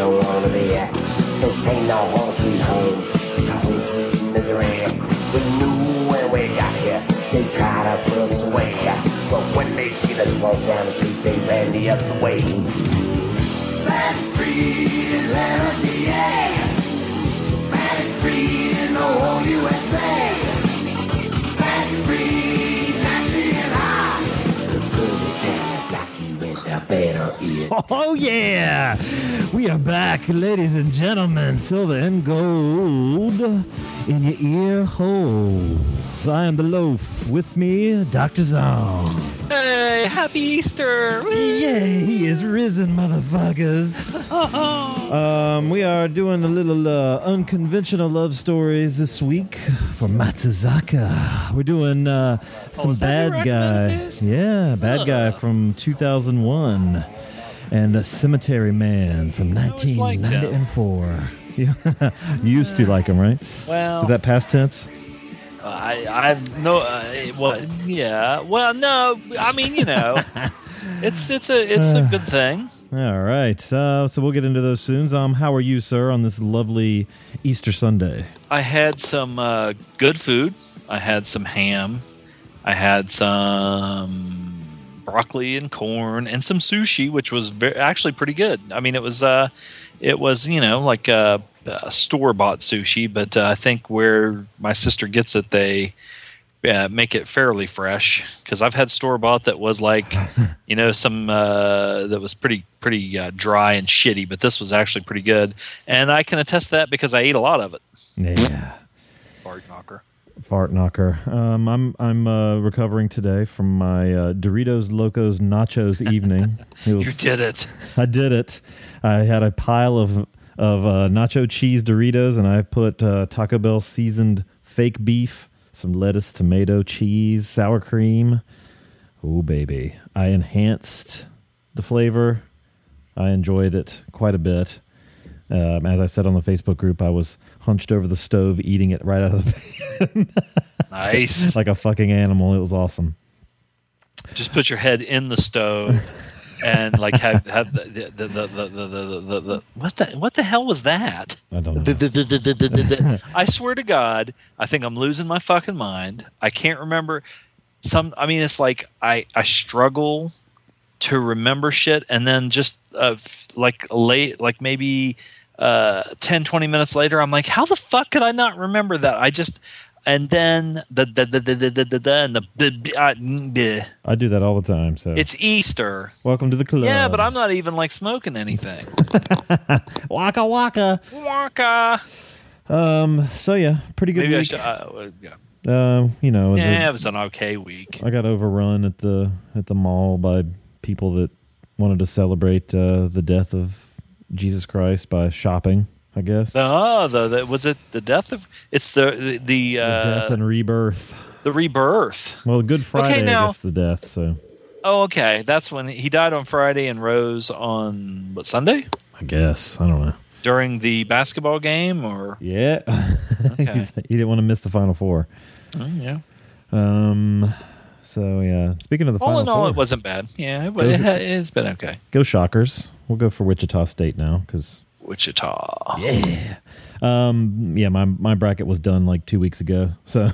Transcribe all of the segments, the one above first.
Don't wanna be at. This ain't no home sweet home. It's a home sweet misery. We knew when we got here. They tried to put us away. But when they see us walk down the street, they ran the other way. That's free Atlanta, TA. That's free in the whole USA. Better. Oh yeah, we are back, ladies and gentlemen. Silver and gold in your ear holes. I am the loaf. With me, Doctor Zong. Hey, happy Easter! Yay, he is risen, motherfuckers. um, we are doing a little uh, unconventional love stories this week for Matsuzaka. We're doing uh, some is that who bad guy. Yeah, bad guy from 2001 and a cemetery man from always liked 1994. Yeah, you used to like him, right? Well, Is that past tense? I I no uh, well yeah well no I mean you know it's it's a it's a good thing. All right. Uh, so we'll get into those soon. Um, how are you, sir, on this lovely Easter Sunday? I had some uh, good food. I had some ham. I had some broccoli and corn and some sushi, which was ve- actually pretty good. I mean, it was uh, it was you know like a, a store bought sushi, but uh, I think where my sister gets it, they uh, make it fairly fresh. Because I've had store bought that was like you know some uh, that was pretty pretty uh, dry and shitty, but this was actually pretty good, and I can attest to that because I ate a lot of it. Yeah. Fart knocker. Fart knocker. Um, I'm I'm uh, recovering today from my uh, Doritos Locos Nachos evening. Was, You did it. I did it. I had a pile of of uh, nacho cheese Doritos, and I put uh, Taco Bell seasoned fake beef, some lettuce, tomato, cheese, sour cream. Oh baby! I enhanced the flavor. I enjoyed it quite a bit. Um, as I said on the Facebook group, I was hunched over the stove eating it right out of the pan Nice. like a fucking animal. It was awesome. Just put your head in the stove and like have have the the the the, the, the, the, the, the what the what the hell was that? I don't know. I swear to God, I think I'm losing my fucking mind. I can't remember some. I mean, it's like I I struggle to remember shit, and then just uh, like late, like maybe uh 10 20 minutes later i'm like how the fuck could i not remember that i just and then the the the the the the, the, the and the uh, bleh. I do that all the time. So it's easter welcome to the club. yeah but i'm not even like smoking anything waka waka. Waka. Um. So yeah, pretty good maybe i week. should uh, yeah, Uh, you know, the- yeah it was an okay week I got overrun at the at the mall by people that wanted to celebrate uh, the death of Jesus Christ by shopping. I guess Oh, the, the was it the death of? It's the the the, the uh, death and rebirth. the rebirth. Well, Good Friday, now- I the death. So Oh, okay. That's when he died on Friday and rose on what Sunday I guess I don't know. during the basketball game, or Yeah, Okay. he didn't want to miss the Final Four. Oh, yeah. Um. So yeah, speaking of the All Final in all, Four, it wasn't bad. Yeah, it, Go it, it's been okay. go Shockers. We'll go for Wichita State now because Wichita. yeah, um, yeah. My my bracket was done like two weeks ago. So,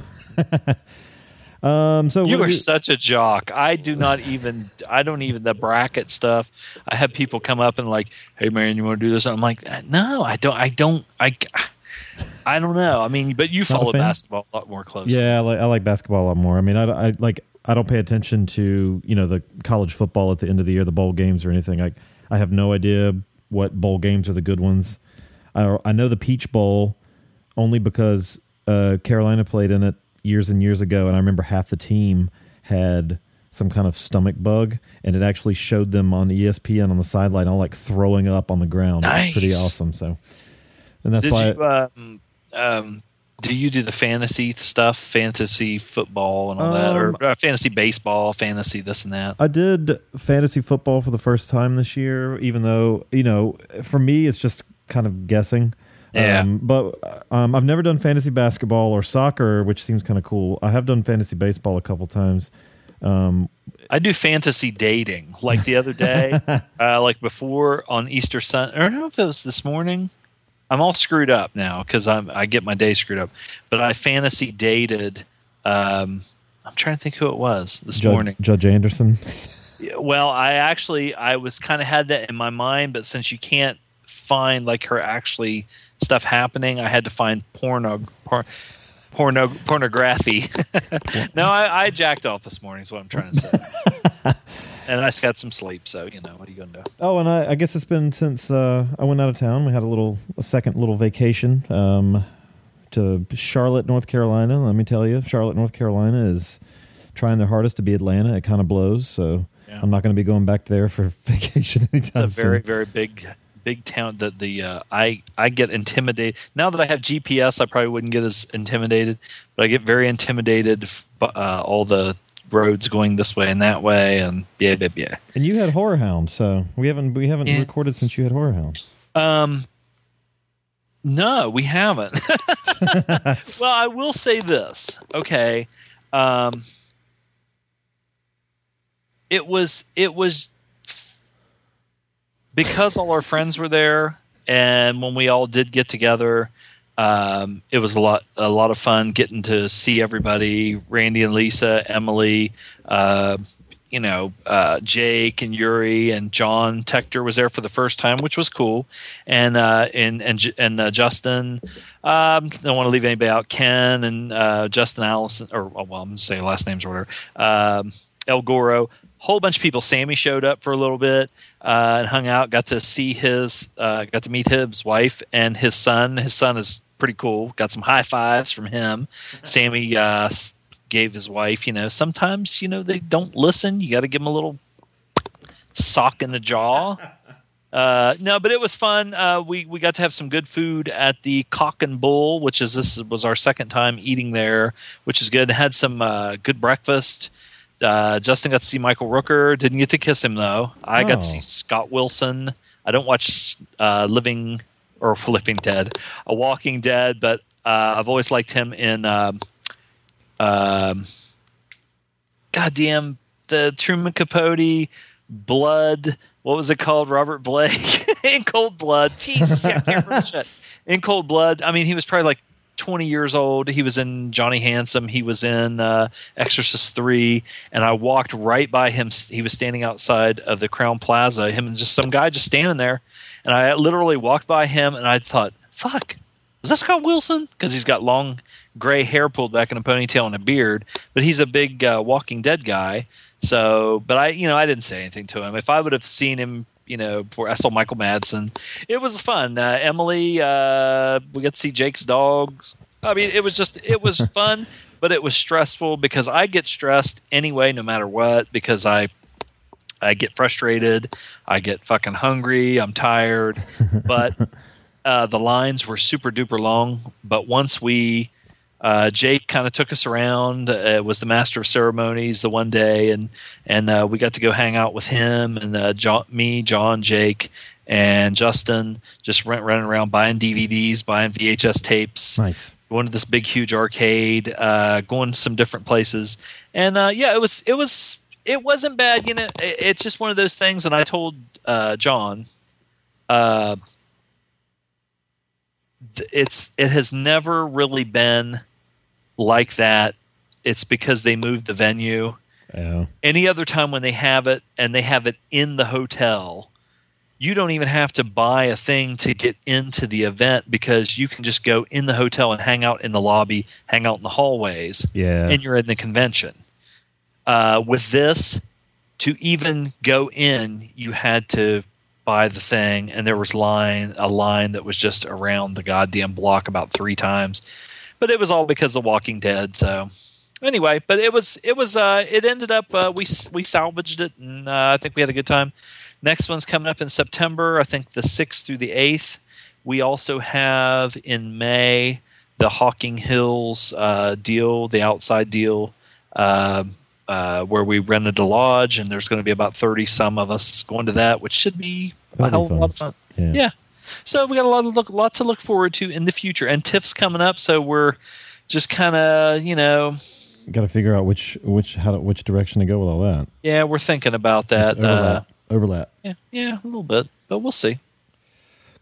um, so You are do such a jock. I do not even. I don't even the bracket stuff. I have people come up and like, "Hey, man, you want to do this?" I'm like, "No, I don't. I don't. I." I don't know. I mean, but you Not follow basketball a lot more closely. Yeah, I like, I like basketball a lot more. I mean, I, I like I don't pay attention to you know the college football at the end of the year, the bowl games or anything. I I have no idea what bowl games are the good ones. I I know the Peach Bowl only because uh, Carolina played in it years and years ago, and I remember half the team had some kind of stomach bug, and it actually showed them on ESPN on the sideline, all like throwing up on the ground. It was pretty awesome. So, and that's Did why you um, um, do you do the fantasy stuff, fantasy football and all that, Um, or uh, fantasy baseball, fantasy this and that? I did fantasy football for the first time this year, even though, you know, for me, it's just kind of guessing. Yeah. Um, but um, I've never done fantasy basketball or soccer, which seems kind of cool. I have done fantasy baseball a couple times. Um, I do fantasy dating. Like the other day, uh, like before on Easter Sunday, or I don't know if it was this morning. I'm all screwed up now because I'm I get my day screwed up. But I fantasy dated. Um, I'm trying to think who it was this Judge, morning. Judge Anderson. Well, I actually I was kind of had that in my mind, but since you can't find like her actually stuff happening, I had to find porno por, porno pornography. no, I, I jacked off this morning. Is what I'm trying to say. and I just got some sleep, so you know what are you gonna do? Oh, and I, I guess it's been since uh, I went out of town. We had a little, a second little vacation um, to Charlotte, North Carolina. Let me tell you, Charlotte, North Carolina is trying their hardest to be Atlanta. It kind of blows, so Yeah. I'm not going to be going back there for vacation It's anytime a very soon. very big big town. That the uh, I I get intimidated now that I have GPS. I probably wouldn't get as intimidated, but I get very intimidated. by Uh, all the roads going this way and that way, and yeah, yeah, yeah. And you had Horror Hound, so we haven't we haven't Yeah. recorded since you had Horror Hound. Um, no, we haven't. well, I will say this. Okay, um, it was it was because all our friends were there, and when we all did get together, um, it was a lot a lot of fun getting to see everybody. Randy and Lisa, Emily. Uh, you know, uh, Jake and Yuri and John Tector was there for the first time, which was cool, and uh, and and and uh, Justin. Um, don't want to leave anybody out. Ken and uh, Justin Allison, or oh, well, I'm going to say last names or whatever. Um, El Goro, whole bunch of people. Sammy showed up for a little bit uh, and hung out. Got to see his, got to meet his wife and his son. His son is pretty cool. Got some high fives from him. Sammy uh, gave his wife. You know, sometimes you know they don't listen. You got to give them a little sock in the jaw. Uh, no, but it was fun. Uh, we we got to have some good food at the Cock and Bull, which is this was our second time eating there, which is good. Had some uh, good breakfast. Uh, Justin got to see Michael Rooker. Didn't get to kiss him though. I got Oh. to see Scott Wilson. I don't watch uh, Living or Flipping Dead, a Walking Dead, but uh, I've always liked him in. Um, um, goddamn the Truman Capote blood. What was it called? Robert Blake in Cold Blood. Jesus, yeah, I can't remember shit. In Cold Blood. I mean, he was probably like 20 years old. He was in Johnny Handsome. He was in uh, Exorcist 3. And I walked right by him. He was standing outside of the Crowne Plaza. Him and just some guy just standing there. And I literally walked by him and I thought, fuck, is that Scott Wilson? Because he's got long gray hair pulled back in a ponytail and a beard. But he's a big uh, Walking Dead guy. So, but I, you know, I didn't say anything to him. If I would have seen him, you know, before I saw Michael Madsen, it was fun. Uh, Emily, uh, we got to see Jake's dogs. I mean, it was just, it was fun, but it was stressful because I get stressed anyway, no matter what, because I, I get frustrated, I get fucking hungry, I'm tired, but uh, the lines were super duper long. But once we, uh, Jake kind of took us around. Uh, was the master of ceremonies the one day, and and uh, we got to go hang out with him and uh, John, me, John, Jake, and Justin. Just went running around buying DVDs, buying VHS tapes, Nice. going to this big huge arcade, uh, going to some different places, and uh, yeah, it was it was it wasn't bad. You know, it, it's just one of those things. And I told uh, John, uh, it's it has never really been like that. It's because they moved the venue. Yeah. Any other time when they have it and they have it in the hotel, you don't even have to buy a thing to get into the event because you can just go in the hotel and hang out in the lobby, hang out in the hallways, Yeah. and you're in the convention. Uh, with this, to even go in, you had to buy the thing, and there was line a line that was just around the goddamn block about three times. but it was all because of Walking Dead. So anyway, but it was it was uh, it ended up uh, we we salvaged it, and uh, I think we had a good time. Next one's coming up in September. I think the sixth through the eighth. We also have in May the Hocking Hills uh, deal, the outside deal. Uh, uh, where we rented a lodge, and there's going to be about thirty some of us going to that, which should be a That'll be hell of a lot of fun. Yeah. Yeah. So we got a lot of look, lot to look forward to in the future, and TIFF's coming up, so we're just kind of you know Got to figure out which which how to, which direction to go with all that. yeah we're thinking about that. Just Uh, overlap. overlap. yeah, yeah, a little bit, but we'll see.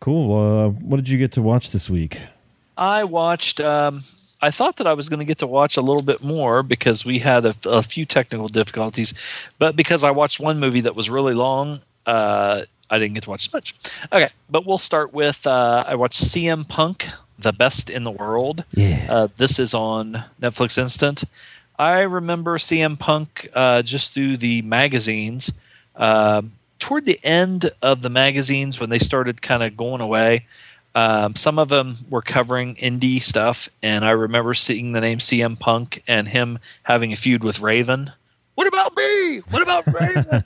Cool. Uh, what did you get to watch this week? I watched. Um, I thought that I was going to get to watch a little bit more because we had a, a few technical difficulties, but because I watched one movie that was really long, uh, I didn't get to watch as much. Okay, but we'll start with. Uh, I watched CM Punk, the best in the world. Yeah. Uh, this is on Netflix Instant. I remember CM Punk uh, just through the magazines. Uh, toward the end of the magazines, when they started kind of going away, um, some of them were covering indie stuff, and I remember seeing the name CM Punk and him having a feud with Raven. What about me? What about Raven?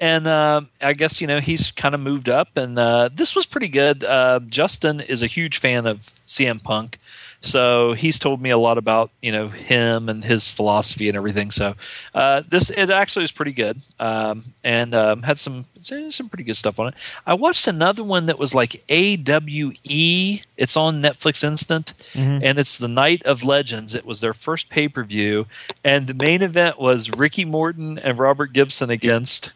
and um, I guess you know he's kind of moved up, and uh, this was pretty good. Uh, Justin is a huge fan of CM Punk, so he's told me a lot about you know him and his philosophy and everything. So uh, this it actually was pretty good, um, and um, had some some pretty good stuff on it. I watched another one that was like AWE. It's on Netflix Instant, and it's the Night of Legends. It was their first pay per view, and the main event was Ricky Morton and Robert Gibson against.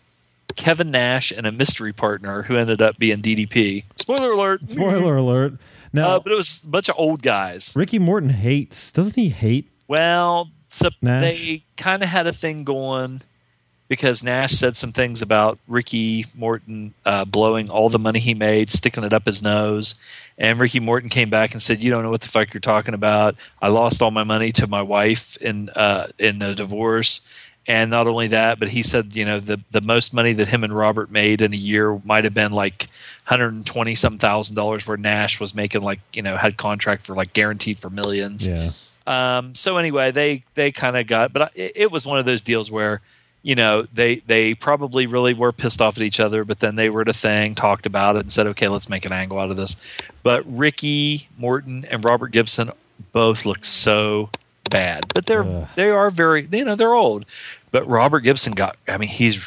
Kevin Nash and a mystery partner who ended up being DDP. Spoiler alert! Spoiler alert. Now, Uh, but it was a bunch of old guys. Ricky Morton hates. Doesn't he hate? Well, so Nash? they kind of had a thing going because Nash said some things about Ricky Morton uh, blowing all the money he made, sticking it up his nose. And Ricky Morton came back and said, "You don't know what the fuck you're talking about. I lost all my money to my wife in uh, in a divorce." And not only that, but he said, you know, the the most money that him and Robert made in a year might have been like 120 some thousand dollars, where Nash was making like, you know, had contract for like guaranteed for millions. Yeah. Um, so anyway, they they kind of got, but I, it, it was one of those deals where, you know, they they probably really were pissed off at each other, but then they were at a thing, talked about it, and said, okay, let's make an angle out of this. But Ricky Morton and Robert Gibson both look so bad, but they're Ugh. they are very, you know, they're old. But Robert Gibson got, I mean, he's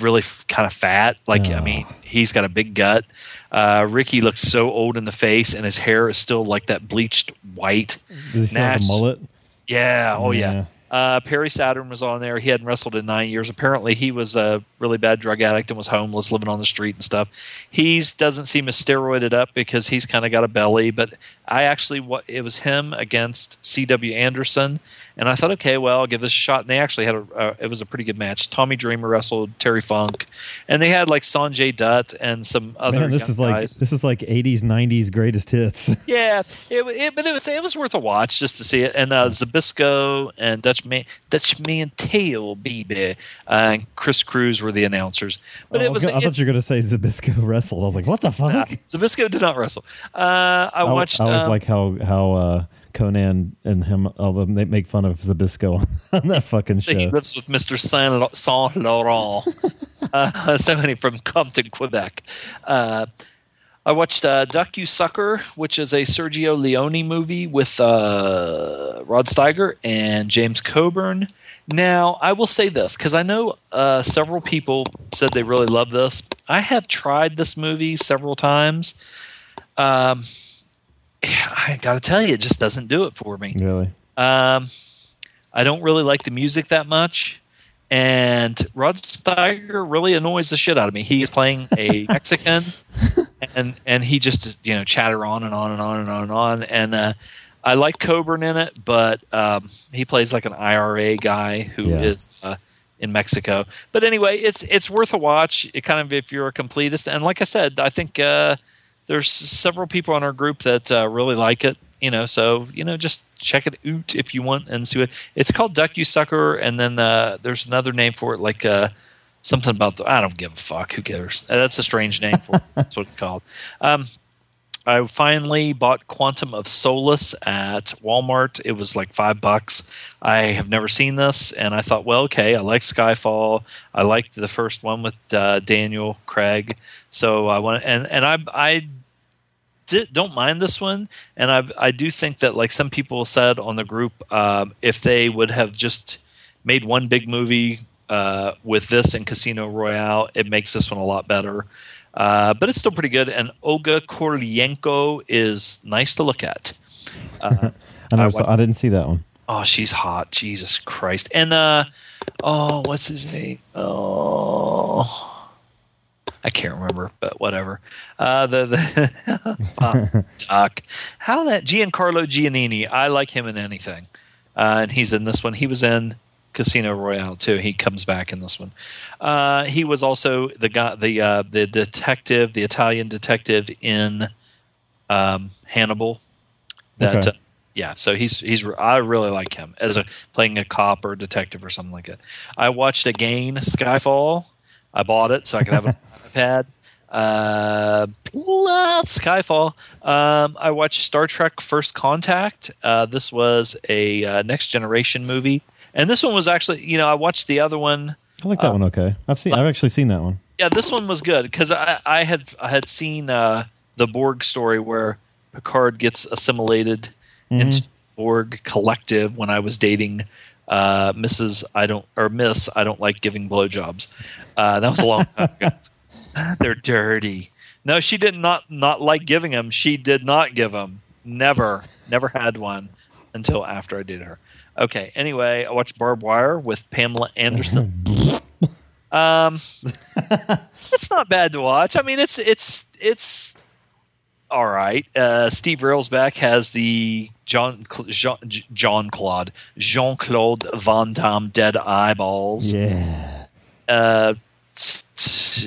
really kind of fat. Like, I mean, he's got a big gut. Uh, Ricky looks so old in the face, and his hair is still like that bleached white. Does he still have a mullet? Yeah. Oh, yeah. Yeah. Uh, Perry Saturn was on there. He hadn't wrestled in nine years. Apparently, he was a really bad drug addict and was homeless, living on the street and stuff. He doesn't seem as steroided up because he's kind of got a belly. But I actually, it was him against C.W. Anderson, and I thought, okay, well, I'll give this a shot. And they actually had a, uh, it was a pretty good match. Tommy Dreamer wrestled Terry Funk, and they had like Sanjay Dutt and some other Man, this is like guys. this is like '80s, '90s greatest hits. Yeah, it, it, but it was it was worth a watch just to see it. And uh, Zbyszko and Dutch Man, Dutch Mantell, baby, uh, and Chris Cruise were the announcers. But I, it was was gonna- I thought you were going to say Zbyszko wrestled. I was like, what the fuck? nah, Zbyszko did not wrestle. Uh, I I, watched. I was um, like how how uh, Conan and him, all of them, they make fun of Zbyszko on that fucking he show. lives with Mr. Saint Saint Laurent. uh, somebody from Compton, Quebec. Uh, I watched uh, Duck You Sucker, which is a Sergio Leone movie with uh, Rod Steiger and James Coburn. Now, I will say this because I know uh, several people said they really love this. I have tried this movie several times. Um, I got to tell you, it just doesn't do it for me. Really? Um, I don't really like the music that much, and Rod Steiger really annoys the shit out of me. He is playing a Mexican, and and he just you know chatter on and on and on and on and on. And uh, I like Coburn in it, but um, he plays like an IRA guy who is Yeah. uh, in Mexico. But anyway, it's it's worth a watch. It kind of if you're a completist, and like I said, I think. Uh, there's several people in our group that uh, really like it. You know, so you know, just check it out if you want and see it. It's called Duck You Sucker, and then uh, there's another name for it, like uh, something about the. I don't give a fuck. Who cares? That's a strange name for it. That's what it's called. Um, I finally bought Quantum of Solace at Walmart. It was like five bucks. I have never seen this, and I thought, well, okay, I like Skyfall. I liked the first one with uh, Daniel Craig, so I want and and I I di- don't mind this one, and I I do think that like some people said on the group, um, if they would have just made one big movie uh, with this and Casino Royale, it makes this one a lot better. Uh, but it's still pretty good. And Olga Kurylenko is nice to look at. Uh, I, I watched- I didn't see that one. oh, she's hot. Jesus Christ. And uh, oh, what's his name? Oh, I can't remember, but whatever. Uh, the the Duck. How that Giancarlo Giannini? I like him in anything, uh, and he's in this one. He was in Casino Royale too. He comes back in this one. Uh, he was also the guy, the uh, the detective, the Italian detective in um, Hannibal. That Okay. uh, yeah, so he's he's I really like him as a playing a cop or detective or something like that. I watched again Skyfall. I bought it so I could have an iPad. Uh, Skyfall. Um, I watched Star Trek: First Contact. Uh, this was a uh, next generation movie, and this one was actually, you know, I watched the other one. I like that one. Okay, I've seen. I've actually seen that one. Yeah, this one was good because I, I had I had seen uh, the Borg story where Picard gets assimilated into the Borg collective when I was dating uh, Mrs. I don't or Miss I don't like giving blowjobs. Uh, that was a long time ago. They're dirty. No, she did not not like giving them. She did not give them. Never, never had one until after I dated her. Okay. Anyway, I watched Barbed Wire with Pamela Anderson. Um, it's not bad to watch. I mean, it's it's it's all right. Uh, Steve Railsback has the John Jean, John Claude Jean Claude Van Damme dead eyeballs. Yeah, Uh,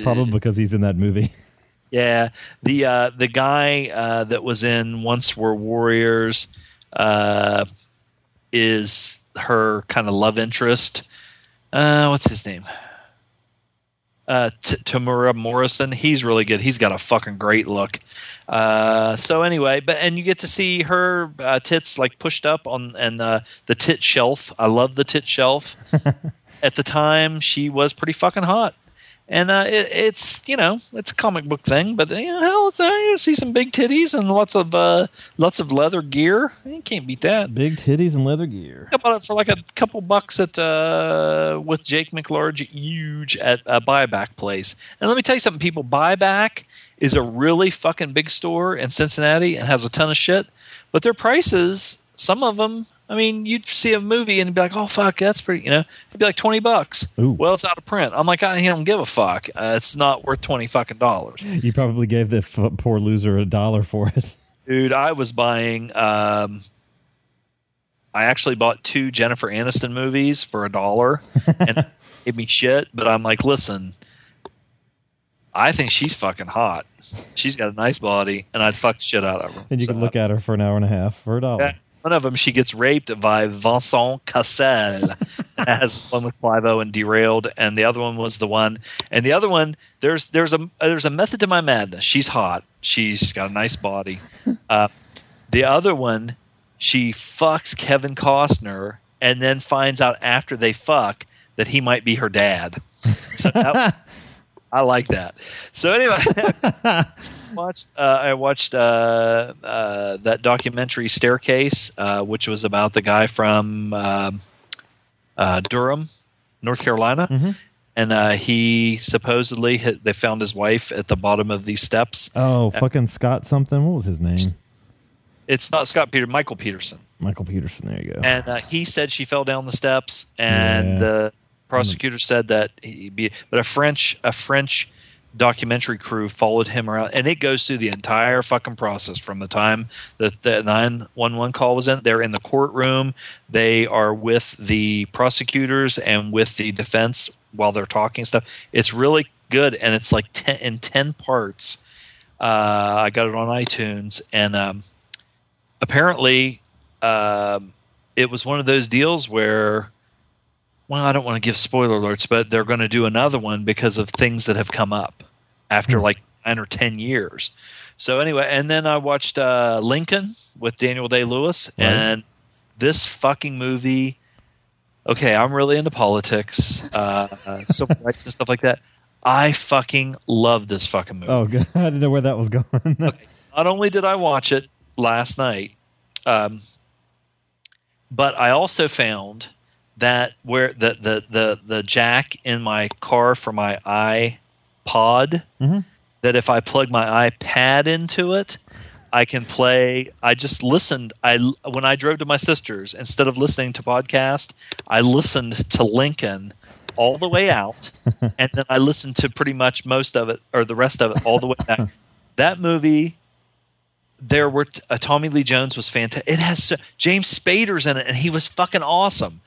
probably because he's in that movie. yeah, the uh, the guy uh, that was in Once Were Warriors uh, is her kind of love interest. Uh, what's his name? Uh, T- Temuera Morrison. He's really good. He's got a fucking great look. Uh, so anyway, but and you get to see her uh, tits like pushed up on and uh, the tit shelf. I love the tit shelf. At the time, she was pretty fucking hot and uh, it, it's you know it's a comic book thing, but you know, hell, it's, uh, you see some big titties and lots of uh, lots of leather gear. You can't beat that. Big titties and leather gear. I bought it for like a couple bucks at uh, with Jake McLarge, huge at a buyback place. And let me tell you something, people. Buyback is a really fucking big store in Cincinnati and has a ton of shit, but their prices, some of them. I mean, you'd see a movie and be like, "Oh fuck, that's pretty," you know. It'd be like twenty bucks. Ooh. Well, it's out of print. I'm like, I don't give a fuck. Uh, it's not worth twenty fucking dollars, You probably gave the f- poor loser a dollar for it. dude. I was buying. Um, I actually bought two Jennifer Aniston movies for a dollar, and it gave me shit. But I'm like, listen, I think she's fucking hot. She's got a nice body, and I'd fuck shit out of her. And you So, can look at her for an hour and a half for a dollar. Yeah. One of them, she gets raped by Vincent Cassel. that has one with Clive Owen derailed, and the other one was the one. And the other one, there's there's a there's a method to my madness. She's hot. She's got a nice body. Uh, the other one, she fucks Kevin Costner, and then finds out after they fuck that he might be her dad. So that, I like that. So anyway, watched uh, I watched uh, uh, that documentary Staircase, uh, which was about the guy from um uh, Durham, North Carolina, Mhm. and uh, he supposedly hit, they found his wife at the bottom of these steps. Oh, fucking Scott something. What was his name? It's not Scott Peter, Michael Peterson, Michael Peterson. There you go. and uh, he said she fell down the steps, and Yeah. the prosecutor said that he be, but a French a French documentary crew followed him around, and it goes through the entire fucking process from the time that the nine one one call was in. They're in the courtroom. They are with the prosecutors and with the defense while they're talking stuff. It's really good, and it's like ten in ten parts. Uh, I got it on iTunes, and um, apparently, um, it was one of those deals where well, I don't want to give spoiler alerts, but they're going to do another one because of things that have come up after like nine or ten years. So anyway, and then I watched uh, Lincoln with Daniel Day Lewis, Right. and this fucking movie. Okay, I'm really into politics, uh, uh, civil rights and stuff like that. I fucking love this fucking movie. Oh, God. I didn't know where that was going. Not only did I watch it last night, um, but I also found that where the, the the the jack in my car for my iPod, Mhm. that if I plug my iPad into it, I can play. I just listened. I when I drove to my sister's instead of listening to podcast, I listened to Lincoln all the way out, and then I listened to pretty much most of it or the rest of it all the way back. that movie there were uh, Tommy Lee Jones was fantastic. It has so, James Spader's in it, and he was fucking awesome.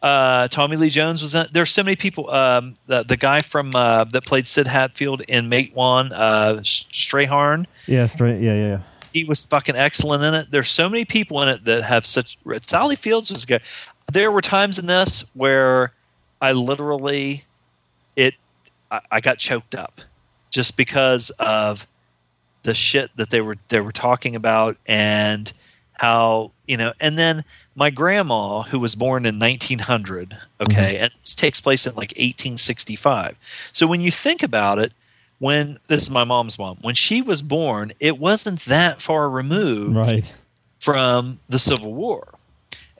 Uh, Tommy Lee Jones was in it. There's so many people. Um, the the guy from uh, that played Sid Hatfield in Matewan, uh, Strathairn, yeah, straight. Yeah, yeah, yeah. he was fucking excellent in it. There's so many people in it that have such. Sally Fields was good. There were times in this where I literally, it, I, I got choked up, just because of the shit that they were they were talking about and how you know. And then my grandma, who was born in 1900, okay, mm-hmm. and this takes place in like 1865. So when you think about it, when this is my mom's mom, when she was born, it wasn't that far removed Right. from the Civil War.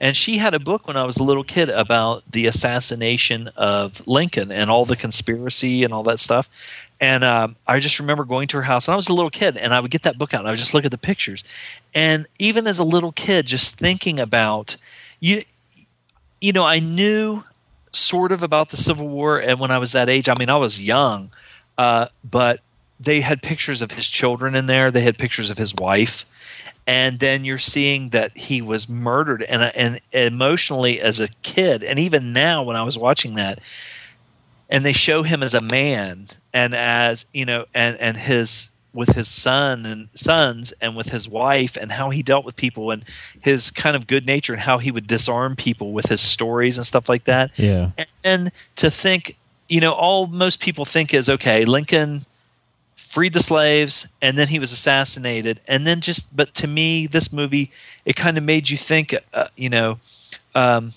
And she had a book when I was a little kid about the assassination of Lincoln and all the conspiracy and all that stuff. And um, I just remember going to her house, and I was a little kid, and I would get that book out, and I would just look at the pictures. And even as a little kid, just thinking about you, you know, I knew sort of about the Civil War, and when I was that age, I mean, I was young, uh, but they had pictures of his children in there. They had pictures of his wife, and then you're seeing that he was murdered. And and emotionally, as a kid, and even now when I was watching that, and they show him as a man, and as you know, and and his with his son and sons and with his wife and how he dealt with people and his kind of good nature and how he would disarm people with his stories and stuff like that Yeah. and, and to think you know all most people think is okay lincoln freed the slaves and then he was assassinated and then just but to me this movie it kind of made you think uh, you know um,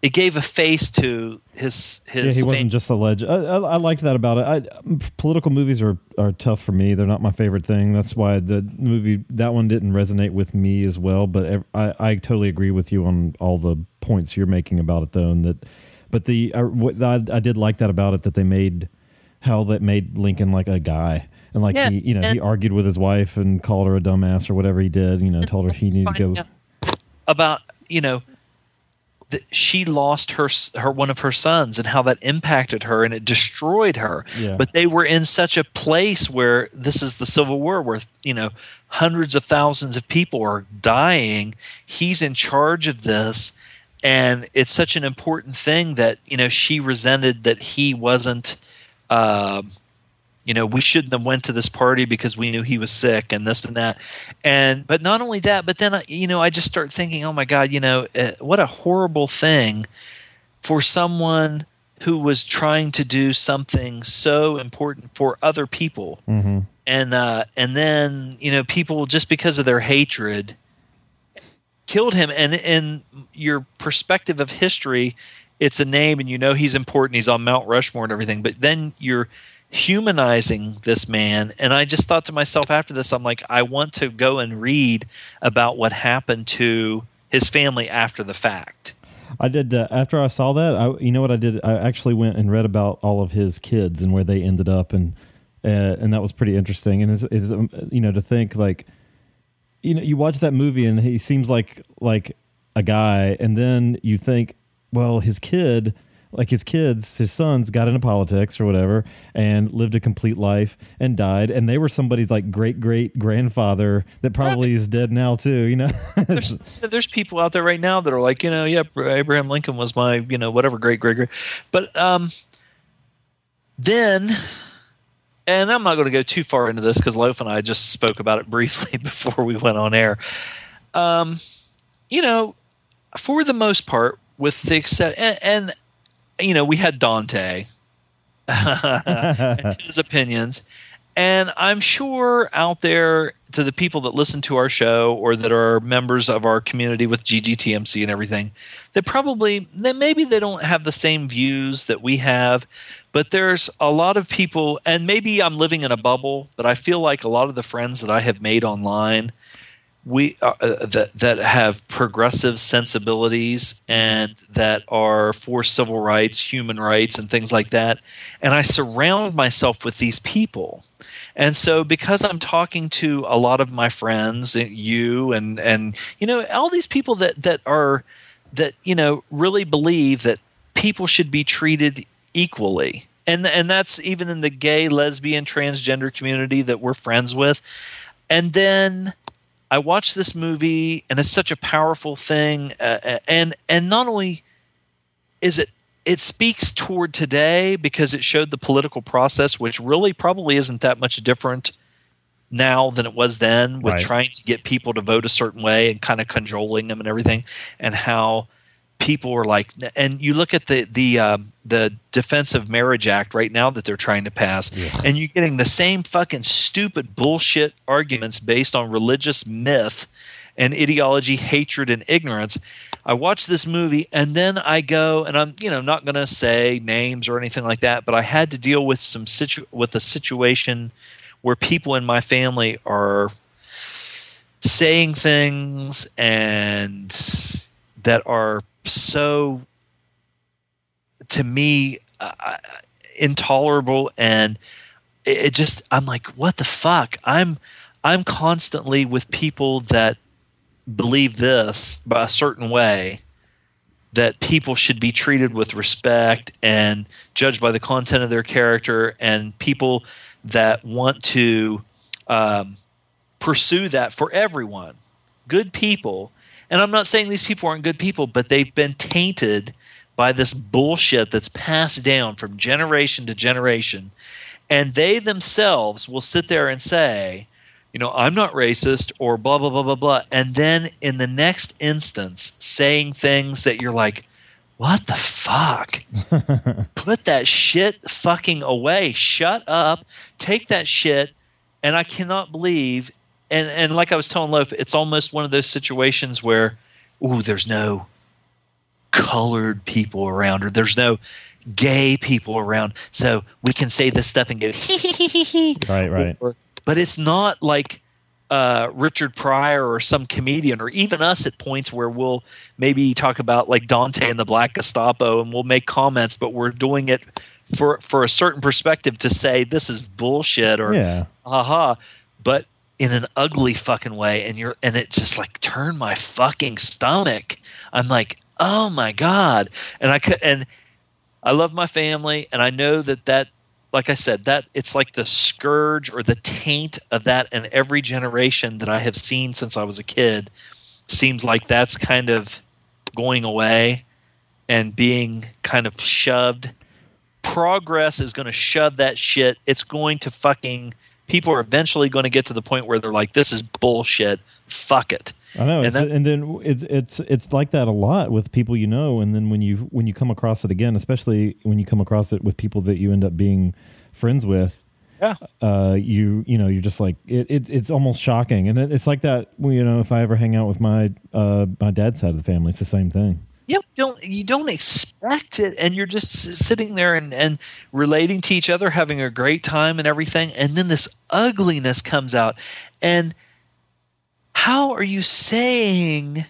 it gave a face to his his Yeah, he wasn't just a legend. I, I, I liked that about it. I, political movies are, are tough for me. They're not my favorite thing. That's why the movie that one didn't resonate with me as well. But I, I totally agree with you on all the points you're making about it, though. And that, but the uh, what I, I did like that about it that they made how that made Lincoln like a guy. And like Yeah, he, you know, he argued with his wife and called her a dumbass or whatever he did. You know, told her he needed to go. about you know that she lost her her one of her sons and how that impacted her and it destroyed her. Yeah. but they were in such a place where this is the civil war where you know hundreds of thousands of people are dying. He's in charge of this. And it's such an important thing that you know she resented that he wasn't um you know we shouldn't have went to this party because we knew he was sick and this and that. And but not only that but then I- you know i just start thinking oh my god you know uh, what a horrible thing for someone who was trying to do something so important for other people. Hmm and uh and then you know people just because of their hatred killed him. And in your perspective of history it's a name and you know he's important. He's on mount rushmore and everything but then you're humanizing this man and i just thought to myself after this i'm like i want to go and read about what happened to his family after the fact I did uh, after I saw that. I, you know what I did? I actually went and read about all of his kids and where they ended up, and uh, and that was pretty interesting. And is is um, you know to think like, you know, you watch that movie and he seems like like a guy, and then you think, well, his kid. Like his kids, his sons got into politics or whatever and lived a complete life and died. And they were somebody's like great great grandfather that probably is dead now too, you know? there's there's people out there right now that are like, you know, yeah, Abraham Lincoln was my, you know, whatever great great great. But um then and I'm not going to go too far into this because Loaf and I just spoke about it briefly before we went on air. Um, you know, for the most part, with the except and, and you know, we had Dante and his opinions, And I'm sure out there to the people that listen to our show or that are members of our community with GGTMC and everything, that probably that maybe they don't have the same views that we have, but there's a lot of people and maybe I'm living in a bubble, but I feel like a lot of the friends that I have made online we uh, uh, that that have progressive sensibilities and that are for civil rights, human rights, and things like that. And I surround myself with these people. And so, because I'm talking to a lot of my friends, uh, you and and you know all these people that that are that you know really believe that people should be treated equally, and and that's even in the gay, lesbian, transgender community that we're friends with. And then I watched this movie, and it's such a powerful thing. Uh, uh, and and not only is it it speaks toward today because it showed the political process, which really probably isn't that much different now than it was then, with Right. trying to get people to vote a certain way and kind of cajoling them and everything, and how people are like. And you look at the the um, the Defense of Marriage Act right now that they're trying to pass, and you're getting the same fucking stupid bullshit arguments based on religious myth and ideology, hatred, and ignorance. I watch this movie and then I go and I'm you know not going to say names or anything like that, but I had to deal with some situ- with a situation where people in my family are saying things and that are so to me uh, intolerable and it, it just i'm like what the fuck? I'm i'm constantly with people that believe this by a certain way that people should be treated with respect and judged by the content of their character and people that want to um, pursue that for everyone. Good people. And i'm not saying these people aren't good people but they've been tainted by this bullshit that's passed down from generation to generation. And they themselves will sit there and say you know i'm not racist or blah blah blah blah blah. And then in the next instance saying things that you're like what the fuck? Put that shit fucking away. Shut up. Take that shit. And i cannot believe and and like i was telling loaf it's almost one of those situations where ooh there's no colored people around or there's no gay people around so we can say this stuff and go hee hee hee hee hee Right, right. or- but it's not like uh, Richard Pryor or some comedian, or even us at points where we'll maybe talk about like Dante and the Black Gestapo, and we'll make comments, but we're doing it for for a certain perspective to say this is bullshit or Yeah. haha, but in an ugly fucking way, and you're and it just like turned my fucking stomach. I'm like, oh my god, and I could and I love my family, and I know that that, like I said, that it's like the scourge or the taint of that in every generation that I have seen since I was a kid. Seems like that's kind of going away and being kind of shoved. Progress is going to shove that shit. It's going to fucking. People are eventually going to get to the point where they're like, "This is bullshit. Fuck it." I know, And that- and then it's it's it's like that a lot with people you know, and then when you when you come across it again, especially when you come across it with people that you end up being friends with, Yeah. uh, you you know you're just like it, it it's almost shocking, and it, it's like that. You know, if I ever hang out with my uh my dad's side of the family, it's the same thing. you don't you don't expect it and you're just sitting there and, and relating to each other having a great time and everything and then this ugliness comes out and how are you saying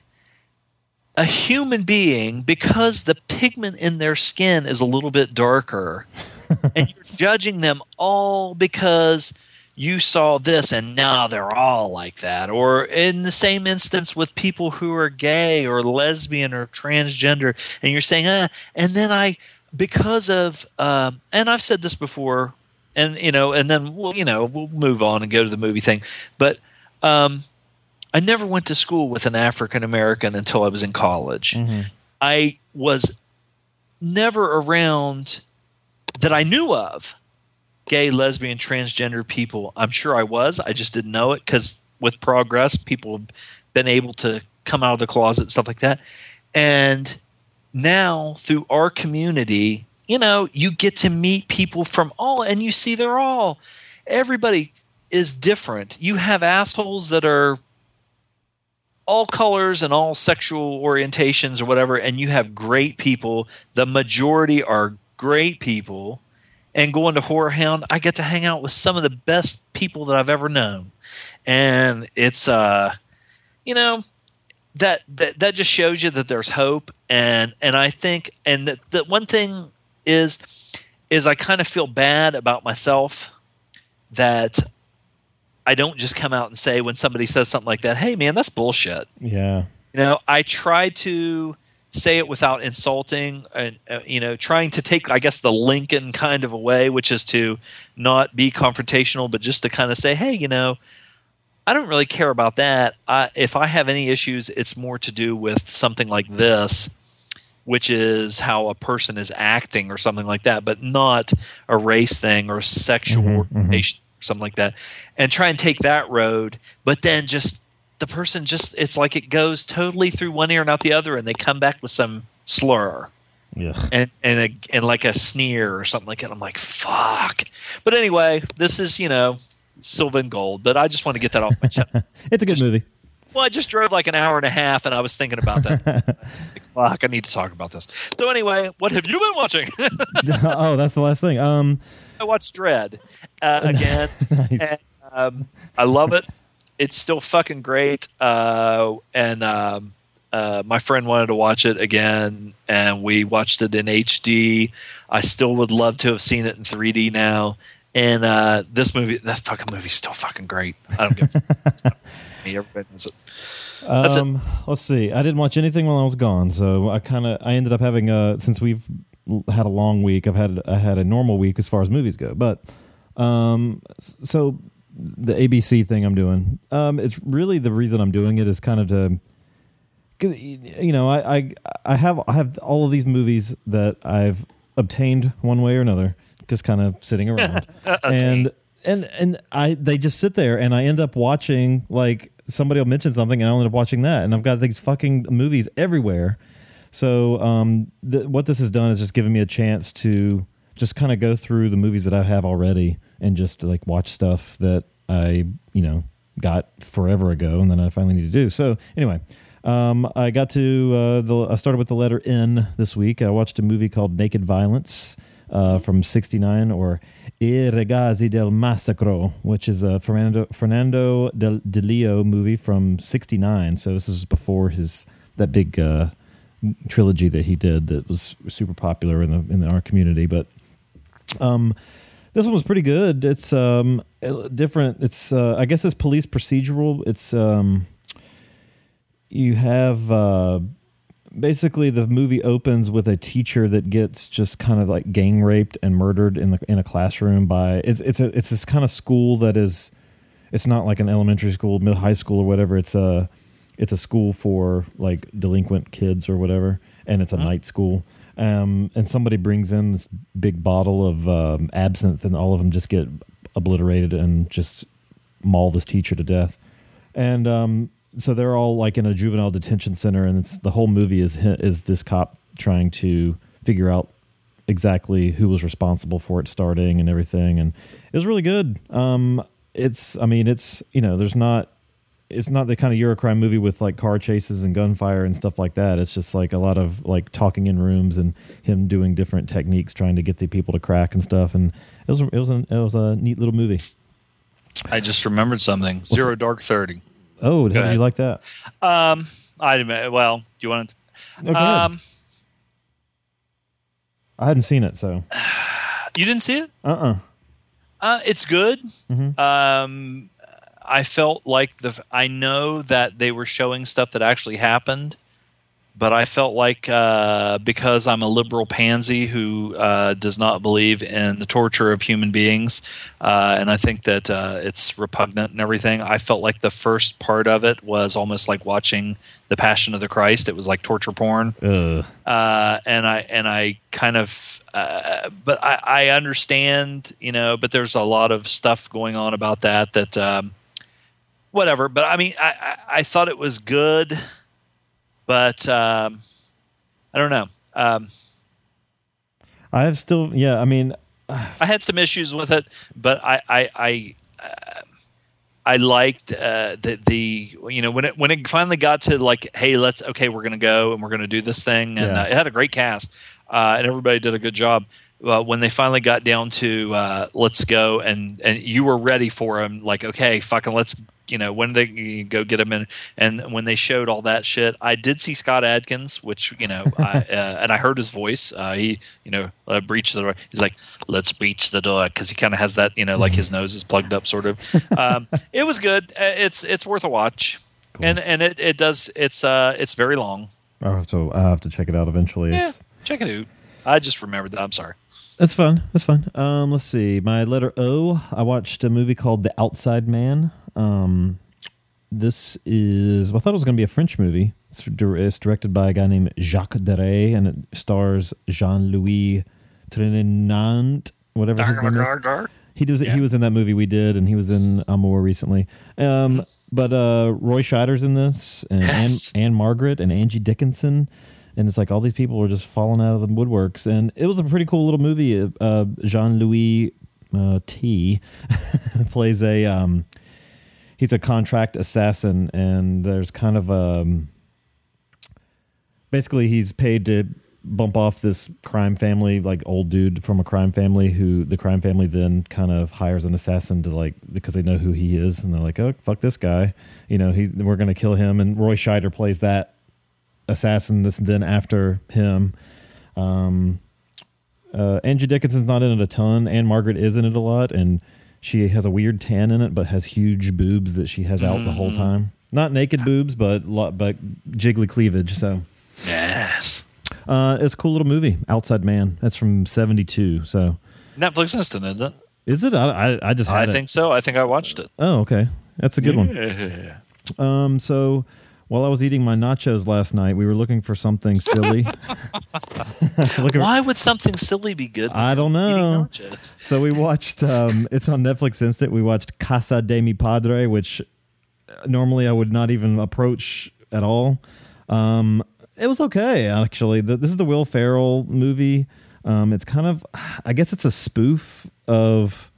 a human being because the pigment in their skin is a little bit darker and you're judging them all because you saw this and now they're all like that? Or in the same instance with people who are gay or lesbian or transgender and you're saying uh and then i because of um and i've said this before and you know and then we'll you know we'll move on and go to the movie thing but um i never went to school with an african american until i was in college mm-hmm. i was never around that i knew of gay, lesbian, transgender people. I'm sure I was. I just didn't know it because with progress, people have been able to come out of the closet and stuff like that. And now through our community, you know, you get to meet people from all, and you see they're all. everybody is different. You have assholes that are all colors and all sexual orientations or whatever, and you have great people. The majority are great people. And going to Horror Hound, I get to hang out with some of the best people that I've ever known. And it's uh you know, that that that just shows you that there's hope and and I think and that the one thing is is I kind of feel bad about myself that I don't just come out and say when somebody says something like that, "Hey man, that's bullshit." Yeah. You know, I try to say it without insulting and uh, you know, trying to take I guess the Lincoln kind of a way, which is to not be confrontational but just to kind of say, "Hey, you know, I don't really care about that. I, if I have any issues, it's more to do with something like this, which is how a person is acting or something like that, but not a race thing or sexual Mhm, mhm. orientation or something like that. And try and take that road, but then just the person just it's like it goes totally through one ear and out the other, and they come back with some slur Yeah. and and a, and like a sneer or something like that. I'm like, fuck. But anyway, this is you know Sylvan Gold, but I just want to get that off my chest. It's a good movie. Well, I just drove like an hour and a half, and I was thinking about that. like, fuck, I need to talk about this. So anyway, what have you been watching? oh, that's the last thing. Um, I watched Dredd uh, again, nice. and um, I love it. It's still fucking great. Uh, and um, uh, my friend wanted to watch it again, and we watched it in HD. I still would love to have seen it in 3D now. And uh, this movie, that fucking movie's still fucking great. I don't give a fuck. Everybody knows it. That's it. um, let's see. I didn't watch anything while I was gone, so I kind of I ended up having a since we've had a long week. I've had I had a normal week as far as movies go, but um, so the ABC thing I'm doing, um, it's really the reason I'm doing it is kind of to, You know, I, I I have I have all of these movies that I've obtained one way or another, just kind of sitting around, and and and I they just sit there, and I end up watching like somebody will mention something, and I end up watching that, and I've got these fucking movies everywhere. So um, th- what this has done is just given me a chance to just kind of go through the movies that I have already and just like watch stuff that I you know got forever ago, and then I finally need to do. So anyway. Um, I got to uh, the. I started with the letter N this week. I watched a movie called Naked Violence uh, from '69, or I Ragazzi del Massacro, which is a Fernando Fernando de, Di Leo movie from '69. So this is before his that big uh, trilogy that he did that was super popular in the in our community. But um, this one was pretty good. It's um different. It's uh, I guess it's police procedural. It's um you have uh basically the movie opens with a teacher that gets just kind of like gang raped and murdered in the in a classroom by it's it's a it's this kind of school that is it's not like an elementary school, high school or whatever. It's a it's a school for like delinquent kids or whatever, and it's a night school. Um, and somebody brings in this big bottle of um, absinthe, and all of them just get obliterated and just maul this teacher to death. And um, so they're all like in a juvenile detention center, and it's the whole movie is is this cop trying to figure out exactly who was responsible for it starting and everything, and it was really good. Um, it's I mean it's you know there's not it's not the kind of Eurocrime movie with like car chases and gunfire and stuff like that. It's just like a lot of like talking in rooms and him doing different techniques trying to get the people to crack and stuff. And it was it was a, it was a neat little movie. I just remembered something. Zero Dark Thirty. Oh, how did you like that? Um, I well, do you want to? Oh. Um, I hadn't seen it, so you didn't see it? uh uh Uh, it's good. Mhm. Um, I felt like the. I know that they were showing stuff that actually happened, but I felt like uh, because I'm a liberal pansy who uh, does not believe in the torture of human beings, uh, and I think that uh, it's repugnant and everything. I felt like the first part of it was almost like watching the Passion of the Christ. It was like torture porn Uh, uh, and I and I kind of, uh, but I, I understand, you know, but there's a lot of stuff going on about that that, um, whatever. But I mean, I, I, I thought it was good, but um, I don't know. Um, I have still, yeah. I mean, I had some issues with it, but I I I, uh, I liked uh, the the you know when it when it finally got to like hey let's okay we're gonna go and we're gonna do this thing and Yeah. uh, it had a great cast uh, and everybody did a good job. Uh, when they finally got down to uh, let's go and and you were ready for him like okay fucking let's you know when they you go get him in? And when they showed all that shit I did see Scott Adkins which you know I, uh, and I heard his voice uh, he you know uh, breached the door. He's like let's breach the door because he kind of has that you know like his nose is plugged up sort of. Um, it was good. Uh, it's it's worth a watch. And and it, it does it's uh it's very long. I'll have to I'll have to check it out eventually. yeah It's- check it out. I just remembered that. I'm sorry That's fun. That's fun. Um, let's see. My letter O. I watched a movie called The Outside Man. Um, this is. I thought it was going to be a French movie. It's, it's directed by a guy named Jacques Deray, and it stars Jean Louis Trinant, whatever his name is. He was Yeah. he was in that movie we did, and he was in Amour recently. Um, but uh, Roy Scheider's in this, and Yes. Anne, Ann-Margret and Angie Dickinson, and it's like all these people were just falling out of the woodworks, and it was a pretty cool little movie. Uh, Jean Louis uh, T plays a um, he's a contract assassin, and there's kind of um basically he's paid to bump off this crime family like old dude from a crime family who the crime family then kind of hires an assassin to like because they know who he is and they're like oh fuck this guy. You know he we're gonna kill him. And roy scheider plays that assassin this then after him um uh angie dickinson's not in it a ton Ann-Margret is in it a lot and she has a weird tan in it but has huge boobs that she has out the whole time not naked boobs but but jiggly cleavage so yes uh, it's a cool little movie, Outside Man. That's from '72. So, Netflix instant isn't it is it? I, I, I just I it. think so I think I watched it Oh, okay. That's a good one. Yeah. Um, so while I was eating my nachos last night, we were looking for something silly. Why would something silly be good? I don't know. So we watched. Um, it's on Netflix Instant. We watched Casa de Mi Padre, which uh, normally I would not even approach at all. Um, it was okay actually. The, this is the Will Ferrell movie. Um, it's kind of, I guess it's a spoof of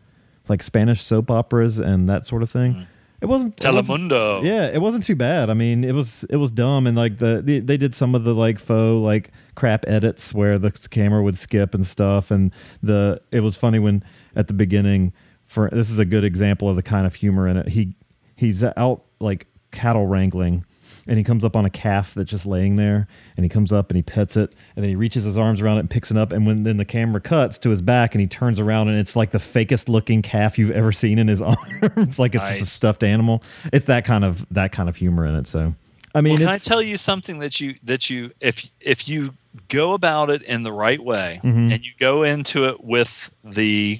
like Spanish soap operas and that sort of thing. It wasn't it wasn't- Telemundo. yeah, it wasn't too bad. I mean, it was it was dumb, and like the, the they did some of the like faux like crap edits where the camera would skip and stuff, and the it was funny when at the beginning. For this is a good example of the kind of humor in it. He he's out like cattle wrangling. And he comes up on a calf that's just laying there, and he comes up and he pets it, and then he reaches his arms around it and picks it up. And when then the camera cuts to his back, and he turns around, and it's like the fakest looking calf you've ever seen in his arms, like it's just a stuffed animal. It's that kind of that kind of humor in it. So, I mean, Well, can I tell you something that you that you if if you go about it in the right way Mm-hmm. and you go into it with the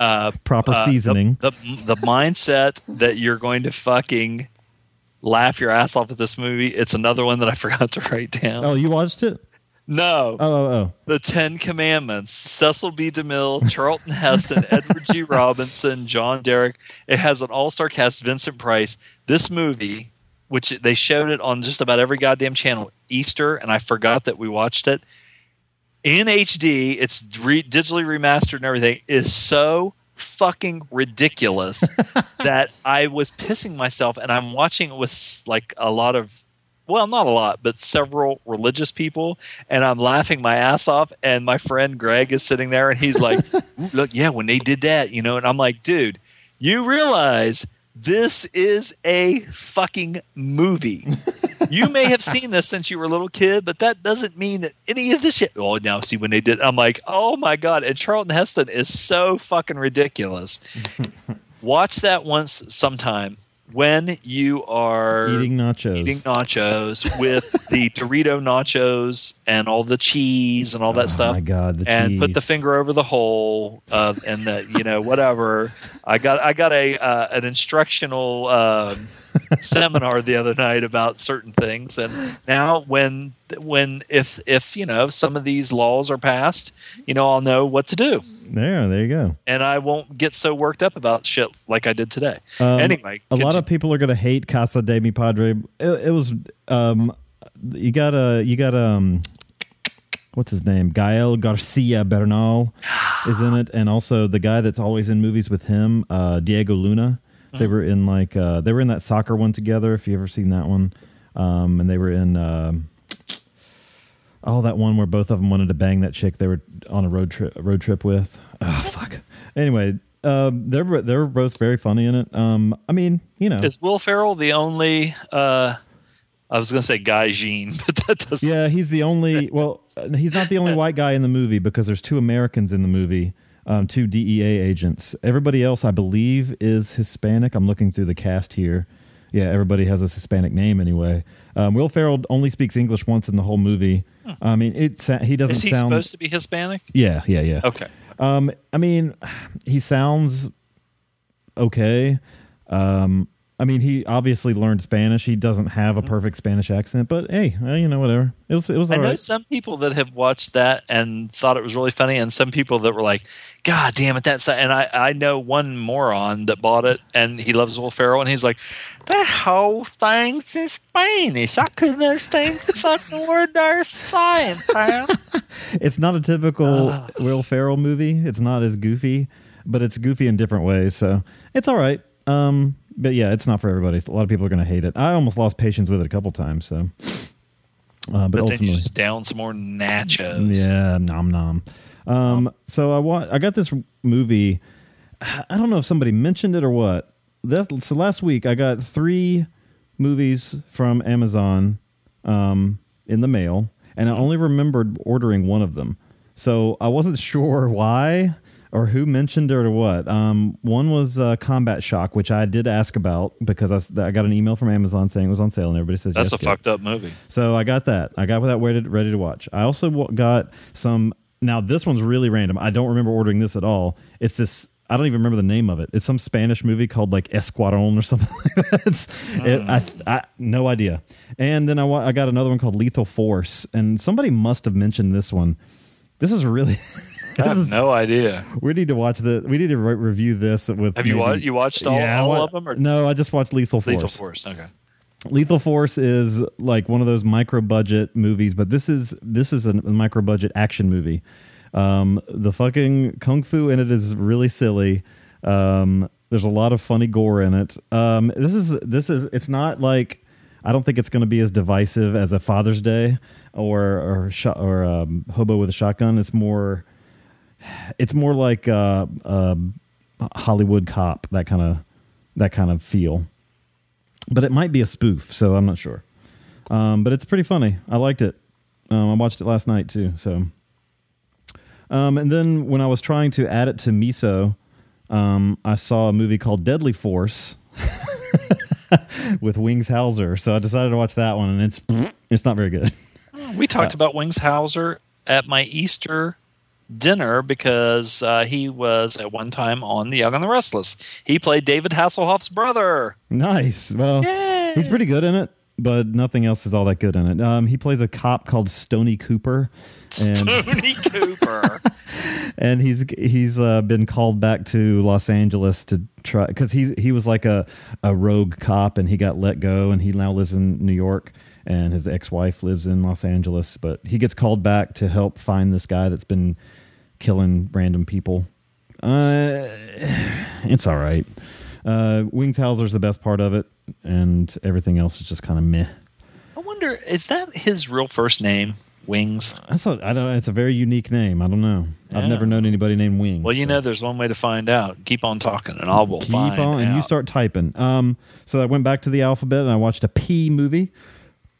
uh, Proper uh, the- seasoning. the, the mindset that you're going to fucking laugh your ass off at this movie. It's another one that I forgot to write down. oh, you watched it? No, Oh, oh, oh. The Ten Commandments, Cecil B. DeMille, Charlton Heston, Edward G. Robinson, John Derek. It has an all star cast, Vincent Price. This movie, which they showed it on just about every goddamn channel, Easter, and I forgot that we watched it in HD. It's re- digitally remastered and everything, is so fucking ridiculous that I was pissing myself and I'm watching it with like a lot of well, not a lot, but several religious people, and I'm laughing my ass off. And my friend Greg is sitting there, and he's like, "Look, yeah, when they did that, you know." And I'm like, "Dude, you realize this is a fucking movie. you may have seen this since you were a little kid, but that doesn't mean that any of this shit." Oh, now see when they did, I'm like, "Oh my god!" And Charlton Heston is so fucking ridiculous. Watch that once sometime when you are Eating nachos. eating nachos with the Dorito nachos and all the cheese and all that Oh stuff. my God, the and put the finger over the hole uh, and the you know whatever. I got I got a uh, an instructional um, seminar the other night about certain things, and now when when if if you know some of these laws are passed, you know I'll know what to do, There, there you go. and I won't get so worked up about shit like I did today. Um, anyway, a lot of people are going to hate Casa de Mi Padre. It, it was um, you got a you got um, what's his name? Gael Garcia Bernal. is in it, and also the guy that's always in movies with him, uh, Diego Luna. They were in like uh, they were in that soccer one together. If you ever seen that one, um, and they were in oh that one where both of them wanted to bang that chick they were on a road trip road trip with. Oh fuck. Anyway, um, they're they're both very funny in it. Um, I mean, you know, Is Will Ferrell the only? Uh, I was going to say Guy Jean, but that doesn't. Yeah, he's the only. Well, uh, he's not the only white guy in the movie because there's two Americans in the movie, um, two DEA agents. Everybody else, I believe, is Hispanic. I'm looking through the cast here. Yeah, everybody has a Hispanic name anyway. Um, Will Ferrell only speaks English once in the whole movie. I mean, it's he doesn't Is he sound. supposed to be Hispanic? yeah, yeah, yeah. Okay. Um, I mean, he sounds okay. Um, I mean, he obviously learned Spanish. He doesn't have a perfect Spanish accent, but hey, uh, you know, whatever. It was it was I know right. some people that have watched that and thought it was really funny, and some people that were like, "God damn it, that's." And I, I know one moron that bought it, and he loves Will Ferrell, and he's like, "That whole thing's in Spanish. I couldn't understand the fucking word they're saying, pal." It's not a typical Ah. Will Ferrell movie. It's not as goofy, but it's goofy in different ways. So it's all right. Um, but yeah, it's not for everybody. A lot of people are going to hate it. I almost lost patience with it a couple times. So, uh, but, But then ultimately, you just down some more nachos. Yeah, nom nom. Um, so I wa- I got this movie. I don't know if somebody mentioned it or what. That, so last week I got three movies from Amazon um, in the mail, and I only remembered ordering one of them. So I wasn't sure why or who mentioned it or what. Um, one was uh, Combat Shock, which I did ask about because I got an email from Amazon saying it was on sale, and everybody says That's yes, a it. fucked up movie. So I got that. I got that ready, ready to watch. I also got some. Now this one's really random. I don't remember ordering this at all. It's this. I don't even remember the name of it. It's some Spanish movie called like Escuadron or something like that. It's, it, I, I no idea. And then I I got another one called Lethal Force, and somebody must have mentioned this one. This is really. I have no idea. we need to watch the. We need to re- review this with. Have you maybe- wa- you watched all- I all wa- of them, or- no? I just watched Lethal Force. Lethal Force. Okay. Lethal Force is like one of those micro budget movies, but this is this is a micro budget action movie. Um, the fucking kung fu in it is really silly. Um, there's a lot of funny gore in it. Um, this is this is it's not like I don't think it's going to be as divisive as a Father's Day or or shot or um, Hobo with a Shotgun. It's more it's more like uh, uh, Hollywood cop that kind of that kind of feel but it might be a spoof, so I'm not sure. Um, but it's pretty funny. I liked it. Um, I watched it last night too. So, um, and then when I was trying to add it to Miso, um, I saw a movie called Deadly Force with Wings Hauser. So I decided to watch that one, and it's it's not very good. We talked about Wings Hauser at my Easter dinner because uh, he was at one time on The Young and the Restless. He played David Hasselhoff's brother. Nice. Well, Yay! he's pretty good in it, but nothing else is all that good in it. Um, he plays a cop called Stony Cooper, and Tony Cooper. and he's he's uh, been called back to Los Angeles to try because he's he was like a a rogue cop and he got let go and he now lives in New York and his ex wife lives in Los Angeles, but he gets called back to help find this guy that's been killing random people. Uh, it's all right. Uh, Wings Hauser's the best part of it, and everything else is just kind of meh. I wonder, is that his real first name? Wings. That's a, I don't. It's a very unique name. I don't know. I've never known anybody named Wings. Well, you so. know, there's one way to find out. Keep on talking, and I will keep find on and you start typing um so i went back to the alphabet and i watched a p movie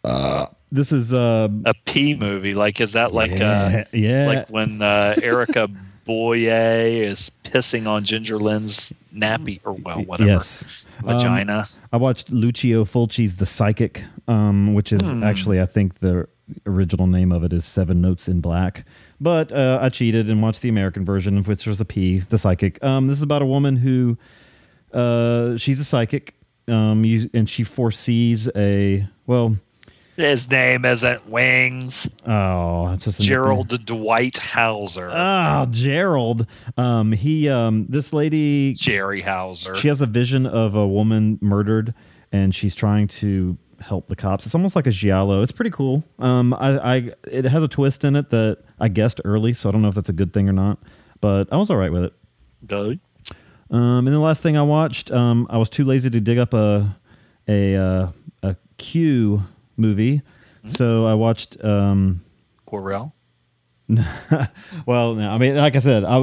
uh this is uh a P movie. Like, is that like yeah, uh, yeah. like when uh, Erica Boyer is pissing on Ginger Lynn's nappy or well, whatever yes Um, vagina? i watched lucio fulci's the psychic um which is Hmm. actually i think the original name of it is seven notes in black but uh, i cheated and watched the american version which was a p the psychic um this is about a woman who uh she's a psychic um you, and she foresees a well His name isn't Wings. oh it's just. Gerald Dwight Hauser. Oh, Gerald. Um, he, um, this lady, Jerry Hauser. she has a vision of a woman murdered, and she's trying to help the cops. It's almost like a giallo. It's pretty cool. Um, I, I, it has a twist in it that I guessed early, so I don't know if that's a good thing or not. but I was all right with it. Doug? Um, and the last thing I watched, um, I was too lazy to dig up a a uh, a Q movie, so I watched. Um, Corel? well, no, I mean, like I said, I,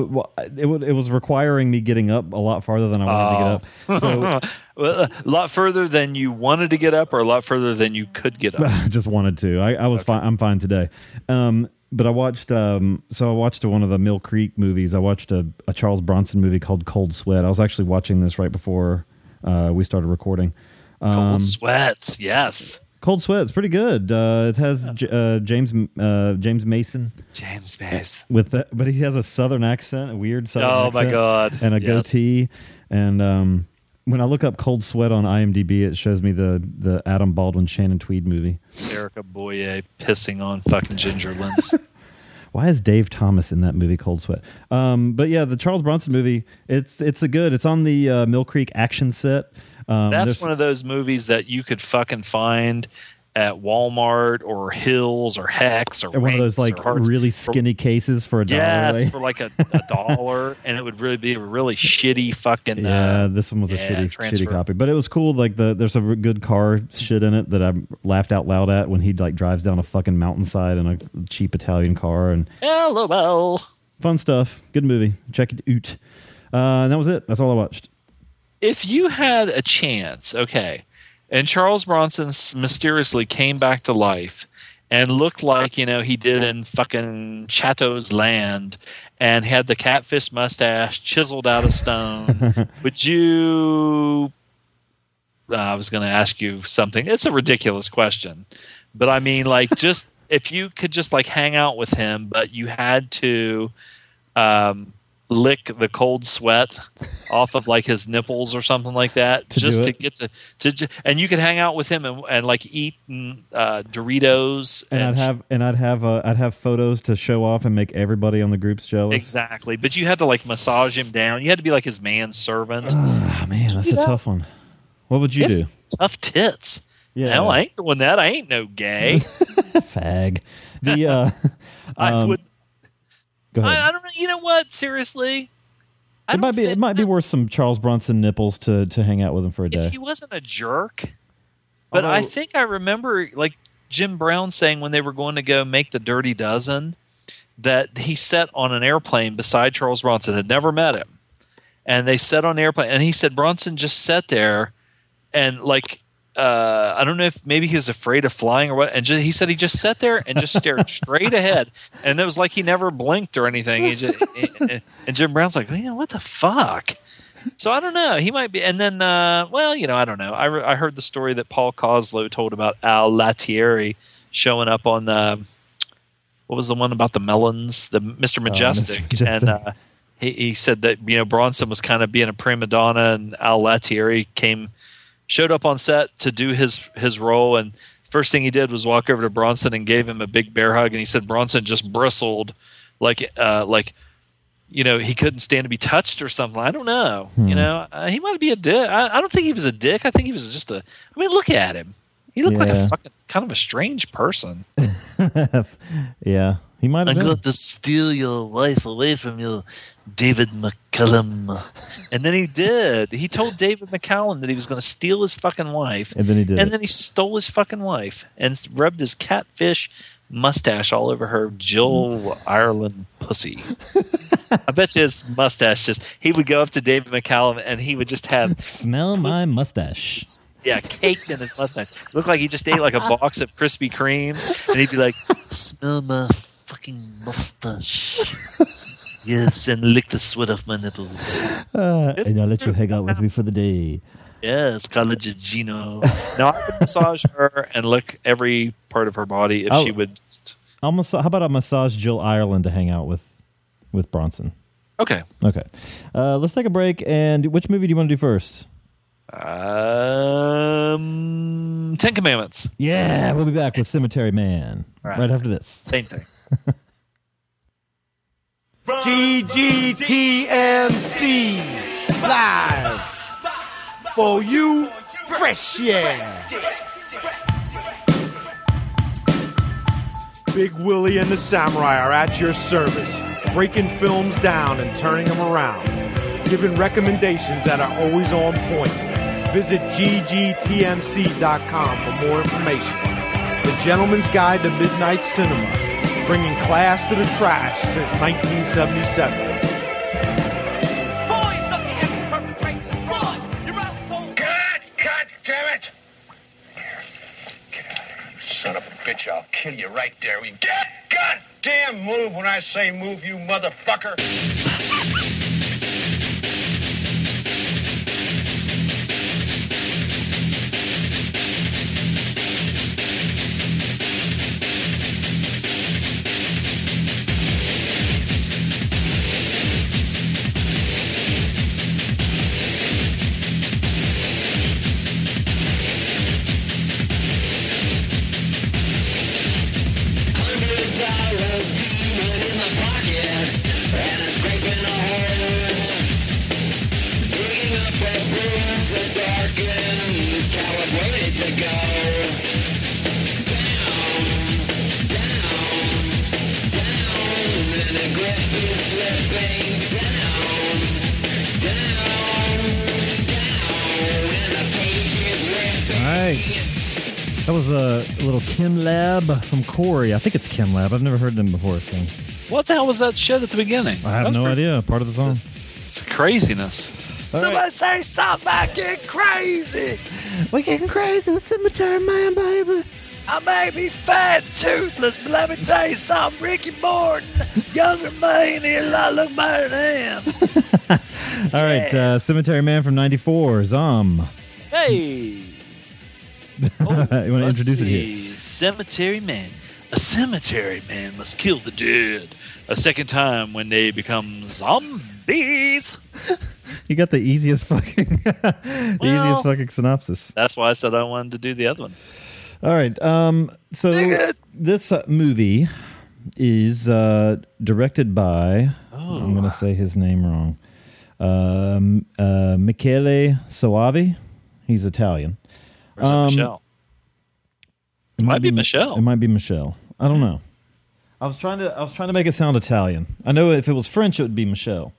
it it was requiring me getting up a lot farther than I wanted to get up. So Well, a lot further than you wanted to get up, or a lot further than you could get up. I just wanted to. I, I was fine. I'm fine today. Um, but I watched. Um, so I watched one of the Mill Creek movies. I watched a, a Charles Bronson movie called Cold Sweat. I was actually watching this right before uh, we started recording. Um, Cold sweats, yes. Cold Sweat. It's pretty good. Uh, it has J- uh, James uh, James Mason James Mace. with that, but he has a southern accent, a weird southern Oh my God, and a yes. goatee. And um, when I look up Cold Sweat on IMDb, it shows me the the Adam Baldwin Shannon Tweed movie. Erica Boyer pissing on fucking ginger Gingerlands. Why is Dave Thomas in that movie Cold Sweat? Um, but yeah, the Charles Bronson movie. It's it's a good. It's on the uh, Mill Creek action set. Um, That's one of those movies that you could fucking find at Walmart or Hills or Hex or one of those like really for- skinny cases for a dollar. Yes, for like a, a dollar, and it would really be a really shitty fucking. Yeah, uh, this one was a shitty, transfer. shitty copy, but it was cool. Like the there's a good car shit in it that I laughed out loud at when he like drives down a fucking mountainside in a cheap Italian car and LOL. fun stuff. Good movie. Check it out. Uh, and that was it. That's all I watched. If you had a chance, okay, and Charles Bronson mysteriously came back to life and looked like you know he did in fucking Chatto's Land, and had the catfish mustache chiseled out of stone, would you? Uh, I was going to ask you something. It's a ridiculous question, but I mean, like, just if you could just like hang out with him, but you had to um, lick the cold sweat off of like his nipples or something like that, To just to get to, to and you could hang out with him and, and like eat mm, uh, Doritos And, I'd have and I'd have uh, I'd have photos to show off and make everybody on the groups jealous. exactly, but you had to like massage him down. You had to be like his manservant. Ah, man, that's a tough one. What would you It's do? tough tits. Yeah, Hell, I ain't doing that. I ain't no gay. fag. The uh, I um, would. Go ahead. I, I don't know. You know what? Seriously, I it might be it might be worth some Charles Bronson nipples to to hang out with him for a day. if he wasn't a jerk. But I think I remember like Jim Brown saying when they were going to go make the Dirty Dozen that he sat on an airplane beside Charles Bronson, had never met him. And they sat on the airplane and he said Bronson just sat there and like uh, I don't know if maybe he was afraid of flying or what. And just, he said he just sat there and just stared straight ahead, and it was like he never blinked or anything. He just, and, and Jim Brown's like, man, what the fuck? So I don't know. He might be. And then, uh, well, you know, I don't know. I, re- I heard the story that Paul Koslo told about Al Lettieri showing up on uh, what was the one about the melons, the Mr. Majestyk, Majestyk. and uh, he, he said that you know Bronson was kind of being a prima donna, and Al Lettieri came showed up on set to do his his role, and first thing he did was walk over to Bronson and gave him a big bear hug, and he said Bronson just bristled like uh, like you know he couldn't stand to be touched or something. I don't know. Hmm. You know, uh, he might be a dick. I, I don't think he was a dick. I think he was just a. I mean, look at him. He looked like a fucking kind of a strange person. yeah, he might have I'm been. going to steal your wife away from you, David McCallum. And then he did. He told David McCallum that he was going to steal his fucking wife. and then he did. and it. then he stole his fucking wife and rubbed his catfish mustache all over her Jill Ireland pussy. I bet you his mustache just he would go up to David McCallum and he would just have Smell my mustache. yeah, caked in his mustache. Looked like he just ate like a box of Krispy Kremes and he'd be like, Smell my fucking mustache. Yes, and lick the sweat off my nipples. Uh, and I'll let you hang out with me for the day. Yes, college Gino. Now I would massage her and lick every part of her body if Oh. she would I'll mas- how about I massage Jill Ireland to hang out with with Bronson? Okay. Okay, uh, let's take a break. And which movie do you want to do first? Um, Ten Commandments. Yeah, we'll be back with Cemetery Man All right, right. after this. Same thing. GGTMC live for you, fresh yeah. Big Willie and the Samurai are at your service. breaking films down and turning them around, giving recommendations that are always on point. Visit ggtmc.com for more information. The Gentleman's Guide to Midnight Cinema, bringing class to the trash since 1977. Boys, up the heavy perpetrate. Run! You're out the cold. God, God damn it! Get out of here, you son of a bitch. I'll kill you right there. We get goddamn move when I say move, you motherfucker. From Corey. I think it's Kin Lab. I've never heard them before. So What the hell was that shit at the beginning? I have was no pretty- idea. Part of the song. It's craziness. All Somebody right. say something about getting crazy. We're getting crazy with Cemetery Man, baby. I may be fat toothless, but let me tell you something. Ricky Morton, younger man, me, and he'll look better than him. All right, uh, Cemetery Man from '94. Zom. Hey. you want to introduce it here? Cemetery man. A cemetery man must kill the dead a second time when they become zombies. You got the easiest fucking, the Well- easiest fucking synopsis. That's why I said I wanted to do the other one. All right. Um. So this uh, movie is uh, directed by. I'm going to say his name wrong. Um. Uh. Michele Soavi. He's Italian. Or is it Um, Michelle? It might be Michelle. It might be Michelle. I don't know. I was trying to. I was trying to make it sound Italian. I know if it was French, it would be Michelle.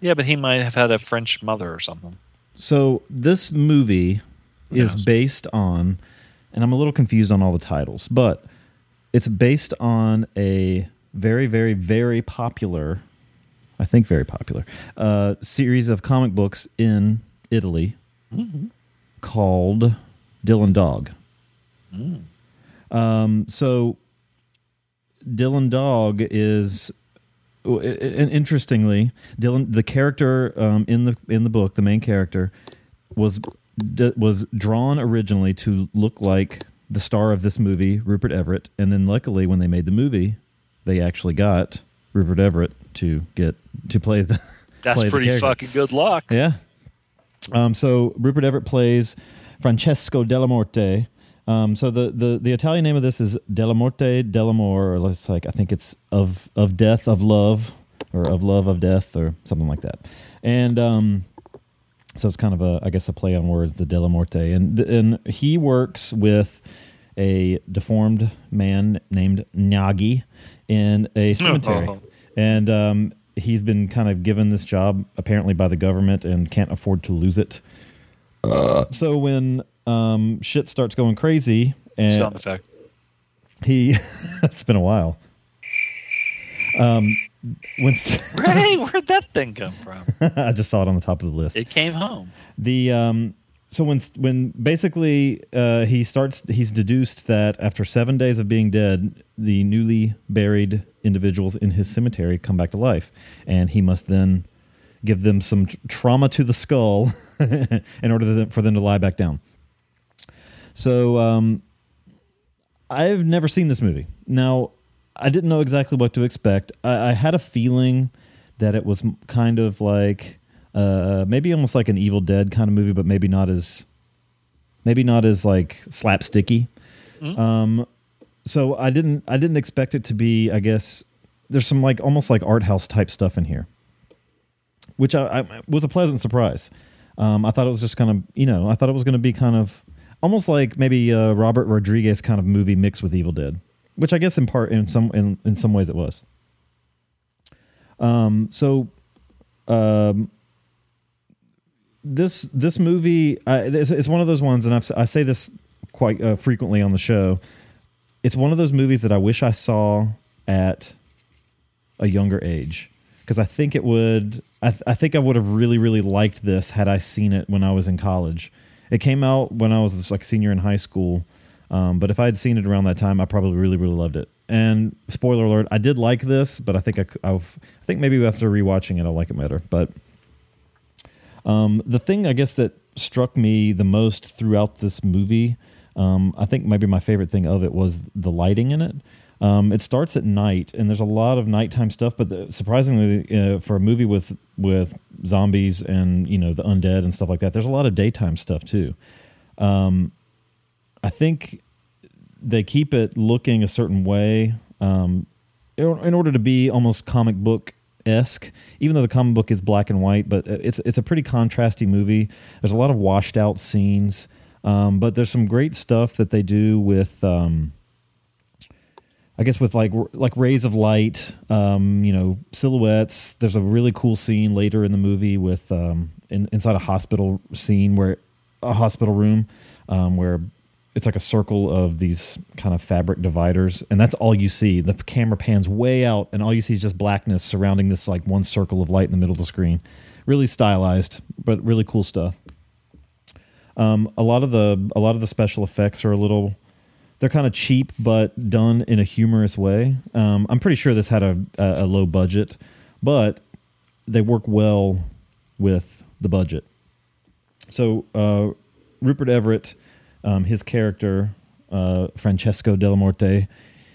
Yeah, but he might have had a French mother or something. So this movie is knows? based on, and I'm a little confused on all the titles, but it's based on a very, very, very popular, I think very popular, uh, series of comic books in Italy called Dylan Dog. Um, so Dylan Dog is i- interestingly, Dylan, the character um, in the in the book, the main character, was d- was drawn originally to look like the star of this movie, Rupert Everett, and then luckily when they made the movie, they actually got Rupert Everett to get to play the. That's play pretty character. fucking good luck. Yeah. Um, so Rupert Everett plays Francesco Della Morte. Um, so the, the, the Italian name of this is Della Morte dell'amore, or it's like I think it's of of death of love, or of love of death, or something like that. And um, so it's kind of a I guess a play on words, the Della Morte, and and he works with a deformed man named Gnaghi in a cemetery, and um, he's been kind of given this job apparently by the government and can't afford to lose it. So when um, shit starts going crazy, and Sound effect. he it's been a while. Um, when Hey, where'd that thing come from? I just saw it on the top of the list. It came home. the um so when when basically uh he starts he's deduced that after 7 days of being dead the newly buried individuals in his cemetery come back to life and he must then give them some t- trauma to the skull in order for them to lie back down so um I've never seen this movie. Now, I didn't know exactly what to expect. I, I had a feeling that it was kind of like uh, maybe almost like an Evil Dead kind of movie, but maybe not as maybe not as like slapsticky. Um, so I didn't I didn't expect it to be. I guess there's some like almost like art house type stuff in here, which I, I was a pleasant surprise. Um, I thought it was just kind of you know I thought it was going to be kind of almost like maybe a Robert Rodriguez kind of movie mixed with Evil Dead, which I guess in part in some in, in some ways it was. Um, so, um, this this movie, uh, it's, it's one of those ones, and I've, I say this quite uh, frequently on the show. It's one of those movies that I wish I saw at a younger age because I think it would. I, th- I think I would have really really liked this had I seen it when I was in college. It came out when I was like senior in high school, um, but if I had seen it around that time, I probably really really loved it. And spoiler alert, I did like this, but I think i've I think maybe after rewatching it, I'll like it better. But um, the thing I guess that struck me the most throughout this movie, um, I think maybe my favorite thing of it was the lighting in it. Um, it starts at night, and there's a lot of nighttime stuff. But the, surprisingly, uh, for a movie with with zombies and you know the undead and stuff like that, there's a lot of daytime stuff too. Um, I think they keep it looking a certain way um, in order to be almost comic book esque. Even though the comic book is black and white, but it's it's a pretty contrasty movie. There's a lot of washed out scenes, um, but there's some great stuff that they do with. Um, I guess with like like rays of light, um, you know, silhouettes. There's a really cool scene later in the movie with um, in, inside a hospital scene where a hospital room um, where it's like a circle of these kind of fabric dividers, and that's all you see. The camera pans way out, and all you see is just blackness surrounding this like one circle of light in the middle of the screen. Really stylized, but really cool stuff. Um, a lot of the a lot of the special effects are a little they're kind of cheap but done in a humorous way. Um, I'm pretty sure this had a, a, a low budget, but they work well with the budget. So uh, Rupert Everett, um, his character uh, Francesco Della Morte,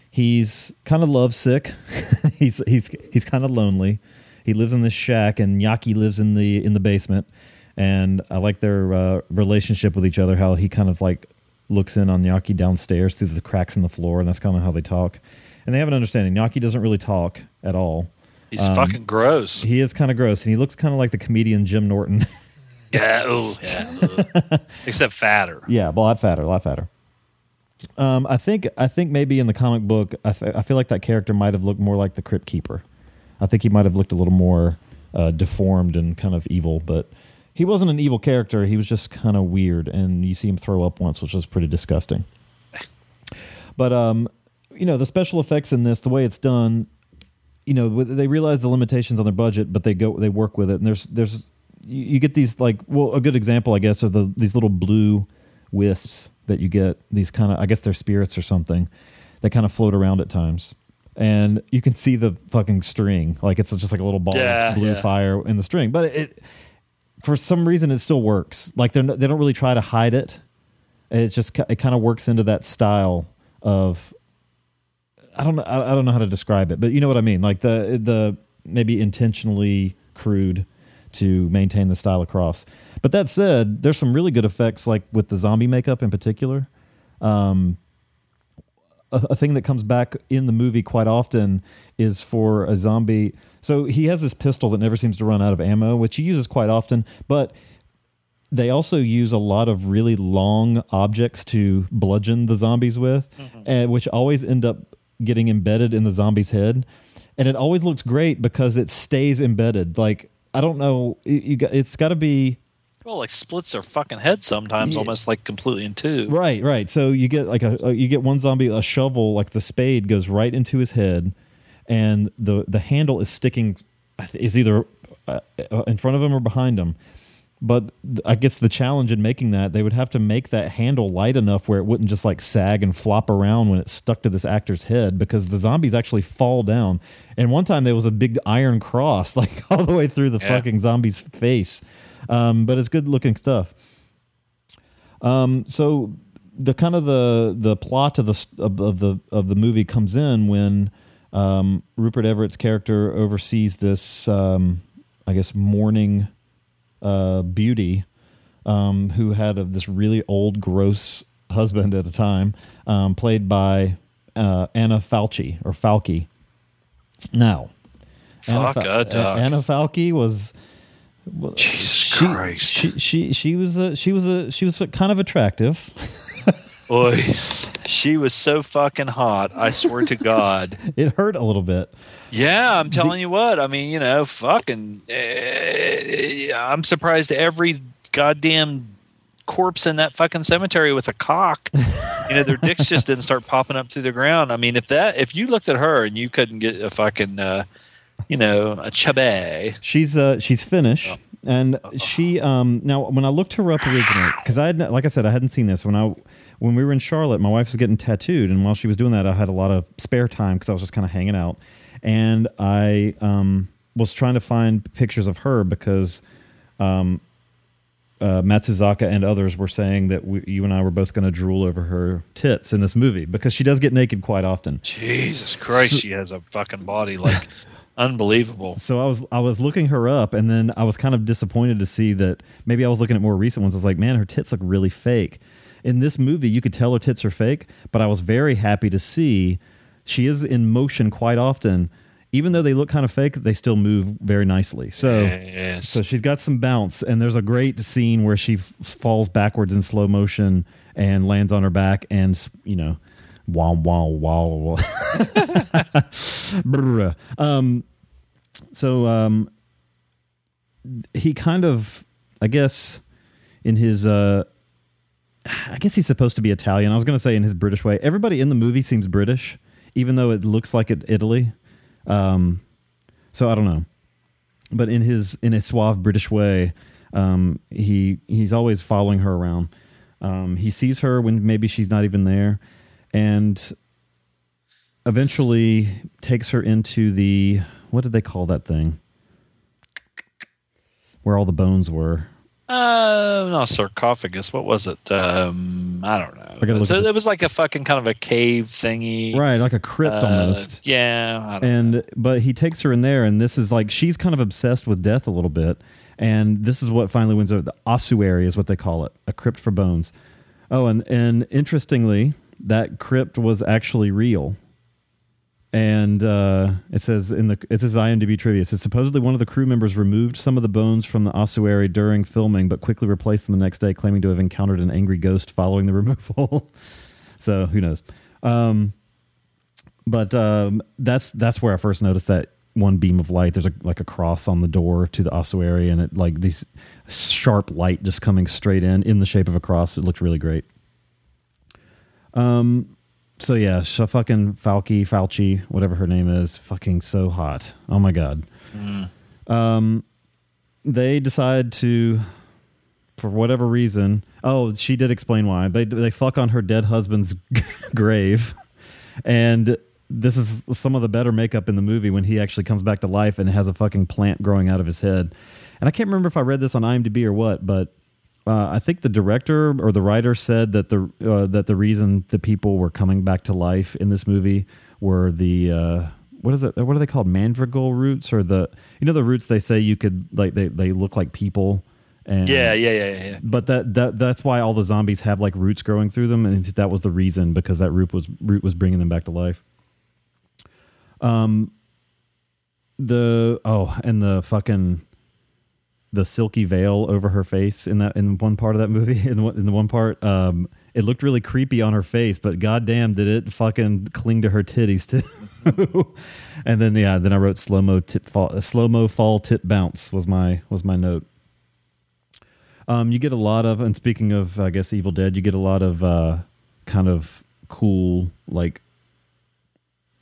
he's kind of lovesick. he's he's he's kind of lonely. He lives in this shack, and Yaki lives in the in the basement. And I like their uh, relationship with each other. How he kind of like looks in on Yaki downstairs through the cracks in the floor, and that's kind of how they talk. And they have an understanding. Yaki doesn't really talk at all. He's fucking gross. He is kind of gross, and he looks kind of like the comedian Jim Norton. Yeah, oh, yeah. Except fatter. yeah, a lot fatter, a lot fatter. Um, I think I think maybe in the comic book, I, f- I feel like that character might have looked more like the Crypt Keeper. I think he might have looked a little more uh, deformed and kind of evil, but he wasn't an evil character. He was just kind of weird, and you see him throw up once, which was pretty disgusting. But um, you know, the special effects in this, the way it's done, you know, they realize the limitations on their budget, but they go they work with it. And there's there's you, get these like well, a good example, I guess, are the these little blue wisps that you get. These kind of I guess they're spirits or something. They kind of float around at times. And you can see the fucking string, like it's just like a little ball Yeah, of blue yeah. fire in the string. But it, for some reason, it still works. Like they're they don't really try to hide it. It just it kind of works into that style of I don't know I, I don't know how to describe it, but you know what I mean. Like the the maybe intentionally crude to maintain the style across. But that said, there's some really good effects, like with the zombie makeup in particular. Um, a, a thing that comes back in the movie quite often is for a zombie. So he has this pistol that never seems to run out of ammo, which he uses quite often, but they also use a lot of really long objects to bludgeon the zombies with, and which always end up getting embedded in the zombie's head. And it always looks great because it stays embedded. Like I don't know, you, you got, it's got to be Well, like splits their fucking head sometimes, Yeah. almost like completely in two. Right, right. So you get like a, a you get one zombie a shovel like the spade goes right into his head, and the the handle is sticking is either uh, uh, in front of him or behind him. But I guess the challenge in making that they would have to make that handle light enough where it wouldn't just like sag and flop around when it's stuck to this actor's head because the zombies actually fall down. And one time there was a big iron cross like all the way through the Yeah. fucking zombie's face. Um, but it's good looking stuff. Um, so the kind of the the plot of the of, of the of the movie comes in when um, Rupert Everett's character oversees this, um, I guess, mourning uh, beauty um, who had a, this really old, gross husband at a time, um, played by uh, Anna Falchi or Falky. Now, Anna, Fuck Fal- a. Anna was Jesus she, Christ. She, she she was a she was a she was kind of attractive. Boy, She was so fucking hot. I swear to God. It hurt a little bit. Yeah, I'm telling you what. I mean, you know, fucking. eh, I'm surprised every goddamn corpse in that fucking cemetery with a cock. you know, their dicks just didn't start popping up through the ground. I mean, if that, if you looked at her and you couldn't get a fucking, uh, you know, a chubby. She's uh she's Finnish, and she um now when I looked her up originally because I had like I said I hadn't seen this. When I when we were in Charlotte my wife was getting tattooed and while she was doing that I had a lot of spare time because I was just kind of hanging out. And I um was trying to find pictures of her because um uh, Matsuzaka and others were saying that we, you and I were both going to drool over her tits in this movie because she does get naked quite often. Jesus Christ, she has a fucking body like unbelievable. So I was I was looking her up, and then I was kind of disappointed to see that maybe I was looking at more recent ones. I was like, man, her tits look really fake. In this movie, you could tell her tits are fake, but I was very happy to see she is in motion quite often. Even though they look kind of fake, they still move very nicely. So, Yes. so she's got some bounce, and there's a great scene where she f- falls backwards in slow motion and lands on her back, and you know, wow, wow, wow. Um, so um, he kind of, I guess, in his, uh, I guess he's supposed to be Italian. I was going to say in his British way. Everybody in the movie seems British, even though it looks like it Italy. Um, so I don't know, but in his in a suave British way, um, he he's always following her around. Um, he sees her when maybe she's not even there, and eventually takes her into the what did they call that thing? Where all the bones were. Uh, not sarcophagus. What was it? Um, I don't know. gotta So it was like a fucking kind of a cave thingy, Right, like a crypt Uh, almost. Yeah, I and but he takes her in there and this is like she's kind of obsessed with death a little bit and this is what finally wins over the ossuary is what they call it a crypt for bones oh and and interestingly that crypt was actually real and uh, it says in the it says IMDb trivia. It says supposedly one of the crew members removed some of the bones from the ossuary during filming, but quickly replaced them the next day, claiming to have encountered an angry ghost following the removal. so who knows? Um, but um, that's that's where I first noticed that one beam of light. There's a, like a cross on the door to the ossuary, and it like these sharp light just coming straight in in the shape of a cross. It looked really great. Um, so yeah, sh- fucking Falchi, Fauci, whatever her name is, fucking so hot. Oh my god. Um, they decide to, for whatever reason. Oh, she did explain why. They they fuck on her dead husband's grave, and this is some of the better makeup in the movie when he actually comes back to life and has a fucking plant growing out of his head. And I can't remember if I read this on IMDb or what, but uh, I think the director or the writer said that the uh, that the reason the people were coming back to life in this movie were the uh, what is it? What are they called? Mandrigal roots or the you know the roots they say you could like they they look like people. And, Yeah, yeah, yeah, yeah, yeah. But that that that's why all the zombies have like roots growing through them, and that was the reason because that root was root was bringing them back to life. Um. The oh, and the fucking the silky veil over her face in that in one part of that movie in the, in the one part um it looked really creepy on her face but goddamn did it fucking cling to her titties too and then yeah then i wrote slow mo tit fall slow mo fall tit bounce was my was my note um you get a lot of and speaking of i guess evil dead you get a lot of uh kind of cool like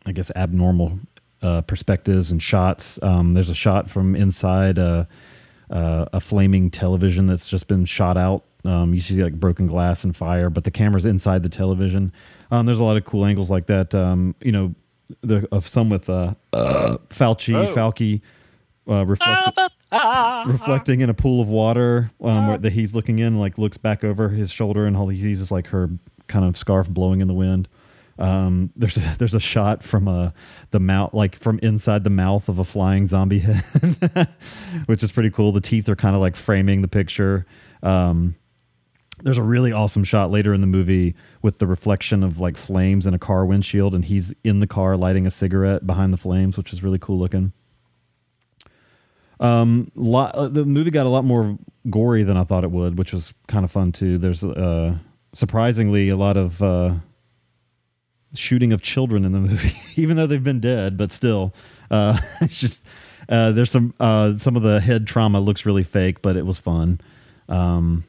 I guess abnormal uh, perspectives and shots. Um, there's a shot from inside uh, a flaming television that's just been shot out. Um, you see like broken glass and fire, but the camera's inside the television. Um, there's a lot of cool angles like that. Um, you know, the of some with uh, Fauci, Oh. Falchi, uh, reflect, reflecting in a pool of water um, where that he's looking in, like looks back over his shoulder, and all he sees is like her kind of scarf blowing in the wind. Um, there's a, there's a shot from uh, the mouth, like from inside the mouth of a flying zombie head, which is pretty cool. The teeth are kind of like framing the picture. Um, there's a really awesome shot later in the movie with the reflection of like flames in a car windshield, and he's in the car lighting a cigarette behind the flames, which is really cool looking. Um, lot, uh, the movie got a lot more gory than I thought it would, which was kind of fun too. There's uh, surprisingly a lot of uh, shooting of children in the movie, even though they've been dead, but still, uh, it's just uh, there's some uh, some of the head trauma looks really fake, but it was fun. Um,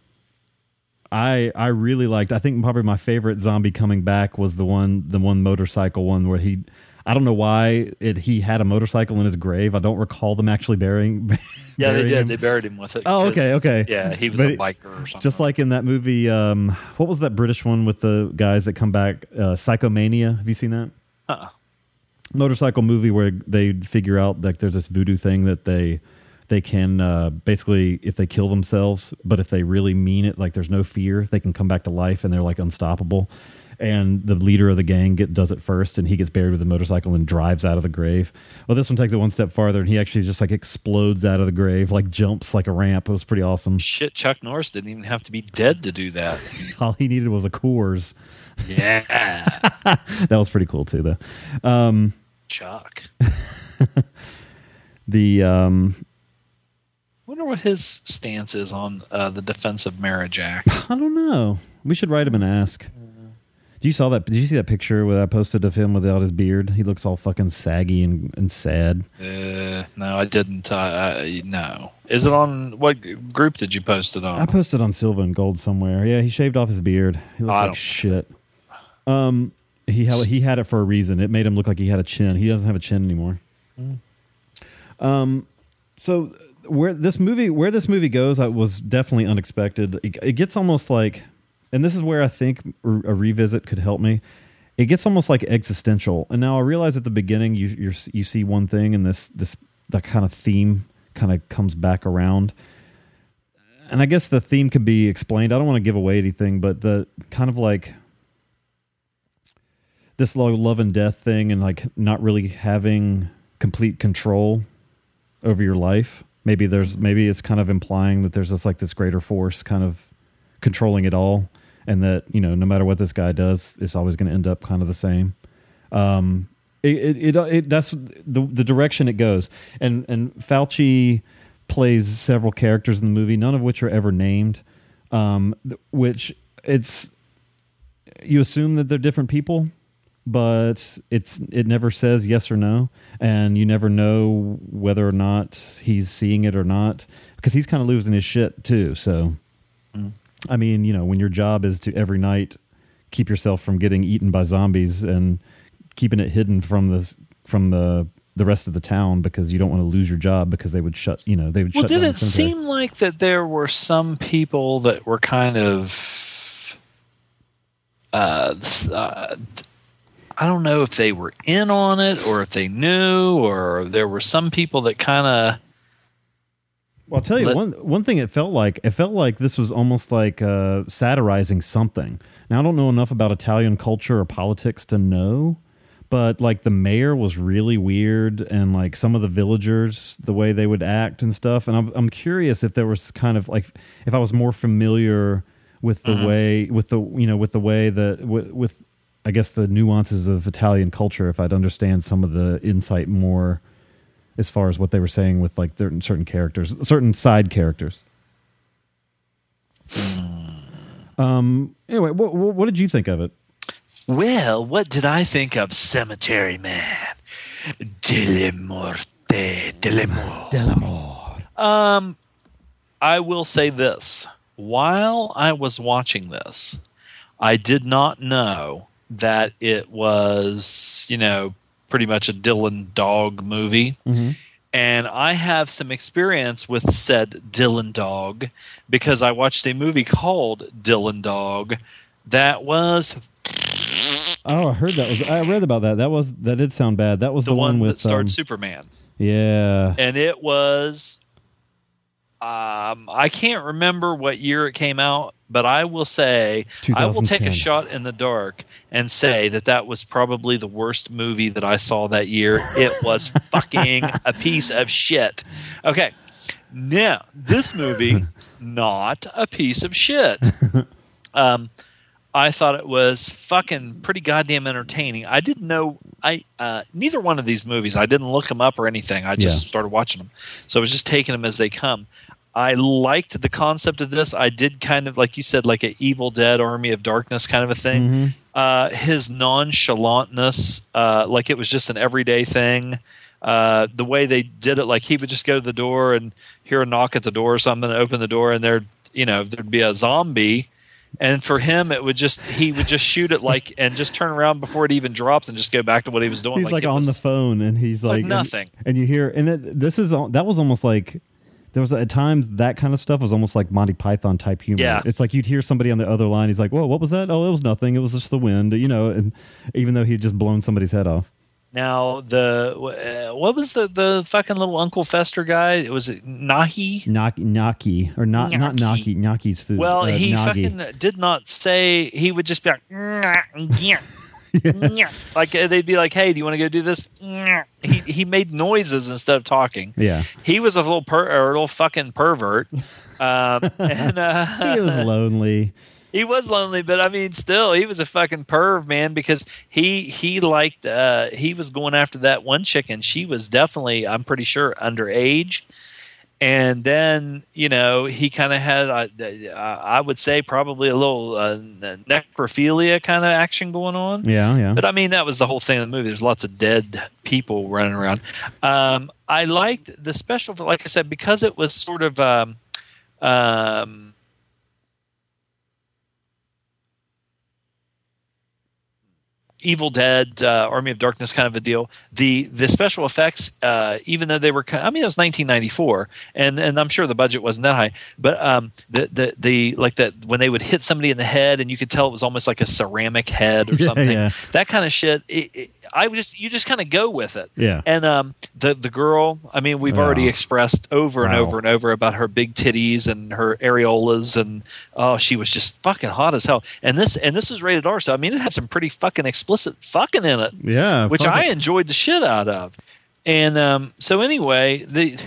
I I really liked. I think probably my favorite zombie coming back was the one the one motorcycle one where he. I don't know why it, he had a motorcycle in his grave. I don't recall them actually burying. Yeah, they did. him. They buried him with it. Oh, okay, okay. Yeah, he was But a biker or something. Just like in that movie, um, what was that British one with the guys that come back? Uh, Psychomania. Have you seen that? Uh-uh. motorcycle movie where they figure out like there's this voodoo thing that they they can uh, basically if they kill themselves, but if they really mean it, like there's no fear, they can come back to life and they're like unstoppable. And the leader of the gang get, does it first, and he gets buried with a motorcycle and drives out of the grave. Well, this one takes it one step farther, and he actually just like explodes out of the grave, like jumps like a ramp. It was pretty awesome. Shit, Chuck Norris didn't even have to be dead to do that. All he needed was a Coors. Yeah, that was pretty cool too, though. Um, Chuck. the um, Wonder what his stance is on uh, the Defense of Marriage Act. I don't know. We should write him and ask. Do you saw that? Did you see that picture where I posted of him without his beard? He looks all fucking saggy and, and sad. Uh, no, I didn't. Uh, I, no. Is it on what group did you post it on? I posted on Silva and Gold somewhere. Yeah, he shaved off his beard. He looks I like shit. Um, he had, he had it for a reason. It made him look like he had a chin. He doesn't have a chin anymore. Um, so where this movie where this movie goes, I was definitely unexpected. It, it gets almost like, and this is where I think a revisit could help me. It gets almost like existential. And now I realize at the beginning you you're, you see one thing, and this this that kind of theme kind of comes back around and I guess the theme could be explained. I don't want to give away anything, but the kind of like this lo- love and death thing, and like not really having complete control over your life. Maybe there's maybe it's kind of implying that there's this like this greater force kind of controlling it all, and that you know no matter what this guy does, it's always going to end up kind of the same. Um, it, it, it, it that's the the direction it goes, and and Fauci plays several characters in the movie, none of which are ever named. Um, which it's you assume that they're different people, but it's it never says yes or no, and you never know whether or not he's seeing it or not because he's kind of losing his shit too. So, I mean, you know, when your job is to every night keep yourself from getting eaten by zombies and keeping it hidden from the from the the rest of the town because you don't want to lose your job because they would shut you know they would Well, shut did down it seem like that there were some people that were kind of, uh, uh, I don't know if they were in on it or if they knew, or there were some people that kind of. Well, I'll tell you Let- one one thing. It felt like it felt like this was almost like uh, satirizing something. Now I don't know enough about Italian culture or politics to know, but like the mayor was really weird, and like some of the villagers, the way they would act and stuff. And I'm I'm curious if there was kind of like if I was more familiar with the way with the you know with the way that with, with I guess the nuances of Italian culture. If I'd understand some of the insight more as far as what they were saying with like certain certain characters, certain side characters. Um. Anyway, what, what what did you think of it? Well, what did I think of Cemetery Man? Delle morte, delle morte. Um, I will say this: while I was watching this, I did not know that it was, you know, pretty much a Dylan Dog movie. And I have some experience with said Dylan Dog because I watched a movie called Dylan Dog that was Oh, I heard that was. I read about that. That was that did sound bad. That was the, the, one, with that starred um, Superman. Yeah. and it was um I can't remember what year it came out, but I will say I will take a shot in the dark and say that that was probably the worst movie that I saw that year. It was fucking a piece of shit. Okay. Now, this movie not a piece of shit. Um I thought it was fucking pretty goddamn entertaining. I didn't know I uh, neither one of these movies. I didn't look them up or anything. I just Yeah. started watching them, so I was just taking them as they come. I liked the concept of this. I did kind of like you said, like an Evil Dead Army of Darkness kind of a thing. Mm-hmm. Uh, his nonchalantness, uh, like it was just an everyday thing. Uh, the way they did it, like he would just go to the door and hear a knock at the door or something, and open the door, and there, you know, there'd be a zombie. And for him, it would just he would just shoot it like and just turn around before it even dropped and just go back to what he was doing. He's like, it on was- the phone and he's like like, nothing. And, you hear, and it, this is that was almost like there was at times that kind of stuff was almost like Monty Python type humor. Yeah. it's like you'd hear somebody on the other line. He's like, "Whoa, what was that? Oh, it was nothing. It was just the wind." You know, and even though he'd just blown somebody's head off. Now the uh, what was the the fucking little Uncle Fester guy? It was it Nahi. Naki, Naki or not not Naki. Naki's food. Well, uh, he Gnaghi. fucking did not say. He would just be like, "Yeah, yeah." like uh, they'd be like, "Hey, do you want to go do this?" He he made noises instead of talking. Yeah, He was a little per or a little fucking pervert, um, and uh, he was lonely. he was lonely, but I mean, still, he was a fucking perv, man. Because he he liked uh, he was going after that one chick, and she was definitely, I'm pretty sure, underage. And then you know he kind of had, uh, I would say, probably a little uh, necrophilia kind of action going on. Yeah, yeah. But I mean, that was the whole thing of the movie. There's lots of dead people running around. Um, I liked the special, like I said, because it was sort of um, um, Evil Dead, uh, Army of Darkness kind of a deal. The the special effects, uh, even though they were, I mean, it was 1994, and and I'm sure the budget wasn't that high, but um, the the the like that when they would hit somebody in the head, and you could tell it was almost like a ceramic head or Yeah, something. yeah. That kind of shit. It, it, I just you just kind of go with it. Yeah. And um, the the girl, I mean, we've already expressed over and over and over about her big titties and her areolas, and oh, she was just fucking hot as hell. And this and this was rated R, so I mean, it had some pretty fucking explicit fucking in it, yeah, which I it. enjoyed the shit out of. And um, so anyway, the.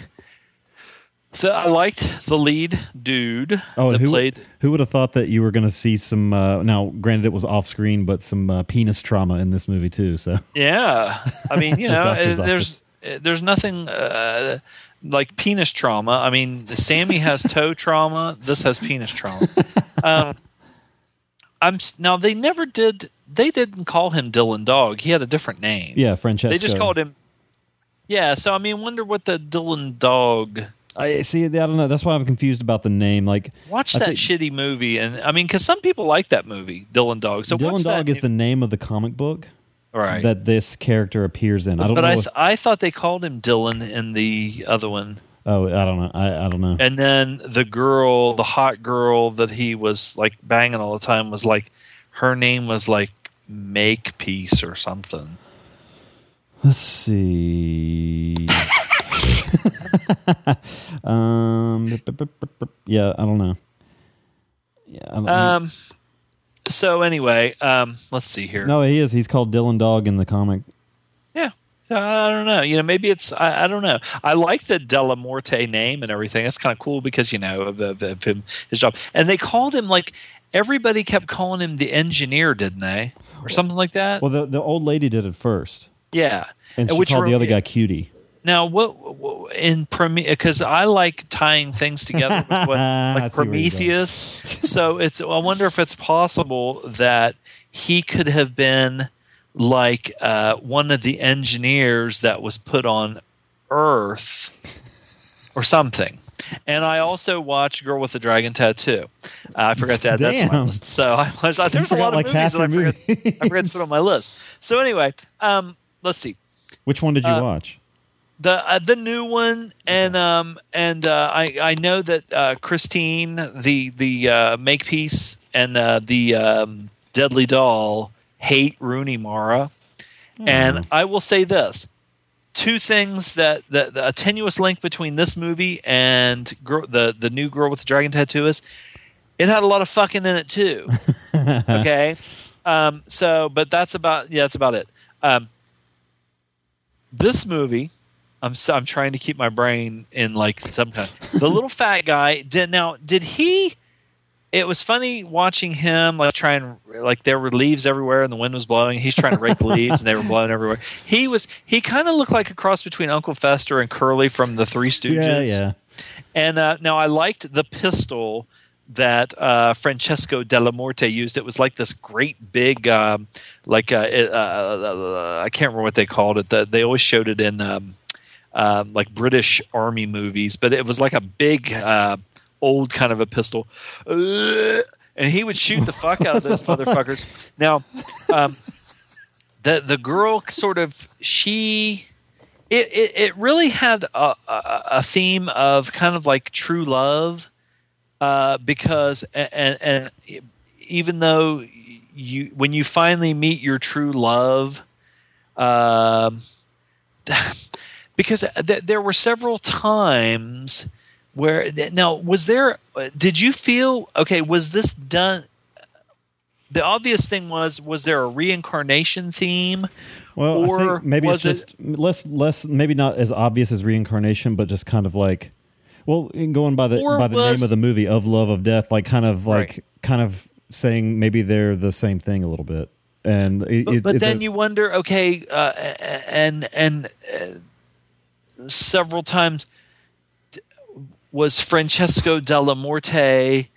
So I liked the lead dude Oh, that who, played. who would have thought that you were going to see some? Uh, now, granted, it was off screen, but some uh, penis trauma in this movie too. So Yeah, I mean, you know, there's uh, there's nothing uh, like penis trauma. I mean, Sammy has toe trauma. This has penis trauma. Um, I'm now they never did. They didn't call him Dylan Dog. He had a different name. yeah, Francesco. they just called him. Yeah, so I mean, wonder what the Dylan Dog. I see. I don't know. That's why I'm confused about the name. Like, Watch I that think- shitty movie, and I mean, because some people like that movie, Dylan Dog. So Dylan Dog is the name of the comic book right? that this character appears in. I don't but know. I, if- I thought they called him Dylan in the other one. oh, I don't know. I, I don't know. and then the girl the hot girl that he was like banging all the time was like her name was like make peace or something Let's see. um. Yeah, I don't know. Yeah. I don't um so anyway um let's see here no, he is. He's called Dylan Dog in the comic. yeah I don't know. You know, maybe it's I, I don't know. I like the Della Morte name and everything. That's kind of cool because you know of, of, of him his job. And they called him like everybody kept calling him the engineer, didn't they, or something like that? Well, the the old lady did it first, yeah. and she which called the other guy Cutie. Now, what, in Prometheus? Because I like tying things together with what, like see where you're going. Prometheus. so it's. I wonder if it's possible that he could have been like uh, one of the engineers that was put on Earth, or something. And I also watched Girl with the Dragon Tattoo. Uh, I forgot to add that to my list. So I was, there's a lot of like, movies that I forgot, I forgot to put on my list. So anyway, um, let's see Which one did you Uh, watch? The uh, the new one and um and uh, I I know that uh, Christine the the uh, Makepeace and uh, the um, Deadly Doll hate Rooney Mara, and I will say this: two things that the, the a tenuous link between this movie and girl, the the new girl with the dragon tattoo is it had a lot of fucking in it too. okay, um, so but that's about yeah that's about it. Um, this movie I'm so, I'm trying to keep my brain in like some kind. The little fat guy did now. Did he? It was funny watching him like trying like there were leaves everywhere and the wind was blowing. He's trying to rake the leaves and they were blowing everywhere. He was he kind of looked like a cross between Uncle Fester and Curly from the Three Stooges. Yeah, yeah. And uh, now I liked the pistol that uh, Francesco Della Morte used. It was like this great big, um, like uh, it, uh, uh, I can't remember what they called it. The, they always showed it in um, um, like British Army movies, but it was like a big, uh, old kind of a pistol. Uh, and he would shoot the fuck out of those motherfuckers. Now, um, the the girl sort of she it, it, it really had a, a, a theme of kind of like true love uh, because and, and even though you when you finally meet your true love um, because th- there were several times where now was there did you feel okay was this done the obvious thing was was there a reincarnation theme Well, or I think maybe it's just less, less, maybe not as obvious as reincarnation, but just kind of like, well, going by the by the was- name of the movie of love of death, like kind of like Right. kind of saying maybe they're the same thing a little bit, and it, but, it- but then a- you wonder okay uh, and and uh, several times was francesco della morte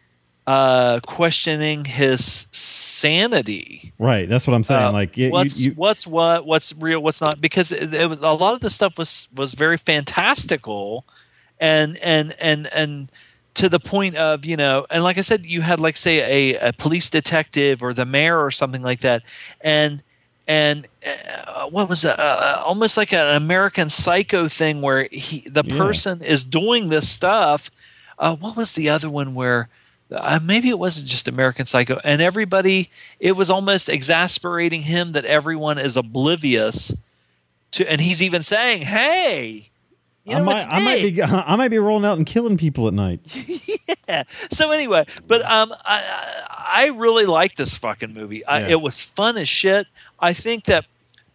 uh, questioning his sanity right. That's what I'm saying. Uh, like, you, what's you, you, what's what what's real what's not because it, it was, a lot of the stuff was was very fantastical and and and and to the point of you know and like i said you had like say a, a police detective or the mayor or something like that and and uh, what was it? Uh, almost like an American Psycho thing where he the Yeah. person is doing this stuff. Uh, what was the other one where uh, maybe it wasn't just American Psycho and everybody? It was almost exasperating him that everyone is oblivious to, and he's even saying, "Hey." You know, I might, I might me." be, I might be rolling out and killing people at night. yeah. So anyway, but um, I I I really like this fucking movie. I, Yeah. It was fun as shit. I think that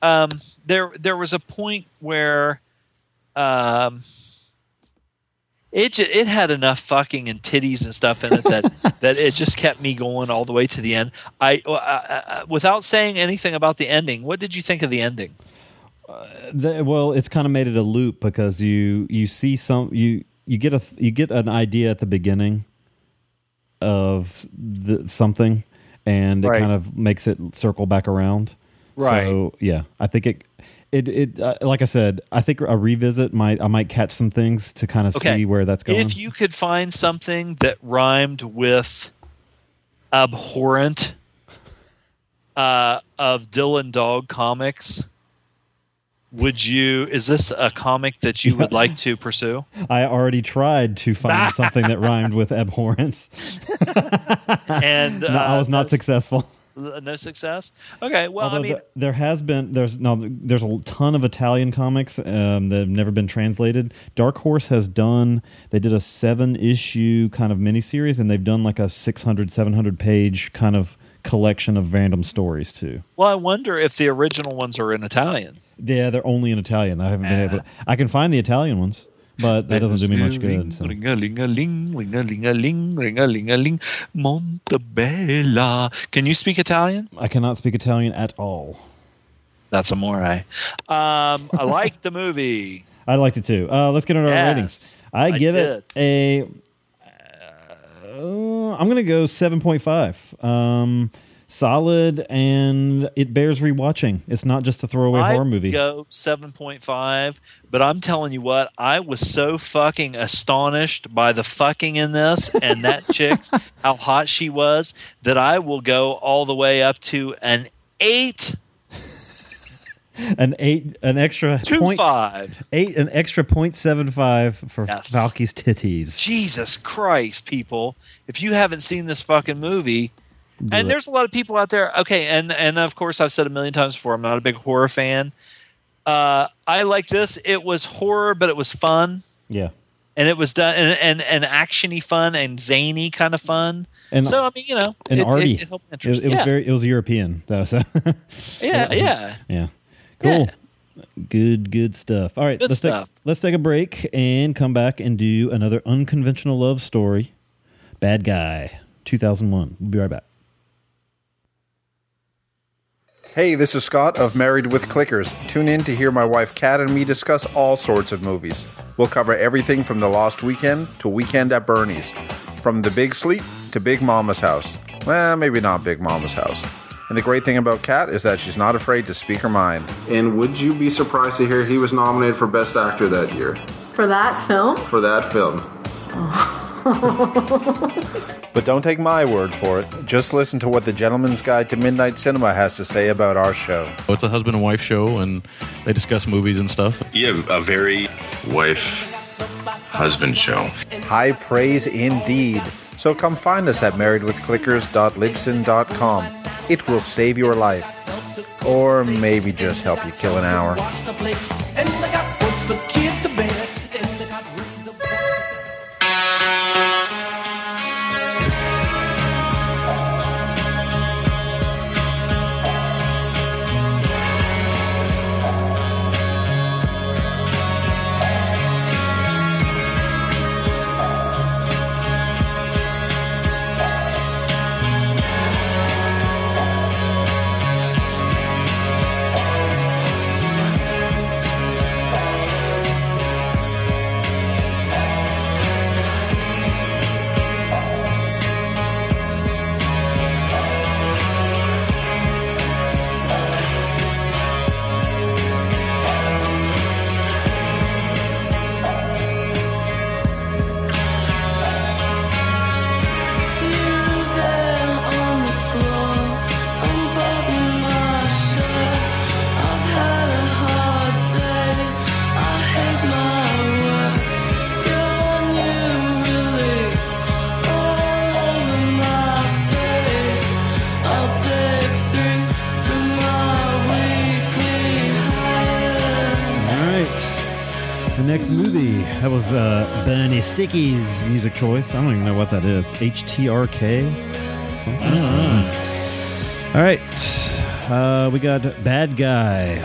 um, there there was a point where um, it ju- it had enough fucking and titties and stuff in it that that it just kept me going all the way to the end. I, I, I without saying anything about the ending. What did you think of the ending? The, well, it's kind of made it a loop because you you see some you you get a you get an idea at the beginning of the, something, and it Right. kind of makes it circle back around. Right. So yeah, I think it it it uh, like I said, I think a revisit might I might catch some things to kind of Okay. see where that's going. If you could find something that rhymed with abhorrent uh, of Dylan Dog comics, would you? Is this a comic that you would like to pursue? I already tried to find something that rhymed with abhorrence. And No, I uh, was not successful. No success. Okay. Well, Although I mean, the- there has been there's no there's a ton of Italian comics um, that have never been translated. Dark Horse has done they did a seven issue kind of miniseries and they've done like a 600 700 page kind of collection of random stories too. well, I wonder if the original ones are in Italian. Yeah, they're only in Italian. I haven't been able. To, I can find the Italian ones, but that doesn't do me much good. So. Ring a ling a ling, ring a ling a ling, ring a ling a ling, Montebella. Can you speak Italian? I cannot speak Italian at all. That's amore. Um, I like the movie. I liked it too. Uh, let's get into our ratings. I, I give it a. Uh, I'm gonna go seven point five. Um, solid, and it bears rewatching. It's not just a throwaway I horror movie. go seven point five, but I'm telling you what, I was so fucking astonished by the fucking in this and that chick's how hot she was that I will go all the way up to an eight An eight, an extra to point five. eight, an extra point seven five for Yes. Falchi's titties. Jesus Christ, people! If you haven't seen this fucking movie, and it. there's a lot of people out there. Okay, and and of course I've said a million times before, I'm not a big horror fan. Uh, I like this. It was horror, but it was fun, yeah, and it was done and and, and actiony fun and zany kind of fun. and so I mean, you know, and it, arty. it, it helped interest. it was yeah. very. It was European though. So yeah, yeah. yeah, cool. Good, good stuff. All right, Good let's stuff. take let's take a break and come back and do another unconventional love story. Bad guy, two thousand one. We'll be right back. Hey, this is Scott of Married with Clickers. Tune in to hear my wife Kat and me discuss all sorts of movies. We'll cover everything from the Lost Weekend to Weekend at Bernie's, from the Big Sleep to Big Mama's house. Well, maybe not Big Mama's house. And the great thing about Kat is that she's not afraid to speak her mind. And would you be surprised to hear he was nominated for Best Actor that year For that film? for that film? Oh. But don't take my word for it. Just listen to what the Gentleman's Guide to Midnight Cinema has to say about our show. Oh, it's a husband and wife show, and they discuss movies and stuff. Yeah, a very wife husband show. High praise indeed. So come find us at marriedwithclickers.libsyn.com. It will save your life. Or maybe just help you kill an hour. Sticky's music choice. I don't even know what that is. HTRK. Something. All right. Uh, we got Bad Guy,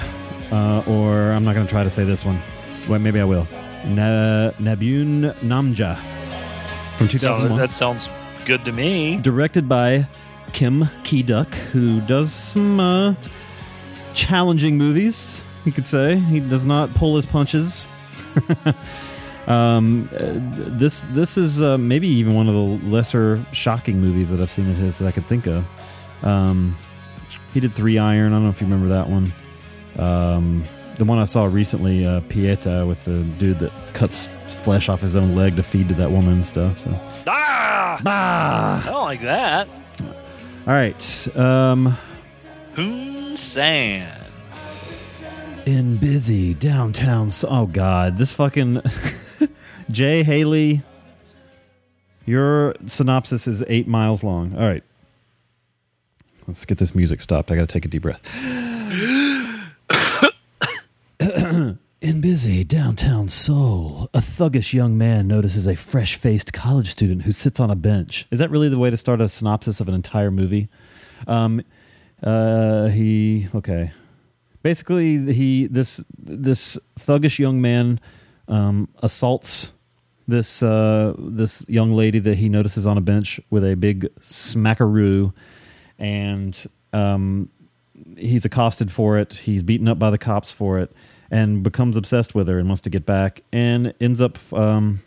uh, or I'm not going to try to say this one. Well, maybe I will. Na- Nabun Namja from So 2001. that sounds good to me. directed by Kim Ki-duk, who does some uh, challenging movies. You could say he does not pull his punches. um, uh, this this is uh, maybe even one of the lesser shocking movies that I've seen of his that I could think of. Um, he did Three Iron. I don't know if you remember that one. Um, the one I saw recently, uh, Pieta, with the dude that cuts flesh off his own leg to feed to that woman and stuff. So. Ah! Ah! I don't like that. All right. Um, Poon San. in busy downtown. Oh God, this fucking Jay Haley. Your synopsis is eight miles long. All right. Let's get this music stopped. I got to take a deep breath. In busy downtown Seoul, a thuggish young man notices a fresh faced college student who sits on a bench. Is that really the way to start a synopsis of an entire movie? Um, uh, he, okay. Basically, he, this, this thuggish young man um, assaults this, uh, this young lady that he notices on a bench with a big smackaroo. And um, he's accosted for it. He's beaten up by the cops for it, and becomes obsessed with her and wants to get back, and ends up. Um,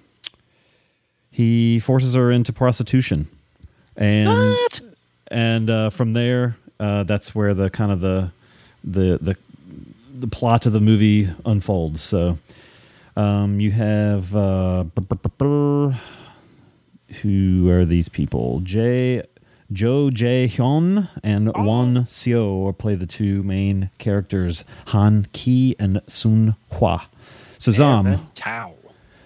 he forces her into prostitution, and and uh, from there, uh, that's where the kind of the the the the plot of the movie unfolds. So. Um, you have uh, who are these people? Jay, Jo Jae Hyun and Won Seo play the two main characters, Han Ki and Sun Hwa. Sazam. Tao.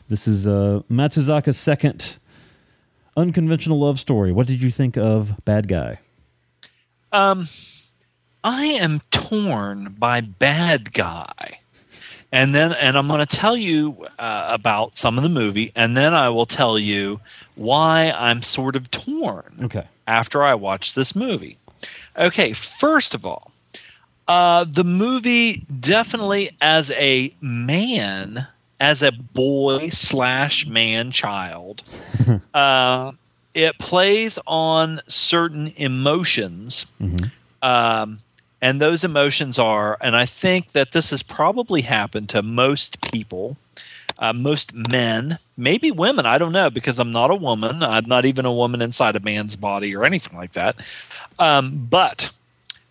This is uh, Matsuzaka's second unconventional love story. What did you think of Bad Guy? Um, I am torn by Bad Guy. And then, and I'm going to tell you uh, about some of the movie, and then I will tell you why I'm sort of torn Okay. after I watch this movie. Okay, first of all, uh, the movie definitely as a man, as a boy slash man child, uh, it plays on certain emotions. Um, and those emotions are, and I think that this has probably happened to most people. uh, most men, maybe women, I don't know, because I'm not a woman. I'm not even a woman inside a man's body or anything like that. Um, but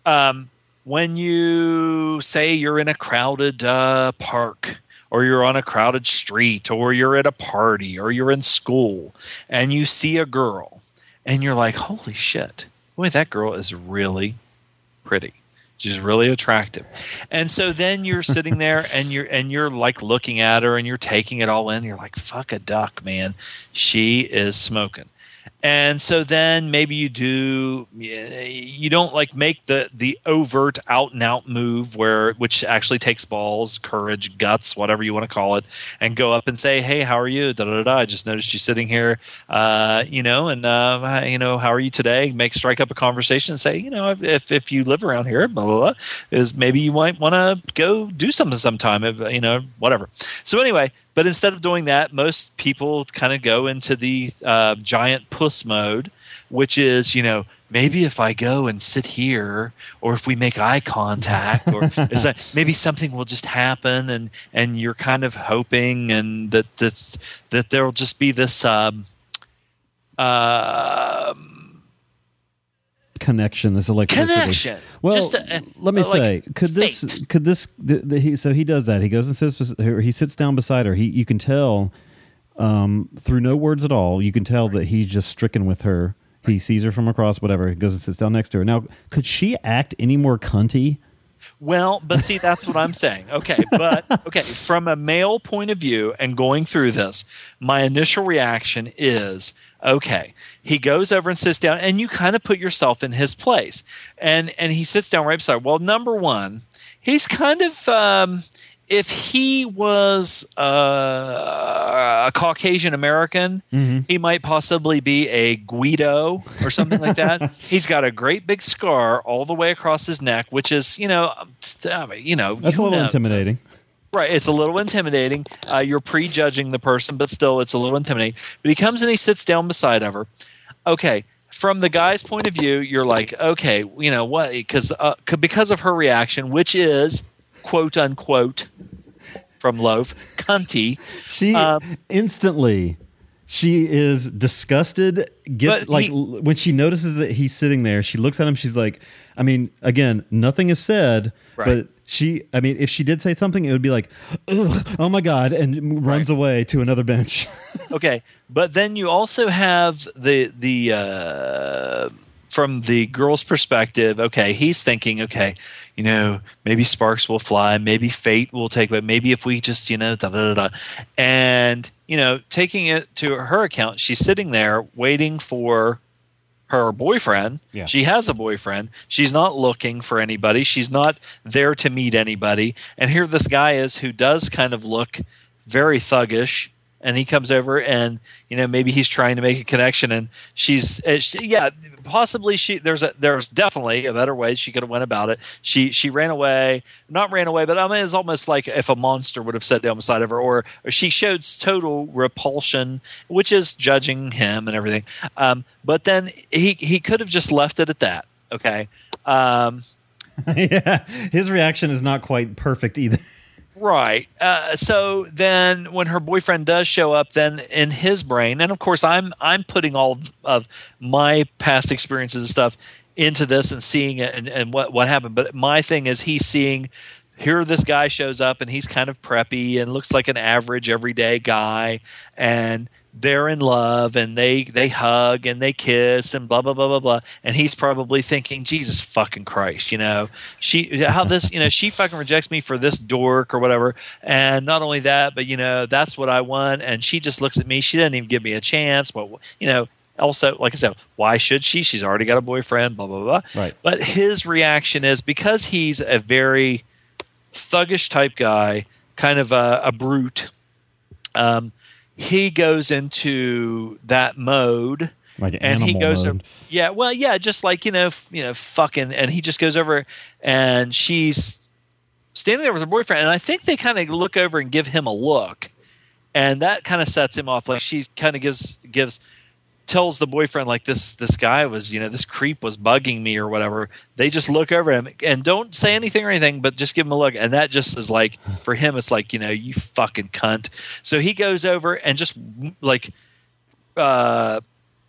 um, when you say you're in a crowded uh, park, or you're on a crowded street, or you're at a party, or you're in school, and you see a girl, and you're like, holy shit, boy, that girl is really pretty. She's really attractive. And so then you're sitting there and you're and you're like looking at her and you're taking it all in. You're like, fuck a duck, man. She is smoking. And so then maybe you do you don't like make the the overt out and out move where which actually takes balls, courage, guts, whatever you want to call it, and go up and say, "Hey, how are you?" Da da da. I just noticed you sitting here, uh, you know, and uh, you know, how are you today? Make strike up a conversation and say, you know, if if you live around here, blah blah blah, is maybe you might want to go do something sometime, if, you know, whatever. So anyway, but instead of doing that, most people kind of go into the uh, giant puss mode, which is, you know, maybe if I go and sit here, or if we make eye contact, or is that maybe something will just happen, and and you're kind of hoping, and that that that there'll just be this. Um, uh, connection, this electricity. Connection. Well, Just a- let me uh, like say, could this, could this, the, the, he, so he does that. He goes and sits, he sits down beside her. He, you can tell, um, through no words at all, you can tell that he's just stricken with her. He sees her from across, whatever. He goes and sits down next to her. Now, could she act any more cunty? Well, but see, that's what I'm saying. Okay, but okay, from a male point of view and going through this, my initial reaction is okay. He goes over and sits down, and you kind of put yourself in his place, and and he sits down right beside. Well, number one, he's kind of. Um, if he was uh, a Caucasian American, he might possibly be a Guido or something like that. He's got a great big scar all the way across his neck, which is, you know, I mean, you know, That's a little knows? intimidating. Right, it's a little intimidating. Uh, you're prejudging the person, but still, it's a little intimidating. But he comes and he sits down beside of her. Okay, from the guy's point of view, you're like, okay, you know what? Because uh, because of her reaction, which is quote unquote from Loaf, cunty. She Um, instantly, she is disgusted. Gets like he- l- when she notices that he's sitting there, she looks at him. She's like, I mean, again, nothing is said, Right. but she, I mean, if she did say something, it would be like, oh my god, and runs away to another bench. okay, but then you also have the the uh, from the girl's perspective. Okay, he's thinking, okay, you know, maybe sparks will fly, maybe fate will take, but maybe if we just, you know, da da da, da. and you know, taking it to her account, she's sitting there waiting for her boyfriend. Yeah. She has a boyfriend. She's not looking for anybody. She's not there to meet anybody. And here this guy is who does kind of look very thuggish. And he comes over and you know maybe he's trying to make a connection and she's uh, she, yeah possibly she there's a there's definitely a better way she could have went about it. She she ran away not ran away but I mean it's almost like if a monster would have sat down beside of her or, or she showed total repulsion which is judging him and everything. Um, but then he he could have just left it at that okay? Um, yeah, his reaction is not quite perfect either. Right. Uh, so then, when her boyfriend does show up, then in his brain, and of course, I'm I'm putting all of my past experiences and stuff into this and seeing it and, and what what happened. But my thing is, he's seeing here this guy shows up and he's kind of preppy and looks like an average everyday guy and they're in love and they they hug and they kiss and blah blah blah blah blah. And he's probably thinking jesus fucking christ you know? She how this you know she fucking rejects me for this dork or whatever. And not only that but you know that's what i want. And she just looks at me. She doesn't even give me a chance. But you know also like i said why should she? She's already got a boyfriend blah blah blah. Right. but his reaction is because he's a very thuggish type guy, kind of a, a brute. Um, he goes into that mode, Like an and he goes, mode. yeah, well, yeah, just like you know, f- you know, fucking, and he just goes over, and she's standing there with her boyfriend, and I think they kind of look over and give him a look, and that kind of sets him off. Like she kind of gives gives tells the boyfriend like this this guy was you know this creep was bugging me or whatever they just look over him and don't say anything or anything but just give him a look and that just is like for him it's like you know you fucking cunt so he goes over and just like uh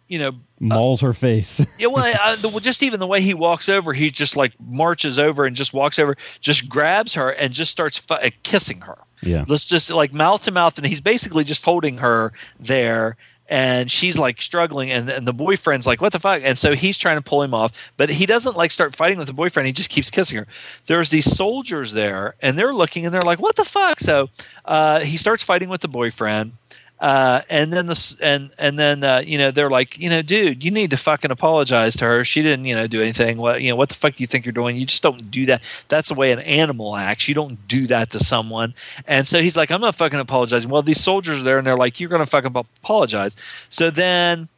you know Mauls her face. yeah, well, I, the, just even the way he walks over, he just like marches over and just walks over, just grabs her and just starts fu- uh, kissing her. Yeah. Let's just like mouth to mouth, and he's basically just holding her there, and she's like struggling, and, and the boyfriend's like, "What the fuck?" And so he's trying to pull him off, but he doesn't like start fighting with the boyfriend. He just keeps kissing her. There's these soldiers there, and they're looking, and they're like, "What the fuck?" So uh, he starts fighting with the boyfriend. Uh, and then the and and then uh, you know they're like you know dude you need to fucking apologize to her. She didn't you know do anything. What you know what the fuck do you think you're doing? You just don't do that. That's the way an animal acts. You don't do that to someone. And so he's like I'm not fucking apologizing. Well these soldiers are there and they're like you're gonna fucking apologize. So then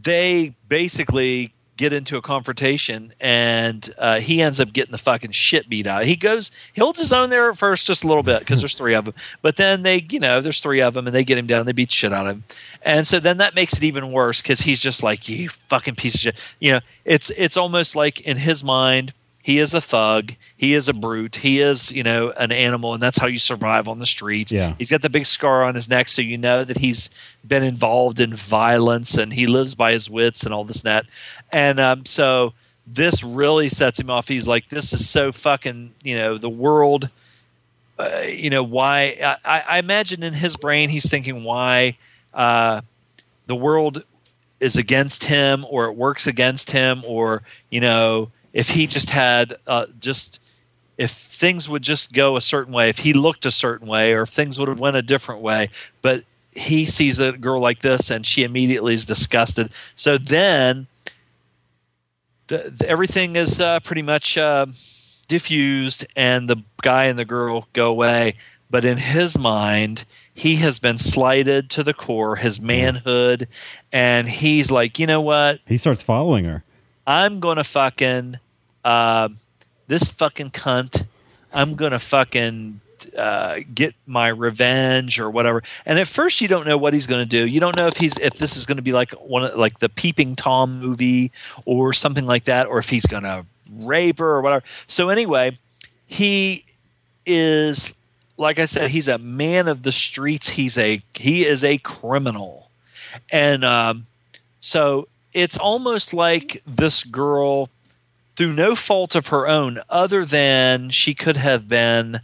they basically get into a confrontation and uh, he ends up getting the fucking shit beat out. He goes, he holds his own there at first just a little bit because there's three of them. But then they, you know, there's three of them and they get him down. They beat the shit out of him. And so then that makes it even worse because he's just like, you fucking piece of shit. You know, it's it's almost like in his mind, he is a thug. He is a brute. He is, you know, an animal, and that's how you survive on the streets. Yeah. He's got the big scar on his neck, so you know that he's been involved in violence and he lives by his wits and all this and that. And um, so this really sets him off. He's like, this is so fucking, you know, the world. Uh, you know why? I, I imagine in his brain he's thinking why uh, the world is against him or it works against him or you know if he just had uh, just if things would just go a certain way if he looked a certain way or if things would have went a different way but he sees a girl like this and she immediately is disgusted. So then the, the, everything is uh, pretty much uh, diffused and the guy and the girl go away. But in his mind he has been slighted to the core his manhood and he's like you know what? He starts following her. I'm gonna fucking uh, this fucking cunt. I'm gonna fucking uh, get my revenge or whatever. And at first, you don't know what he's gonna do. You don't know if he's if this is gonna be like one of, like the Peeping Tom movie or something like that, or if he's gonna rape her or whatever. So anyway, he is like I said, he's a man of the streets. He's a he is a criminal, and um, so it's almost like this girl, through no fault of her own, other than she could have been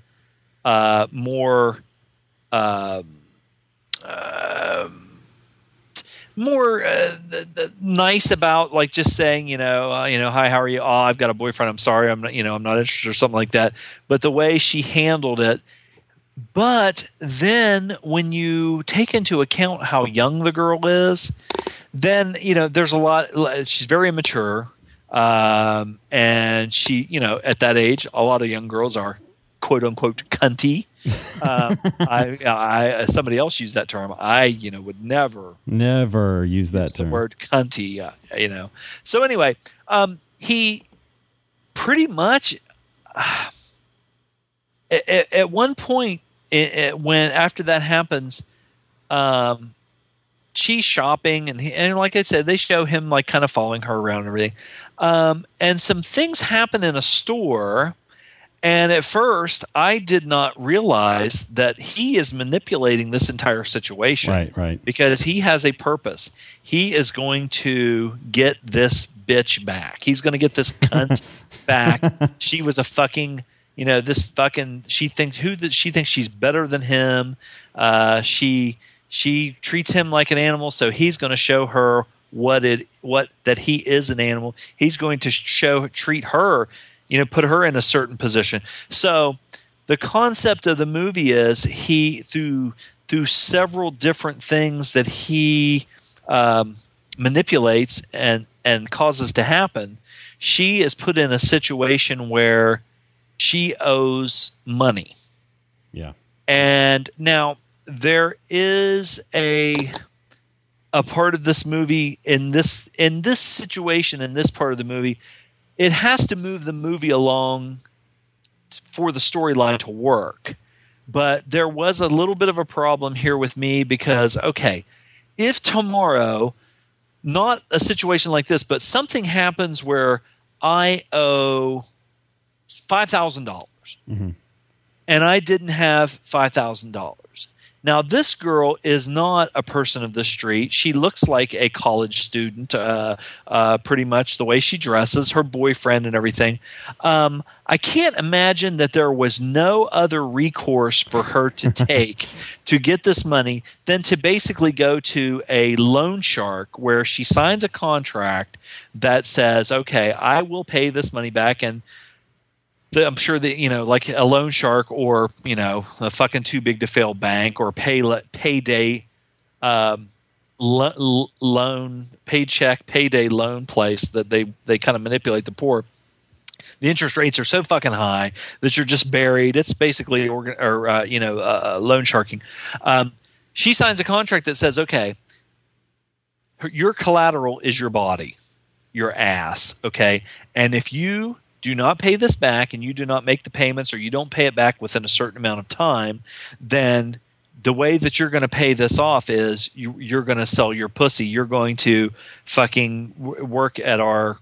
uh, more. Um, um, more uh, th- th- nice about like just saying you know uh, you know hi how are you? Oh I've got a boyfriend. I'm sorry. I'm not you know I'm not interested or something like that. But the way she handled it. But then when you take into account how young the girl is, then you know there's a lot. She's very immature, um, and she, you know, at that age, a lot of young girls are quote unquote cunty. um, I, I, somebody else used that term. I, you know, would never Never use that use the term. word cunty. Uh, you know. So anyway, um, he pretty much uh, at, at one point it, it, when after that happens, um, she's shopping and he, and like I said, they show him like kind of following her around and everything. Um, and some things happen in a store. And at first, I did not realize that he is manipulating this entire situation Right, right. because he has a purpose. He is going to get this bitch back. He's going to get this cunt back. She was a fucking, you know, this fucking. She thinks who that she thinks she's better than him. Uh, she she treats him like an animal, so he's going to show her what it what that he is an animal. He's going to show treat her, you know, put her in a certain position. So the concept of the movie is he through through several different things that he um, manipulates and and causes to happen. She is put in a situation where she owes money. Yeah. And now there is a a part of this movie in this in this situation in this part of the movie it has to move the movie along for the storyline to work. But there was a little bit of a problem here with me because okay, if tomorrow not a situation like this, but something happens where I owe five thousand dollars, Mhm. and I didn't have five thousand dollars. Now, this girl is not a person of the street. She looks like a college student, uh, uh, pretty much the way she dresses, her boyfriend, and everything. Um, I can't imagine that there was no other recourse for her to take to get this money than to basically go to a loan shark where she signs a contract that says, okay, I will pay this money back. And I'm sure that you know, like a loan shark or you know, a fucking too big to fail bank or pay payday um, lo- lo- loan paycheck payday loan place that they they kind of manipulate the poor. The interest rates are so fucking high that you're just buried. It's basically organ or uh, you know uh, loan sharking. Um, she signs a contract that says, okay, your collateral is your body, your ass, okay, and if you do not pay this back and you do not make the payments or you don't pay it back within a certain amount of time, then the way that you're going to pay this off is you, you're going to sell your pussy. You're going to fucking w- work at our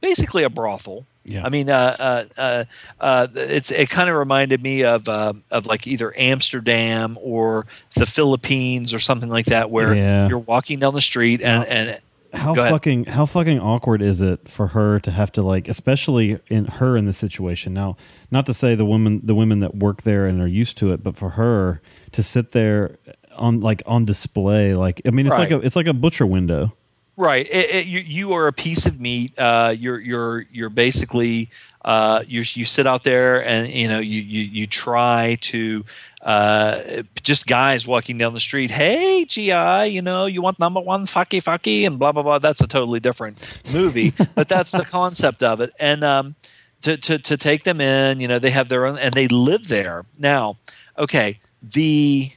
basically a brothel. Yeah. I mean, uh, uh, uh, uh, it's it kind of reminded me of uh, of like either Amsterdam or the Philippines or something like that, where Yeah. you're walking down the street and and how fucking how fucking awkward is it for her to have to like especially in her in this situation? Now not to say the women the women that work there and are used to it but for her to sit there on like on display like i mean it's like a it's like a butcher window Right. It, it, you, you are a piece of meat. Uh, you're you're you're basically uh, you you sit out there and you know you you, you try to uh, just guys walking down the street. Hey, GI, you know you want number one fucky fucky and blah blah blah. That's a totally different movie, but that's the concept of it. And um, to to to take them in, you know they have their own and they live there now. Okay, the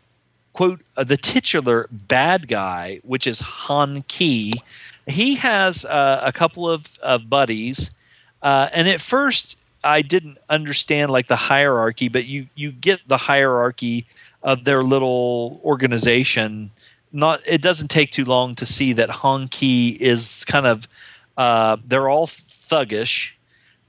quote uh, the titular bad guy, which is Han Ki, he has uh, a couple of, of buddies, uh, and at first I didn't understand like the hierarchy, but you you get the hierarchy of their little organization. Not it doesn't take too long to see that Han Ki is kind of uh, they're all thuggish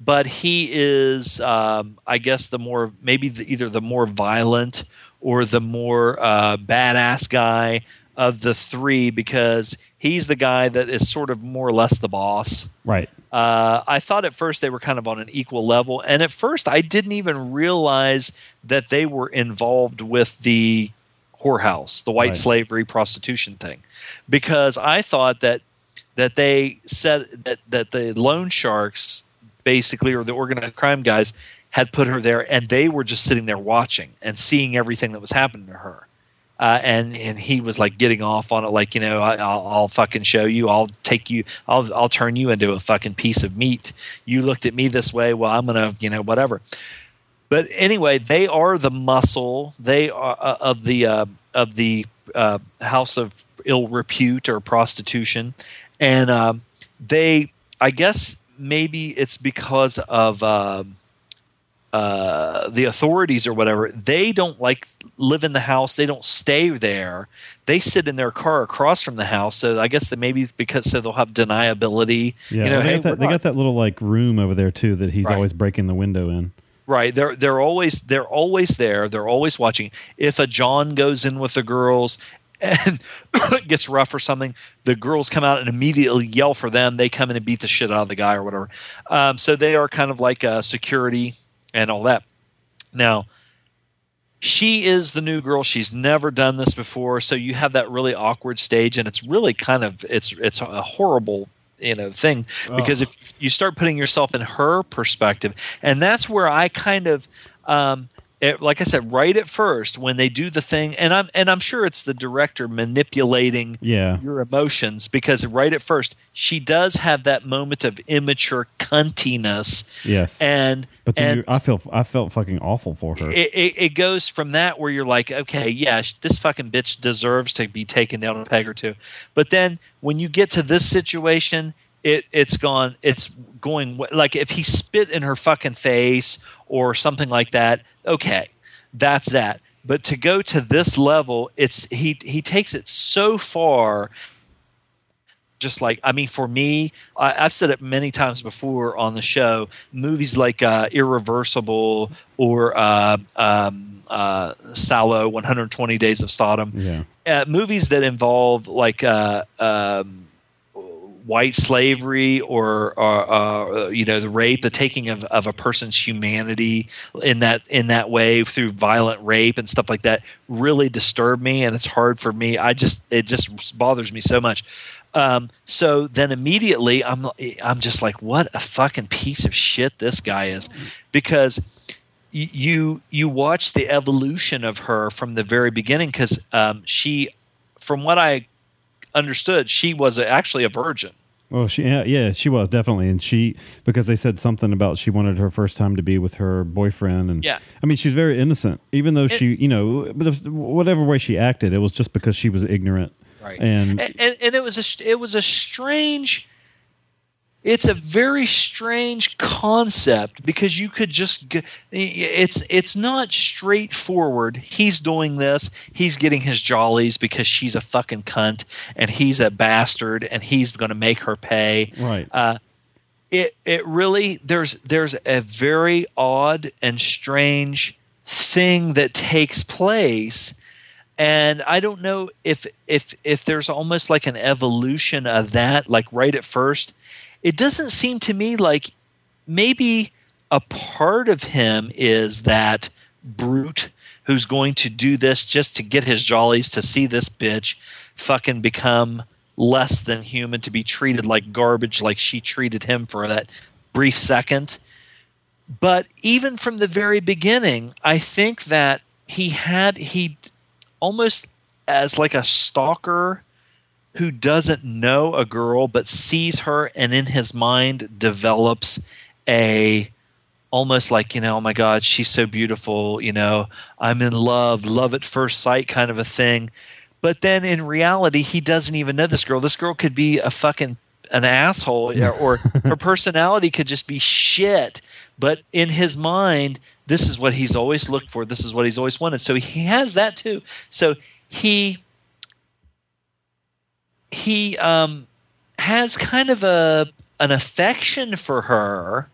but he is, um, I guess, the more maybe the, either the more violent or the more uh, badass guy of the three because he's the guy that is sort of more or less the boss. right Uh, I thought at first they were kind of on an equal level, and at first I didn't even realize that they were involved with the whorehouse, the white Right. slavery prostitution thing, because I thought that that they said that that the loan sharks basically or the organized crime guys had put her there and they were just sitting there watching and seeing everything that was happening to her. Uh, and and he was like getting off on it like you know I, I'll, I'll fucking show you. I'll take you I'll I'll turn you into a fucking piece of meat. You looked at me this way. Well I'm gonna you know whatever. But anyway they are the muscle. They are uh, of the uh, of the uh, house of ill repute or prostitution. And um, they I guess maybe it's because of um, uh, the authorities or whatever. They don't like live in the house. They don't stay there. They sit in their car across from the house. So I guess that maybe because so they'll have deniability. yeah you know, they, hey, got that, they got that little like room over there too that he's Right. always breaking the window in Right. They're they're always they're always there. They're always watching. If a John goes in with the girls and gets rough or something, the girls come out and immediately yell for them. They come in and beat the shit out of the guy or whatever. Um, so they are kind of like a security and all that. Now, she is the new girl. She's never done this before, so you have that really awkward stage, and it's really kind of it's it's a horrible you know thing because if you start putting yourself in her perspective, and that's where I kind of. Um, it, like I said, right at first when they do the thing, and I'm and I'm sure it's the director manipulating yeah. your emotions because right at first she does have that moment of immature cuntiness, yes. and but then and you, i feel i felt fucking awful for her. It, it, it goes from that where you're like, okay, yeah, this fucking bitch deserves to be taken down a peg or two. But then when you get to this situation, it it's gone. It's going like if he spit in her fucking face or something like that. Okay, that's that. But to go to this level, it's he he takes it so far just like I mean, for me, I, I've said it many times before on the show. Movies like uh, Irreversible or uh, um, uh, Salò, 120 Days of Sodom, Yeah. uh, movies that involve like uh, um, white slavery or, or uh, you know the rape, the taking of, of a person's humanity in that in that way through violent rape and stuff like that really disturb me, and it's hard for me. I just it just bothers me so much. Um, so then immediately I'm I'm just like, what a fucking piece of shit this guy is, because you you watch the evolution of her from the very beginning because um, she, from what I understood, she was a, actually a virgin. Well, she yeah, yeah, she was definitely, and she because they said something about she wanted her first time to be with her boyfriend, and Yeah. I mean she's very innocent, even though she, you know, but if, whatever way she acted, it was just because she was ignorant, Right. And, and, and, and it was a it was a strange it's a very strange concept because you could just g- it's it's not straightforward. He's doing this. He's getting his jollies because she's a fucking cunt and he's a bastard and he's going to make her pay. Right. uh, it it really there's there's a very odd and strange thing that takes place. And i don't know if if if there's almost like an evolution of that like right at first it doesn't seem to me like maybe a part of him is that brute who's going to do this just to get his jollies to see this bitch fucking become less than human to be treated like garbage like she treated him for that brief second. But even from the very beginning i think that he had he almost as like a stalker who doesn't know a girl but sees her and in his mind develops a almost like you know oh my god she's so beautiful you know i'm in love love at first sight kind of a thing. But then in reality he doesn't even know this girl. This girl could be a fucking an asshole or, or her personality could just be shit. But in his mind this is what he's always looked for. This is what he's always wanted. So he has that too. So he he um, has kind of a an affection for her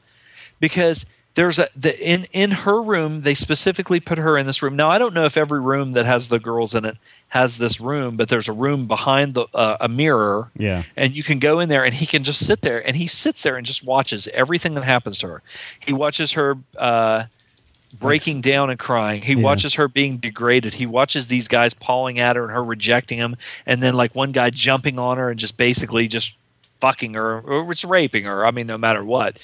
because there's a the, in in her room they specifically put her in this room. Now I don't know if every room that has the girls in it has this room, but there's a room behind the uh, a mirror yeah, and you can go in there and he can just sit there and he sits there and just watches everything that happens to her. He watches her uh, breaking down and crying. He Yeah. watches her being degraded. He watches these guys pawing at her and her rejecting him, and then like one guy jumping on her and just basically just fucking her or it's raping her. I mean, no matter what.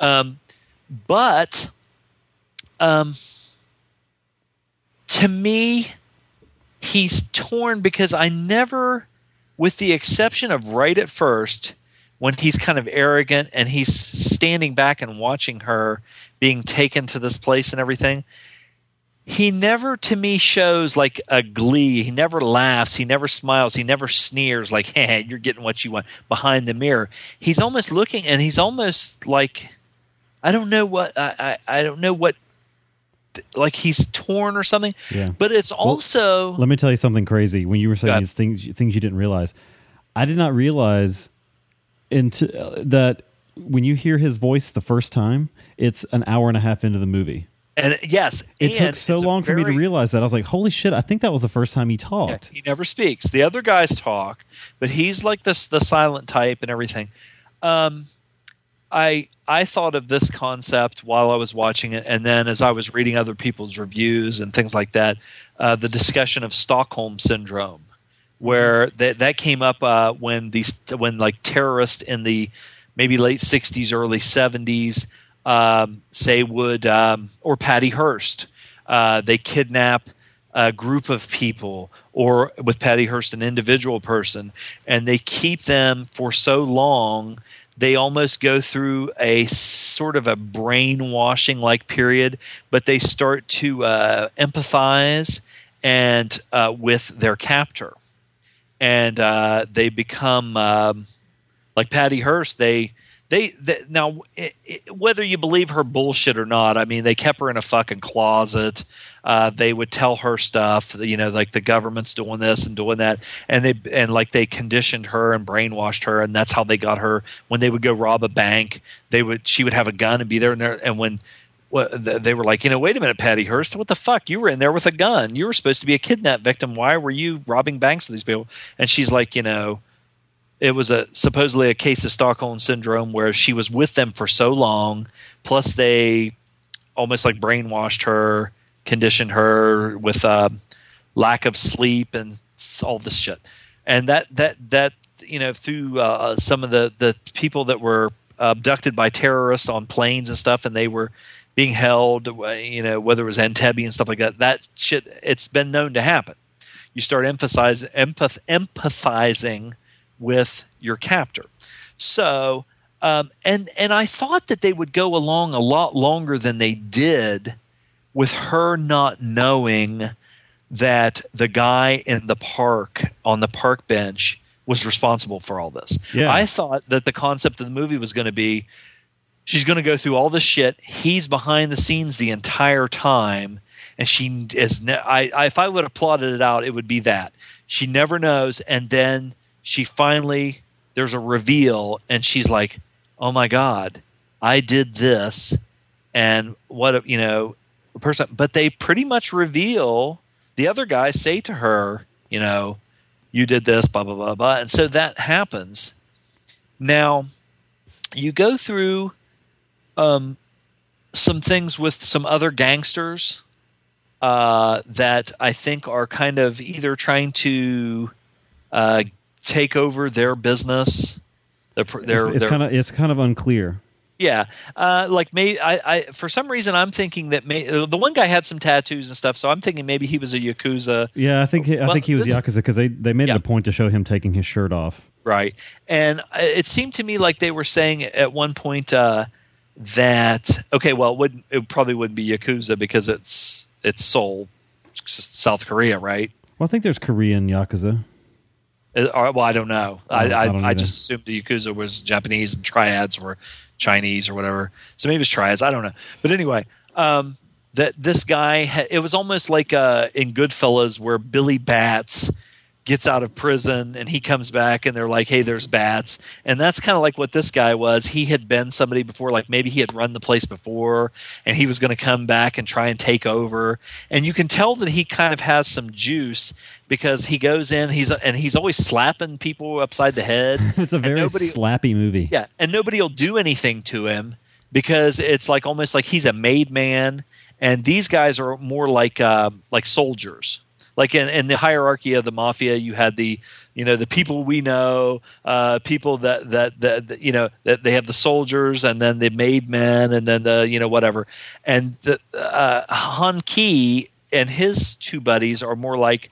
Um, but um, to me, he's torn because I never, with the exception of right at first, when he's kind of arrogant and he's standing back and watching her being taken to this place and everything, he never to me shows like a glee. He never laughs. He never smiles. He never sneers like, hey, you're getting what you want behind the mirror. He's almost looking and he's almost like, I don't know what, I, I, I don't know what, like he's torn or something. yeah. But it's also Let me tell you something crazy. When you were saying these things, things you didn't realize, I did not realize into uh, that when you hear his voice the first time, it's an hour and a half into the movie. and yes, It and took so long for me to realize that. I was like, "Holy shit!" I think that was the first time he Yeah, talked. he never speaks. The other guys talk, but he's like this the silent type and everything. Um, I I thought of this concept while I was watching it, and then as I was reading other people's reviews and things like that, uh, the discussion of Stockholm syndrome, where that that came up uh, when these when like terrorists in the maybe late '60s, early '70s, um, say would um, or Patty Hearst, uh, they kidnap a group of people or with Patty Hearst an individual person and they keep them for so long they almost go through a sort of a brainwashing like period but they start to uh, empathize and uh, with their captor and uh, they become um, like Patty Hearst they they, they now it, it, whether you believe her bullshit or not, I mean, they kept her in a fucking closet. Uh, they would tell her stuff, you know, like the government's doing this and doing that, and they and like they conditioned her and brainwashed her, and that's how they got her. When they would go rob a bank, they would she would have a gun and be there, and there, and when well, they were like, you know, wait a minute, Patty Hearst, what the fuck? You were in there with a gun. You were supposed to be a kidnap victim. Why were you robbing banks with these people? And she's like, you know, it was a supposedly a case of Stockholm syndrome where she was with them for so long, plus they almost like brainwashed her, conditioned her with uh, lack of sleep and all this shit, and that that that you know through uh, some of the the people that were abducted by terrorists on planes and stuff, and they were being held, you know, whether it was Entebbe and stuff like that. That shit, it's been known to happen. You start emphasizing empath, empathizing with your captor. So, um, and and I thought that they would go along a lot longer than they did, with her not knowing that the guy in the park on the park bench was responsible for all this. Yeah. I thought that the concept of the movie was going to be she's going to go through all this shit. He's behind the scenes the entire time, and she is. Ne- I, I if I would have plotted it out, it would be that she never knows, and then she finally there's a reveal, and she's like, "Oh my god, I did this," and what you know, person. But they pretty much reveal the other guy say to her, you know, you did this, blah blah blah blah, and so that happens. Now, you go through um, some things with some other gangsters uh, that I think are kind of either trying to uh, take over their business. Their, their, it's, it's kind of it's kind of unclear. yeah, uh, like may I, I for some reason I'm thinking that may, the one guy had some tattoos and stuff, so I'm thinking maybe he was a yakuza, Yeah, I think he, I Well, think he was this- yakuza because they they made it a point to show him taking his shirt off. right? And it seemed to me like they were saying at one point uh, that okay, well, it would it probably wouldn't be yakuza because it's it's Seoul, South Korea, right? Well, I think there's Korean yakuza. Uh, or- well, I don't know. I I don't- I, I don't I just assumed the Yakuza was Japanese and triads were Chinese or whatever. So maybe it's triads. I don't know. But anyway, um, that this guy, ha- it was almost like uh, in Goodfellas where Billy Batts gets out of prison and he comes back and they're like, hey, there's bats. And that's kind of like what this guy was. He had been somebody before, like maybe he had run the place before and he was going to come back and try and take over. And you can tell that he kind of has some juice because he goes in, he's and he's always slapping people upside the head. it's a very nobody- slappy movie. yeah, and nobody will do anything to him because it's like almost like he's a made man, and these guys are more like uh, like soldiers. Like in, in the hierarchy of the mafia, you had the you know the people we know, uh, people that, that that that you know that they have the soldiers, and then the made men, and then the you know whatever, and the uh, Han Ki and his two buddies are more like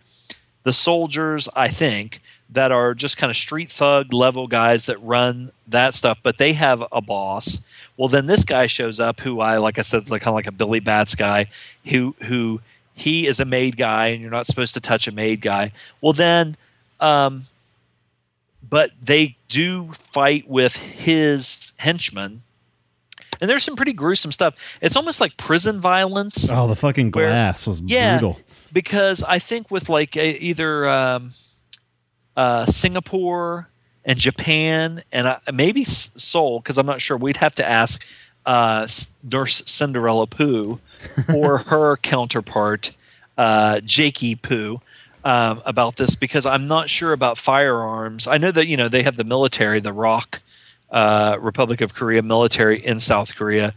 the soldiers, I think, that are just kind of street thug level guys that run that stuff, but they have a boss. Well, then this guy shows up, who I like I said, is like kind of like a Billy Batts guy, who who he is a made guy, and you're not supposed to touch a made guy. Well, then, um, but they do fight with his henchmen. And there's some pretty gruesome stuff. It's almost like prison violence Oh, the fucking Where- glass was yeah, brutal. because I think with like a, either um, uh, Singapore and Japan and uh, maybe Seoul, because I'm not sure. We'd have to ask uh, Nurse Cinderella Pooh or her counterpart uh, Jakey Pooh. Um, about this because I'm not sure about firearms. I know that you know they have the military, the ROC, uh, Republic of Korea military in South Korea,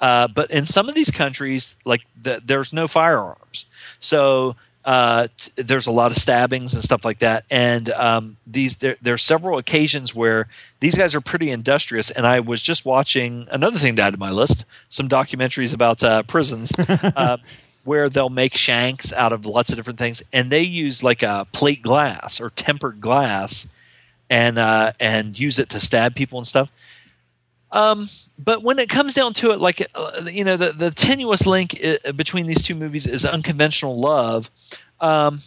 uh, but in some of these countries, like the, there's no firearms, so uh, t- there's a lot of stabbings and stuff like that. And um, these there, there are several occasions where these guys are pretty industrious. And I was just watching another thing to add to my list: some documentaries about uh, prisons. uh, where they'll make shanks out of lots of different things, and they use like a plate glass or tempered glass, and uh, and use it to stab people and stuff. Um, but when it comes down to it, like uh, you know, the the tenuous link i- between these two movies is unconventional love. Um,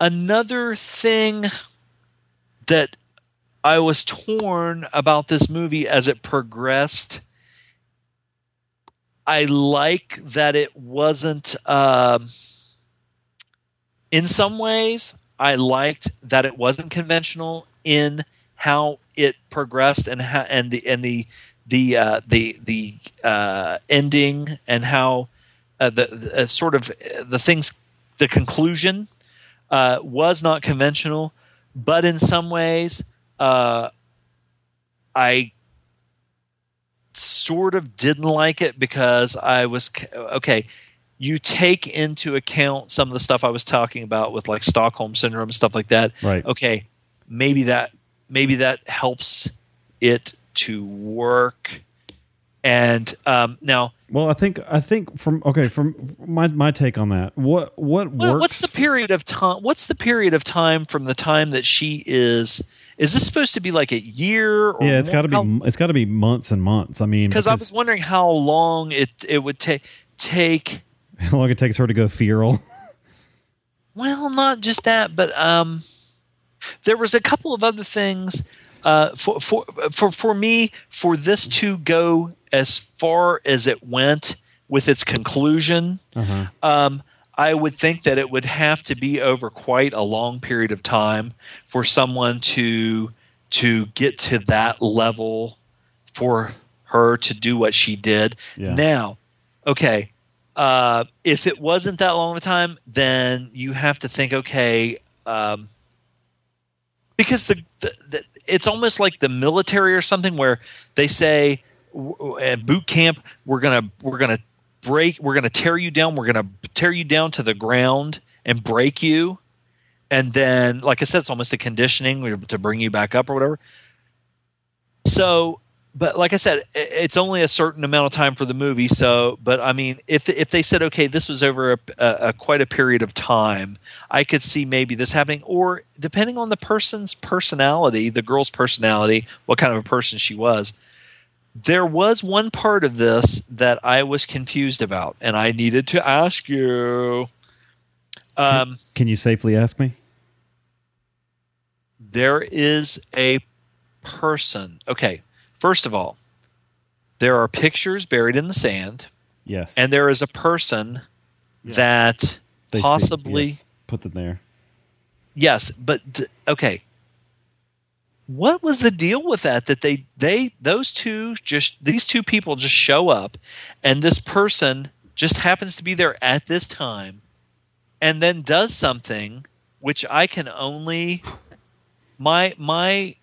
another thing that I was torn about this movie as it progressed. I like that it wasn't. Um, in some ways, I liked that it wasn't conventional in how it progressed and how and the and the the uh, the the uh, ending and how uh, the, the uh, sort of uh, the things the conclusion uh, was not conventional, but in some ways, uh, I sort of didn't like it because I was okay. You take into account some of the stuff I was talking about with like Stockholm syndrome and stuff like that. Right. Okay, maybe that maybe that helps it to work. And um, now, Well, I think I think from okay from my my take on that. What what Well, works? what's the period of time? What's the period of time from the time that she is? Is this supposed to be like a year? Or yeah, it's got to be it's got to be months and months. I mean, because I was wondering how long it it would take take. how long it takes her to go feral. Well, not just that, but um, there was a couple of other things. Uh, for for for for me, for this to go as far as it went with its conclusion, Uh-huh. um, I would think that it would have to be over quite a long period of time for someone to to get to that level for her to do what she did. Yeah. Now, okay, uh, if it wasn't that long of a time, then you have to think, okay, um, because the, the, the it's almost like the military or something where they say at boot camp we're gonna we're gonna break we're gonna tear you down we're gonna tear you down to the ground and break you. And then like i said it's almost a conditioning to bring you back up or whatever. So but like i said it's only a certain amount of time for the movie so but i mean if if they said okay this was over a, a, a quite a period of time i could see maybe this happening or depending on the person's personality the girl's personality what kind of a person she was there was one part of this that i was confused about and i needed to ask you um, Can you safely ask me? there is a person. Okay, first of all, there are pictures buried in the sand, Yes. and there is a person that They possibly yes. put them there. yes, but d- okay. What was the deal with that? That they they those two just these two people just show up, and this person just happens to be there at this time, and then does something which I can only my my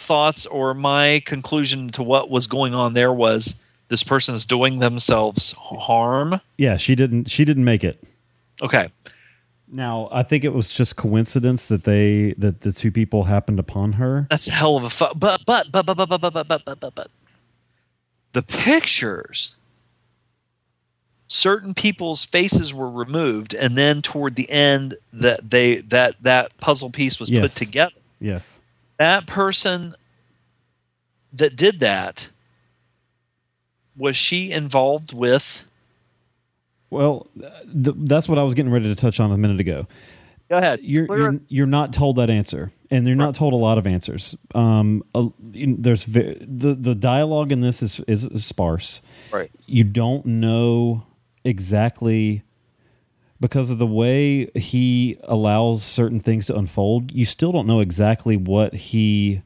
thoughts or my conclusion to what was going on there was this person's doing themselves harm. Yeah, she didn't. She didn't make it. Okay. Now, I think it was just coincidence that they that the two people happened upon her. That's a hell of a fu- but but but but but but but but but but but the pictures certain people's faces were removed and then toward the end that they that that puzzle piece was Yes. put together Yes. That person that did that was she involved with Well, th- that's what I was getting ready to touch on a minute ago. Go ahead. You're you're, you're not told that answer, and you're not told a lot of answers. Um, in- there's ve- the the dialogue in this is, is is sparse. Right. You don't know exactly because of the way he allows certain things to unfold. You still don't know exactly what he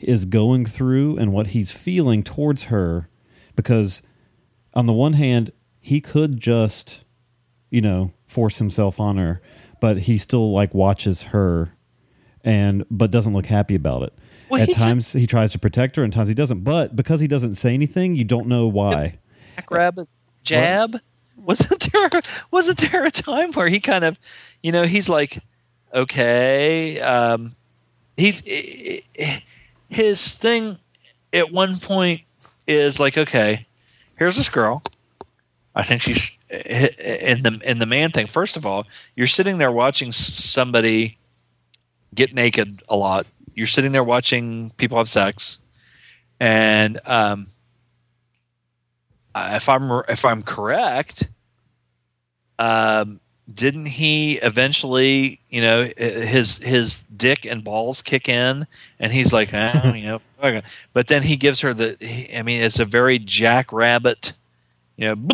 is going through and what he's feeling towards her, because on the one hand, he could just, you know, force himself on her, but he still like watches her and but doesn't look happy about it. Well, At he- times he tries to protect her and times he doesn't. But because he doesn't say anything, you don't know why. rabbit jab wasn't there wasn't there a time where he kind of you know he's like okay um he's his thing at one point is like okay here's this girl. I think she's in the in the man thing. First of all you're sitting there watching somebody get naked a lot. You're sitting there watching people have sex. And um uh, if I'm if I'm correct, um, didn't he eventually, you know, his his dick and balls kick in, and he's like, oh, you know, okay. but then he gives her the. I mean, it's a very jackrabbit, you know,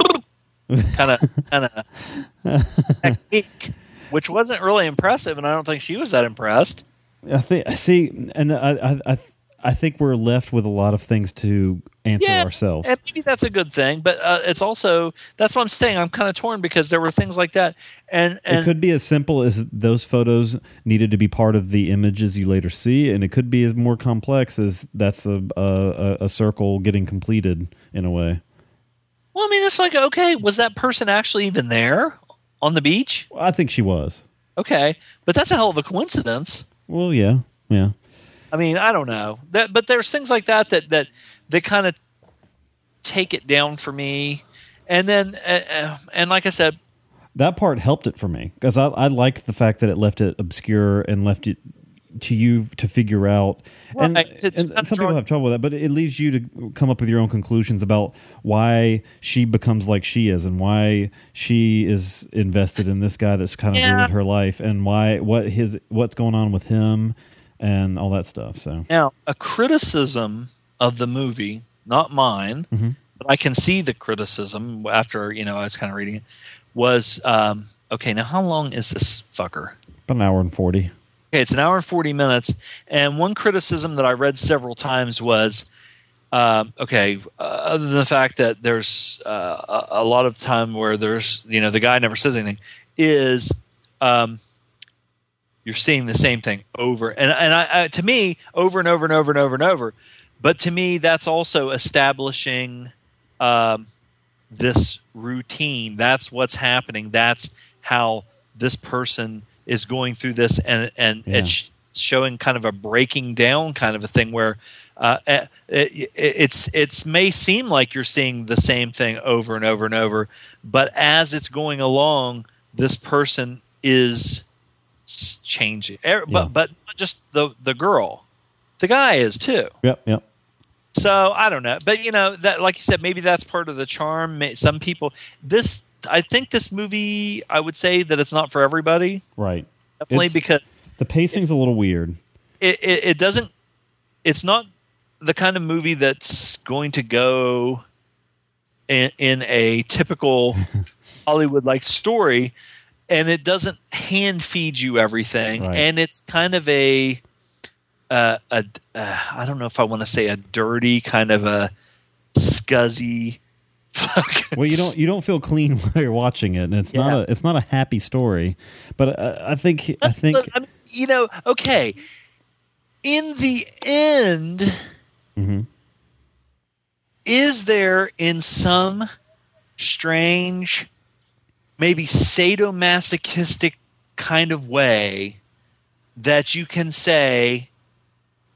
kind of kind of technique, which wasn't really impressive, and I don't think she was that impressed. I think I see, and I, I I think we're left with a lot of things to answer Yeah, ourselves. And maybe that's a good thing, but uh, it's also that's what I'm saying. I'm kind of torn because there were things like that, and and it could be as simple as those photos needed to be part of the images you later see, and it could be as more complex as that's a a, a circle getting completed in a way. well, I mean, it's like okay, was that person actually even there on the beach? I think she was. Okay, but that's a hell of a coincidence. Well, yeah, yeah. I mean, I don't know. That, but there's things like that that that that kind of take it down for me, and then uh, uh, and like I said, That part helped it for me because I, I liked the fact that it left it obscure and left it to you to figure out. And, Right, to- and some draw- people have trouble with that, but it leaves you to come up with your own conclusions about why she becomes like she is and why she is invested in this guy that's kind of Yeah. ruined her life and why what his what's going on with him and all that stuff. So Now, a criticism of the movie, not mine, Mhm. but I can see the criticism after you know I was kind of reading it. Was um, okay. Now, how long is this fucker? about an hour and forty. Okay, it's an hour and forty minutes. And one criticism that I read several times was, um, okay, uh, other than the fact that there's uh, a, a lot of time where there's you know the guy never says anything, is um, you're seeing the same thing over and and I, I, to me over and over and over and over and over. But to me, that's also establishing um, this routine. That's what's happening. That's how this person is going through this, and and Yeah. it's showing kind of a breaking down kind of a thing where. Uh, it, it, it's it's may seem like you're seeing the same thing over and over and over, but as it's going along, this person is changing. Er, Yeah. But but not just the the girl, the guy is too. Yep, yep. So I don't know, but you know that, like you said, maybe that's part of the charm. Some people, this, I think this movie, I would say that it's not for everybody, Right. definitely It's- because The pacing's a little weird. it, it, it doesn't, it's not the kind of movie that's going to go in, in a typical Hollywood like story, and it doesn't hand feed you everything, Right. and it's kind of a, uh, a uh, I don't know if I want to say a dirty kind of a scuzzy. fucking Well, you don't you don't feel clean while you're watching it, and it's not a it's not a happy story. But uh, I think I think I mean, you know, okay. In the end, Mhm. is there in some strange, maybe sadomasochistic kind of way that you can say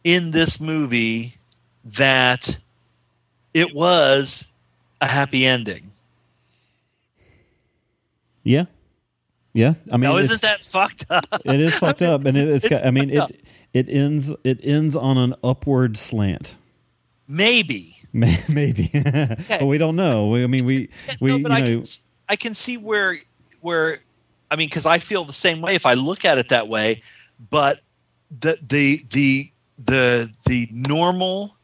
in this movie that it was a happy ending? yeah, yeah. I mean, now, isn't that fucked up? it is fucked up, and it, it's, It's got, I mean it it ends it ends on an upward slant. Maybe. May- Maybe, but we don't know. We, I mean, we we no, you know I can see where where I mean because I feel the same way if I look at it that way, but the the the the the normal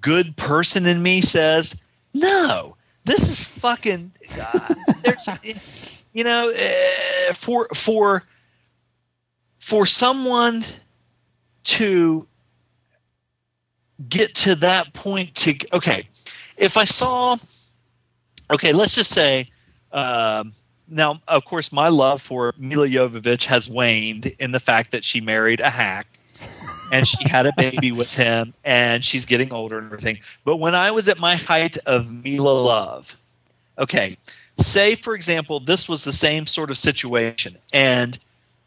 good person in me says no. This is fucking. Uh, there's, you know, uh, for for for someone to get to that point to okay if i saw okay let's just say um, now of course my love for Milla Jovovich has waned in the fact that she married a hack and she had a baby with him and she's getting older and everything. But when i was at my height of mila love okay say for example this was the same sort of situation and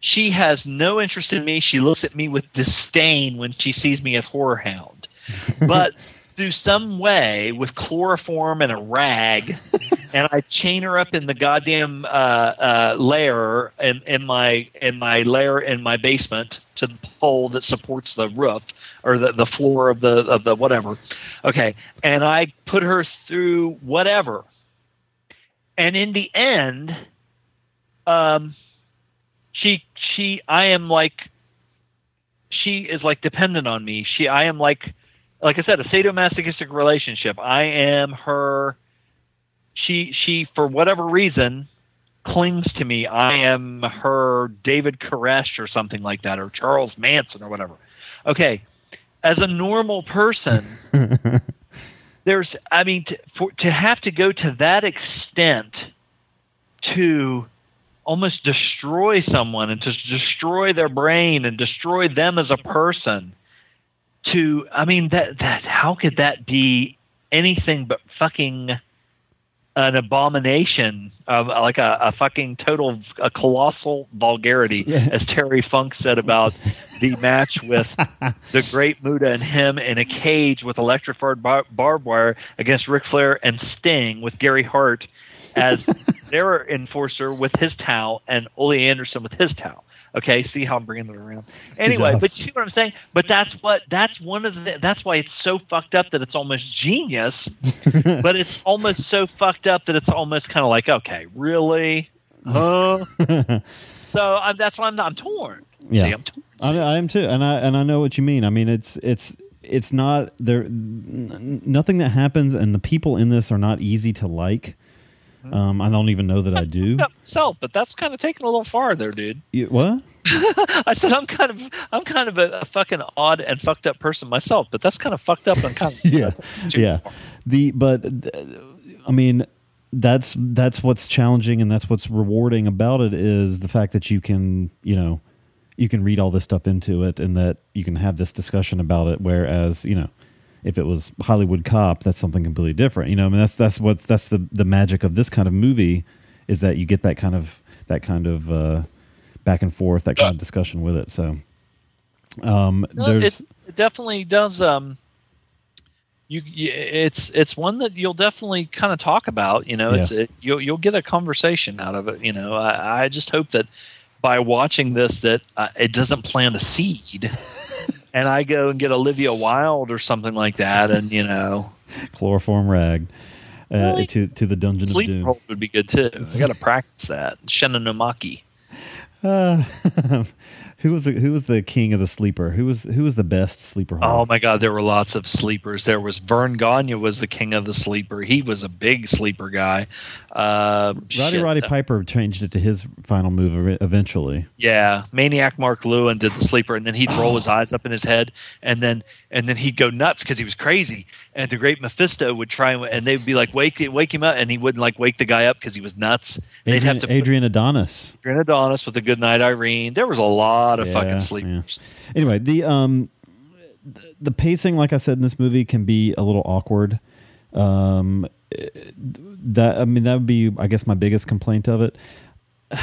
she has no interest in me. She looks at me with disdain when she sees me at HorrorHound but through some way with chloroform and a rag and i chain her up in the goddamn uh, uh, lair in, in my in my lair in my basement to the pole that supports the roof or the, the floor of the of the whatever. Okay. And i put her through whatever. And in the end um, she she I am like she is like dependent on me. She I am like like I said, a sadomasochistic relationship. I am her. She she for whatever reason clings to me. I am her David Koresh or something like that, or Charles Manson or whatever. Okay, as a normal person, there's I mean to, for, to have to go to that extent to almost destroy someone and to destroy their brain and destroy them as a person to I mean that that how could that be anything but fucking an abomination of uh, like a, a fucking total a colossal vulgarity as Terry Funk said about the match with the great Muta and him in a cage with electrified bar- barbed wire against Ric Flair and Sting with Gary Hart as their enforcer with his towel and Ole Anderson with his towel. Okay, see how I'm bringing it around. Anyway, but you see what I'm saying? But that's what that's one of the that's why it's so fucked up that it's almost genius, but it's almost so fucked up that it's almost kind of like okay, really, huh? so I'm, that's why I'm I'm torn. Yeah, See, I'm torn. I, I am too, and I and I know what you mean. I mean, it's it's it's not there. n- Nothing that happens, and the people in this are not easy to like. Mm-hmm. Um, I don't even know that I do. Self, but that's kind of taking a little far there, dude. You- what? I said I'm kind of I'm kind of a, a fucking odd and fucked up person myself, but that's kind of fucked up and kind of yeah, yeah. The but uh, I mean, that's that's what's challenging and that's what's rewarding about it is the fact that you can you know you can read all this stuff into it and that you can have this discussion about it. Whereas you know. If it was Hollywood Cop, that's something completely different. You know, I mean, that's that's what that's the the magic of this kind of movie is that you get that kind of that kind of uh, back and forth, that kind of discussion with it. So, um, No, there's it, it definitely does. Um, you, it's it's one that you'll definitely kind of talk about. You know, it's it, you'll you'll get a conversation out of it. You know, I, I just hope that by watching this, that uh, it doesn't plant a seed, and I go and get Olivia Wilde or something like that, and you know, chloroform rag uh, Really? to to the dungeon of sleep doom. roll would be good too. I got to practice that. Shenanumaki. Uh, who was the, who was the king of the sleeper? Who was who was the best sleeper? Oh my God, there were lots of sleepers. There was Verne Gagne was the king of the sleeper. He was a big sleeper guy. Uh, Roddy shit. Roddy Piper changed it to his final move eventually. Yeah, Maniac Mark Lewin did the sleeper, and then he'd roll his eyes up in his head, and then and then he'd go nuts because he was crazy. And the great Mephisto would try and, and they'd be like wake him wake him up, and he wouldn't like wake the guy up because he was nuts. And they'd have to Adrian Adonis. Adrian Adonis with the Good Night Irene. There was a lot of Yeah, fucking yeah. sleepers. Anyway, the um the pacing, like I said in this movie, can be a little awkward. Um, that I mean, that would be, I guess, my biggest complaint of it.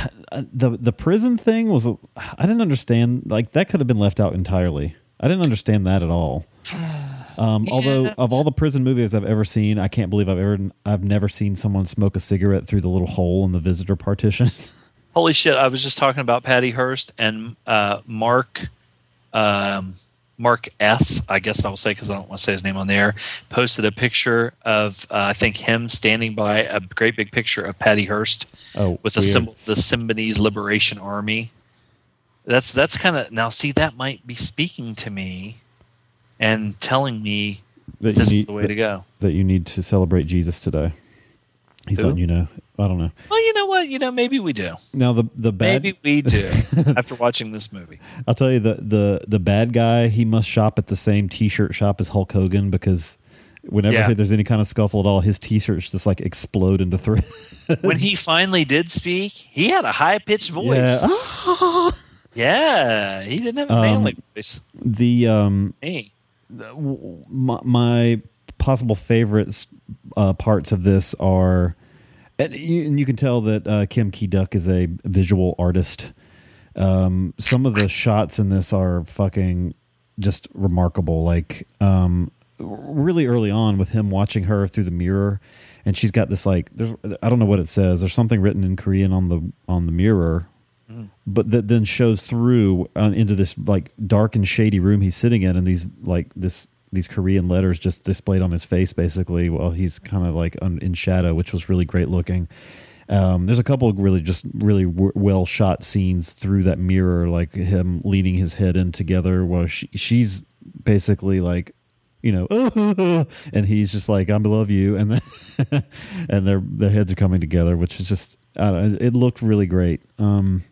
The the prison thing was, I didn't understand. Like that could have been left out entirely. I didn't understand that at all. Um, Although of all the prison movies I've ever seen, I can't believe I've ever I've never seen someone smoke a cigarette through the little hole in the visitor partition. Holy shit! I was just talking about Patty Hearst and uh, Mark, um, Mark S. I guess I will say because I don't want to say his name on the air. Posted a picture of uh, I think him standing by a great big picture of Patty Hearst Oh, with the weird. symbol, the Symbionese Liberation Army. That's that's kind of now. See, that might be speaking to me and telling me That this need- is the way to go. that you need to celebrate Jesus today. He's Who? letting you know. I don't know. Well, you know what? You know, maybe we do. Now the the bad. Maybe we do after watching this movie. I'll tell you the the the bad guy. He must shop at the same T-shirt shop as Hulk Hogan because whenever Yeah. there's any kind of scuffle at all, his T-shirts just like explode into three. when he finally did speak, he had a high pitched voice. Yeah. Yeah, he didn't have a Um, manly voice. the um Hey, my, my possible favorites uh, parts of this are, and you, and you can tell that uh, Kim Ki-duk is a visual artist. Um, some of the shots in this are fucking just remarkable. Like um, really early on with him watching her through the mirror, and she's got this like there's I don't know what it says. There's something written in Korean on the on the mirror but that then shows through uh, into this like dark and shady room he's sitting in, and these like this these Korean letters just displayed on his face, basically, while he's kind of like un, in shadow, which was really great looking. Um, there's a couple of really just really w- well shot scenes through that mirror, like him leaning his head in together, while she, she's basically like, you know, and he's just like, I'm love you," and then and their their heads are coming together, which is just I don't know, it looked really great. Um,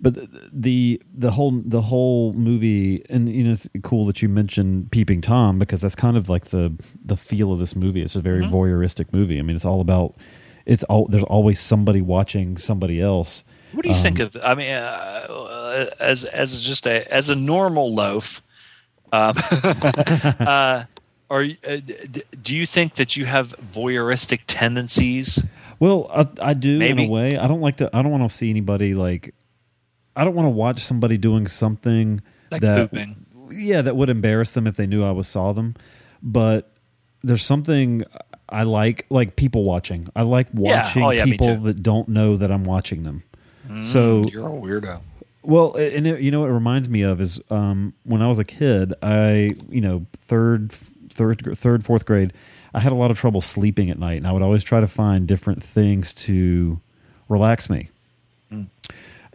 but the, the the whole the whole movie and you know it's cool that you mentioned peeping tom because that's kind of like the the feel of this movie it's a very Mm-hmm. voyeuristic movie i mean it's all about it's all there's always somebody watching somebody else What do you think Um, of? I mean, uh, as as just a as a normal loaf, um, uh, are uh, do you think that you have voyeuristic tendencies? Well, I, I do in a way. I don't like to. I don't want to see anybody like. I don't want to watch somebody doing something Like that. pooping. Yeah, that would embarrass them if they knew I was saw them. But there's something I like, like people watching. I like Yeah. watching Oh, yeah, people that don't know that I'm watching them. so Mm, you're a weirdo. well, and it, you know what it reminds me of is um, when I was a kid. I you know third, third, third, fourth grade. I had a lot of trouble sleeping at night, and I would always try to find different things to relax me.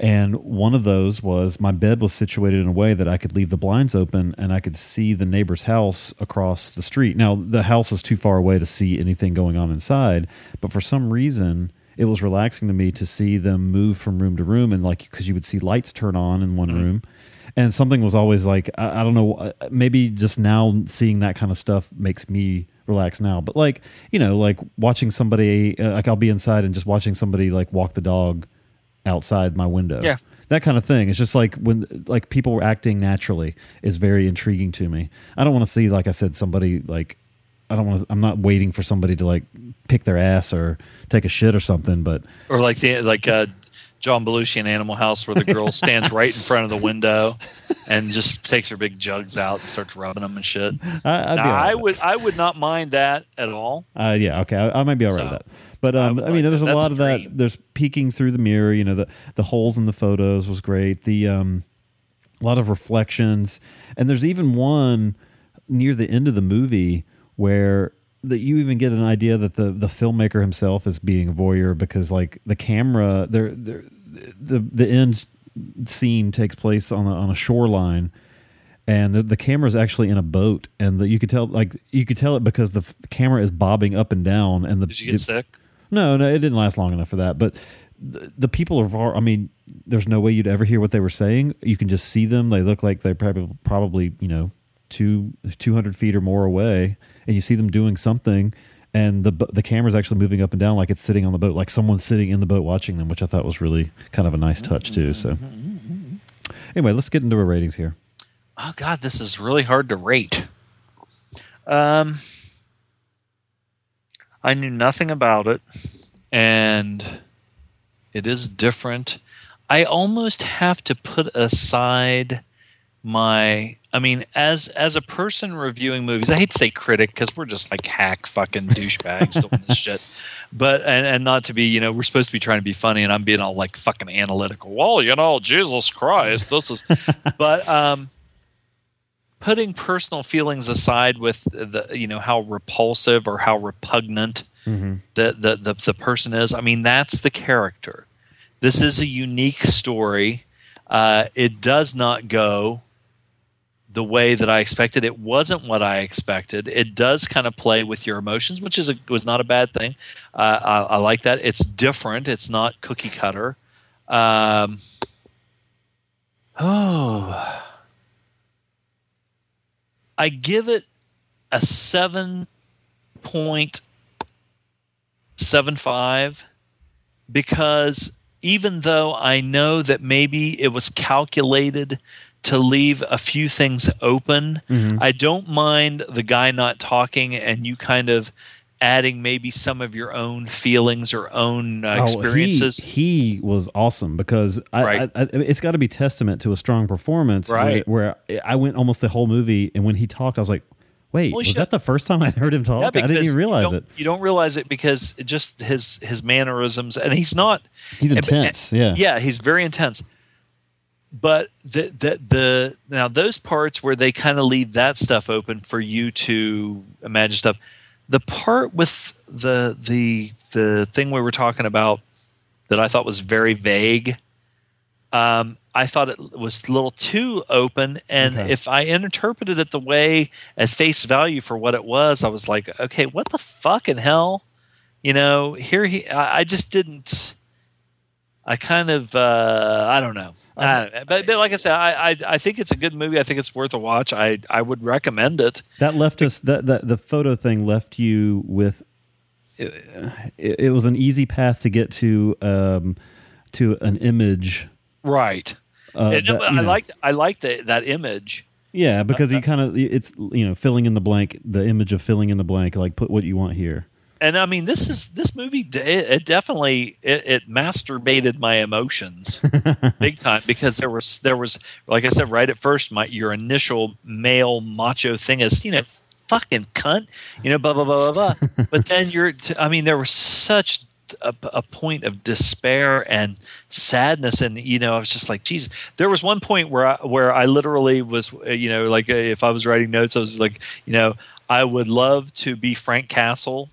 And one of those was my bed was situated in a way that I could leave the blinds open and I could see the neighbor's house across the street. Now, the house is too far away to see anything going on inside, but for some reason, it was relaxing to me to see them move from room to room and like because you would see lights turn on in one room. And something was always like, I, I don't know, uh, maybe just now seeing that kind of stuff makes me relax now. But like, you know, like watching somebody, uh, like I'll be inside and just watching somebody like walk the dog outside my window. Yeah. That kind of thing. It's just like when like people were acting naturally is very intriguing to me. I don't want to see like I said somebody like I don't want to I'm not waiting for somebody to like pick their ass or take a shit or something, but Or like the like uh, John Belushi in Animal House, where the girl stands right in front of the window and just takes her big jugs out and starts rubbing them and shit. I, Now, right I would I would not mind that at all. Uh, yeah, okay, I, I might be all right So, with that. But um, I, would mean, like there's that. a lot a of that. There's peeking through the mirror. You know, the the holes in the photos was great. The um, a lot of reflections, and there's even one near the end of the movie where that you even get an idea that the the filmmaker himself is being a voyeur because like the camera, there, there, the the end scene takes place on a, on a shoreline and the, the camera is actually in a boat and the, you could tell like you could tell it because the f- camera is bobbing up and down and the Did you get sick? No no it didn't last long enough for that but the, the people are i mean there's no way you'd ever hear what they were saying. You can just see them. They look like they're probably probably you know two 200 feet or more away and you see them doing something and the the camera's actually moving up and down like it's sitting on the boat like someone's sitting in the boat watching them which i thought was really kind of a nice touch too so. Anyway let's get into our ratings here. Oh God, this is really hard to rate. Um, I knew nothing about it, and it is different. I almost have to put aside my. I mean, as as a person reviewing movies, I hate to say critic because we're just like hack fucking douchebags doing this shit. But and, and not to be, you know, we're supposed to be trying to be funny, and I'm being all like fucking analytical. Well, you know, Jesus Christ, this is. but um, putting personal feelings aside with the you know how repulsive or how repugnant Mm-hmm. the, the the the person is i mean that's the character. This is a unique story. Uh, it does not go the way that i expected. It wasn't what i expected. It does kind of play with your emotions which is a, was not a bad thing. Uh, I, I like that. It's different. It's not cookie cutter. Um, oh I give it a seven point seven five because even though I know that maybe it was calculated to leave a few things open, Mhm. I don't mind the guy not talking and you kind of adding maybe some of your own feelings or own uh, Oh, experiences. he, he was awesome because I, Right. I, I, it's got to be testament to a strong performance. Right. Where, I went almost the whole movie, and when he talked, I was like, "Wait, Well, was shit. that the first time I heard him talk? Yeah, I didn't even realize it. You don't realize it because it just his his mannerisms, and he's not. He's and- intense. and- yeah, yeah, he's very intense. But the the the now those parts where they kind of leave that stuff open for you to imagine stuff the part with the the the thing we were talking about that I thought was very vague. Um, I thought it was a little too open, and okay. if I interpreted it the way at face value for what it was, I was like, okay, what the fucking hell? You know, here he. I, I just didn't. I kind of. Uh, I don't know. Uh, but, but, like I said, I, I, I think it's a good movie. I think it's worth a watch. I I would recommend it. That left us that, the photo thing left you with. Uh, it, it was an easy path to get to um, to an image, right? Uh, and, that, I like liked I liked that image. Yeah, because uh, you uh, kind of it's you know filling in the blank, the image of filling in the blank, like put what you want here and I mean, this is this movie. It, it definitely it, it, masturbated my emotions big time because there was there was like I said right at first, my your initial male macho thing is you know fucking cunt, you know blah blah blah blah blah. but then you're, t- I mean, there was such a, a, point of despair and sadness and you know i was just like jesus there was one point where i where i literally was uh, you know like uh, if i was writing notes i was like you know i would love to be frank castle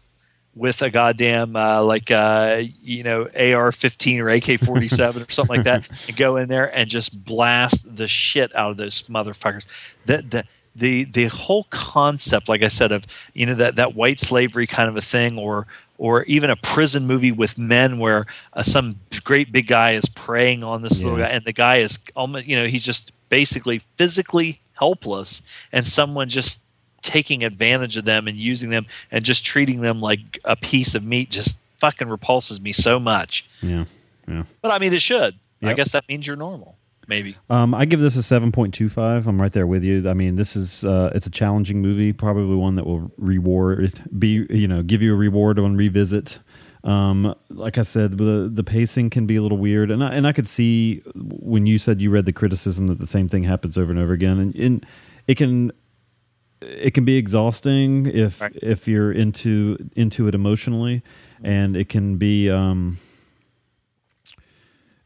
with a goddamn uh, like uh, you know AR-15 or AK-47 or something like that, and go in there and just blast the shit out of those motherfuckers. The the the the whole concept, like I said, of you know that that white slavery kind of a thing, or or even a prison movie with men where uh, some great big guy is preying on this yeah. little guy, and the guy is almost you know he's just basically physically helpless, and someone just taking advantage of them and using them and just treating them like a piece of meat just fucking repulses me so much. Yeah. Yeah. But I mean, it should. Yep. I guess that means you're normal. Maybe. Um, I give this a seven point two five. I'm right there with you. I mean, this is uh, it's a challenging movie. Probably one that will reward be you know give you a reward on revisit. Um, like I said, the the pacing can be a little weird, and I, and I could see when you said you read the criticism that the same thing happens over and over again, and, and it can it can be exhausting if right. if you're into into it emotionally, and it can be um,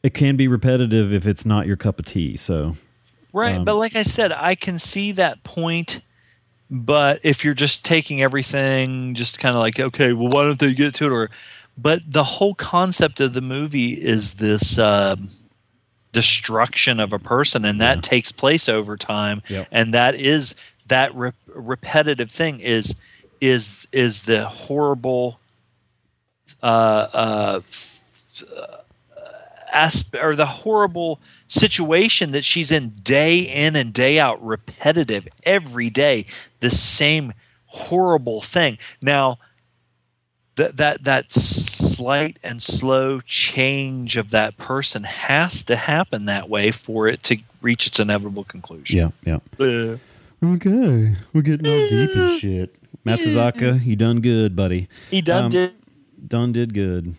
it can be repetitive if it's not your cup of tea. So right, um, but like I said, I can see that point. But if you're just taking everything, just kind of like okay, well, why don't they get to it? Or but the whole concept of the movie is this. Uh, destruction of a person and that yeah. takes place over time yep. and that is that repetitive thing is is is the horrible uh, uh, uh or the horrible situation that she's in day in and day out, repetitive every day, the same horrible thing. Now, that that that slight and slow change of that person has to happen that way for it to reach its inevitable conclusion. Yeah, yeah. Uh. Okay, we're getting all deep and shit. Matsuzaka, you done good, buddy. He done um, did. Done did good.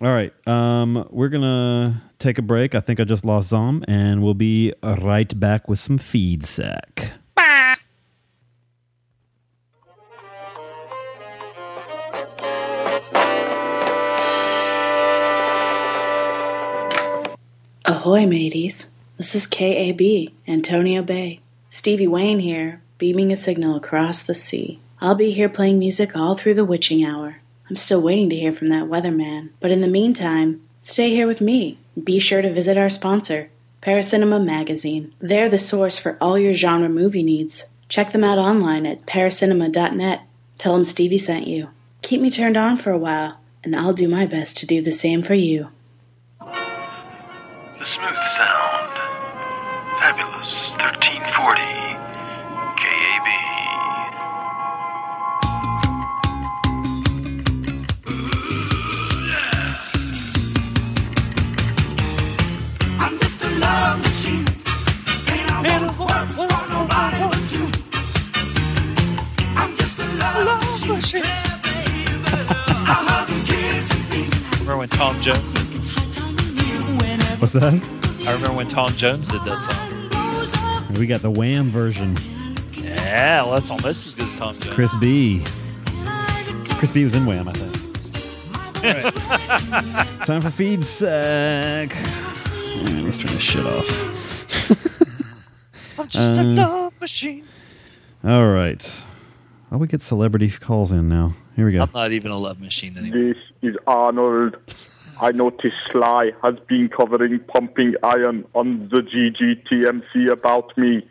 All right, um, we're gonna take a break. I think I just lost Zom, and we'll be right back with some feed sack. Ahoy, mateys. This is KAB, Antonio Bay. Stevie Wayne here, beaming a signal across the sea. I'll be here playing music all through the witching hour. I'm still waiting to hear from that weatherman, but in the meantime, stay here with me. Be sure to visit our sponsor, Paracinema Magazine. They're the source for all your genre movie needs. Check them out online at paracinema.net. Tell them Stevie sent you. Keep me turned on for a while, and I'll do my best to do the same for you. The smooth sound. Fabulous 13. pushing. remember when Tom Jones did? What's that? I remember when Tom Jones did that song. We got the Wham version. Yeah, well, that's almost as good as Tom Jones. Chris B. Chris B was in Wham, I think. Right. Time for feed sack. Man, let's turn this shit off. I'm just uh, a love machine. All right. Oh, we get celebrity calls in now. Here we go. I'm not even a love machine anymore. This is Arnold. I noticed Sly has been covering pumping iron on the GGTMC about me.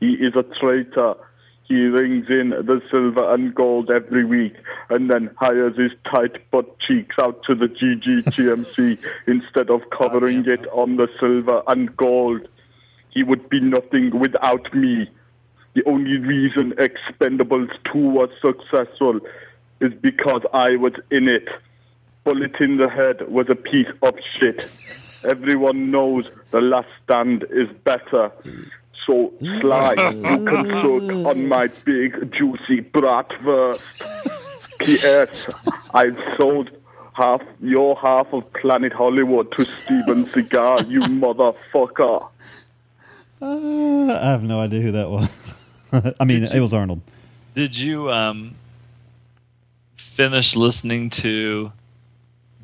He is a traitor. He rings in the silver and gold every week and then hires his tight butt cheeks out to the GGTMC instead of covering it on the silver and gold. He would be nothing without me. The only reason Expendables 2 was successful is because I was in it. Bullet in the Head was a piece of shit. Everyone knows The Last Stand is better. So, Sly, you can suck on my big, juicy bratwurst. P.S. I've sold half your half of Planet Hollywood to Steven Seagal, you motherfucker. Uh, I have no idea who that was. I mean, Did it was Arnold. Did you um, finish listening to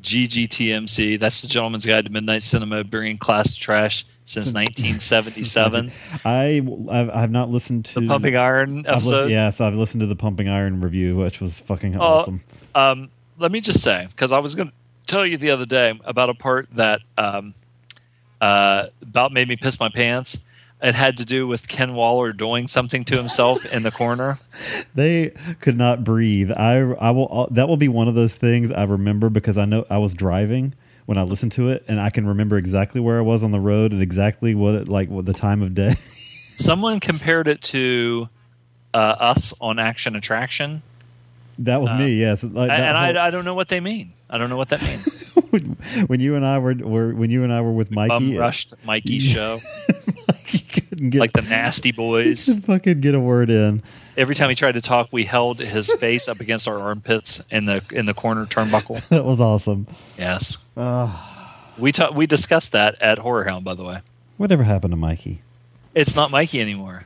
GGTMC? That's the Gentleman's Guide to Midnight Cinema, bringing class to trash since 1977. I I've, I've not listened to The Pumping Iron I've lis- episode? yes, I've listened to the Pumping Iron review, which was fucking Oh, awesome. Um, let me just say, because I was going to tell you the other day about a part that um, uh, about made me piss my pants. It had to do with Ken Waller doing something to himself in the corner. They could not breathe. I I will uh, that will be one of those things I remember because I know I was driving when I listened to it, and I can remember exactly where I was on the road and exactly what it, like what the time of day. Someone compared it to uh, us on Action Attraction, that was Uh, me. Yes, like, and I, I don't know what they mean. I don't know what that means. when you and I were, were when you and I were with Mikey, Bum rushed Mikey's show, couldn't get, like the Nasty Boys. couldn't fucking get a word in. Every time he tried to talk, we held his face up against our armpits in the in the corner turnbuckle. That was awesome. Yes. Ah. We ta- we discussed that at HorrorHound, by the way. Whatever happened to Mikey? It's not Mikey anymore.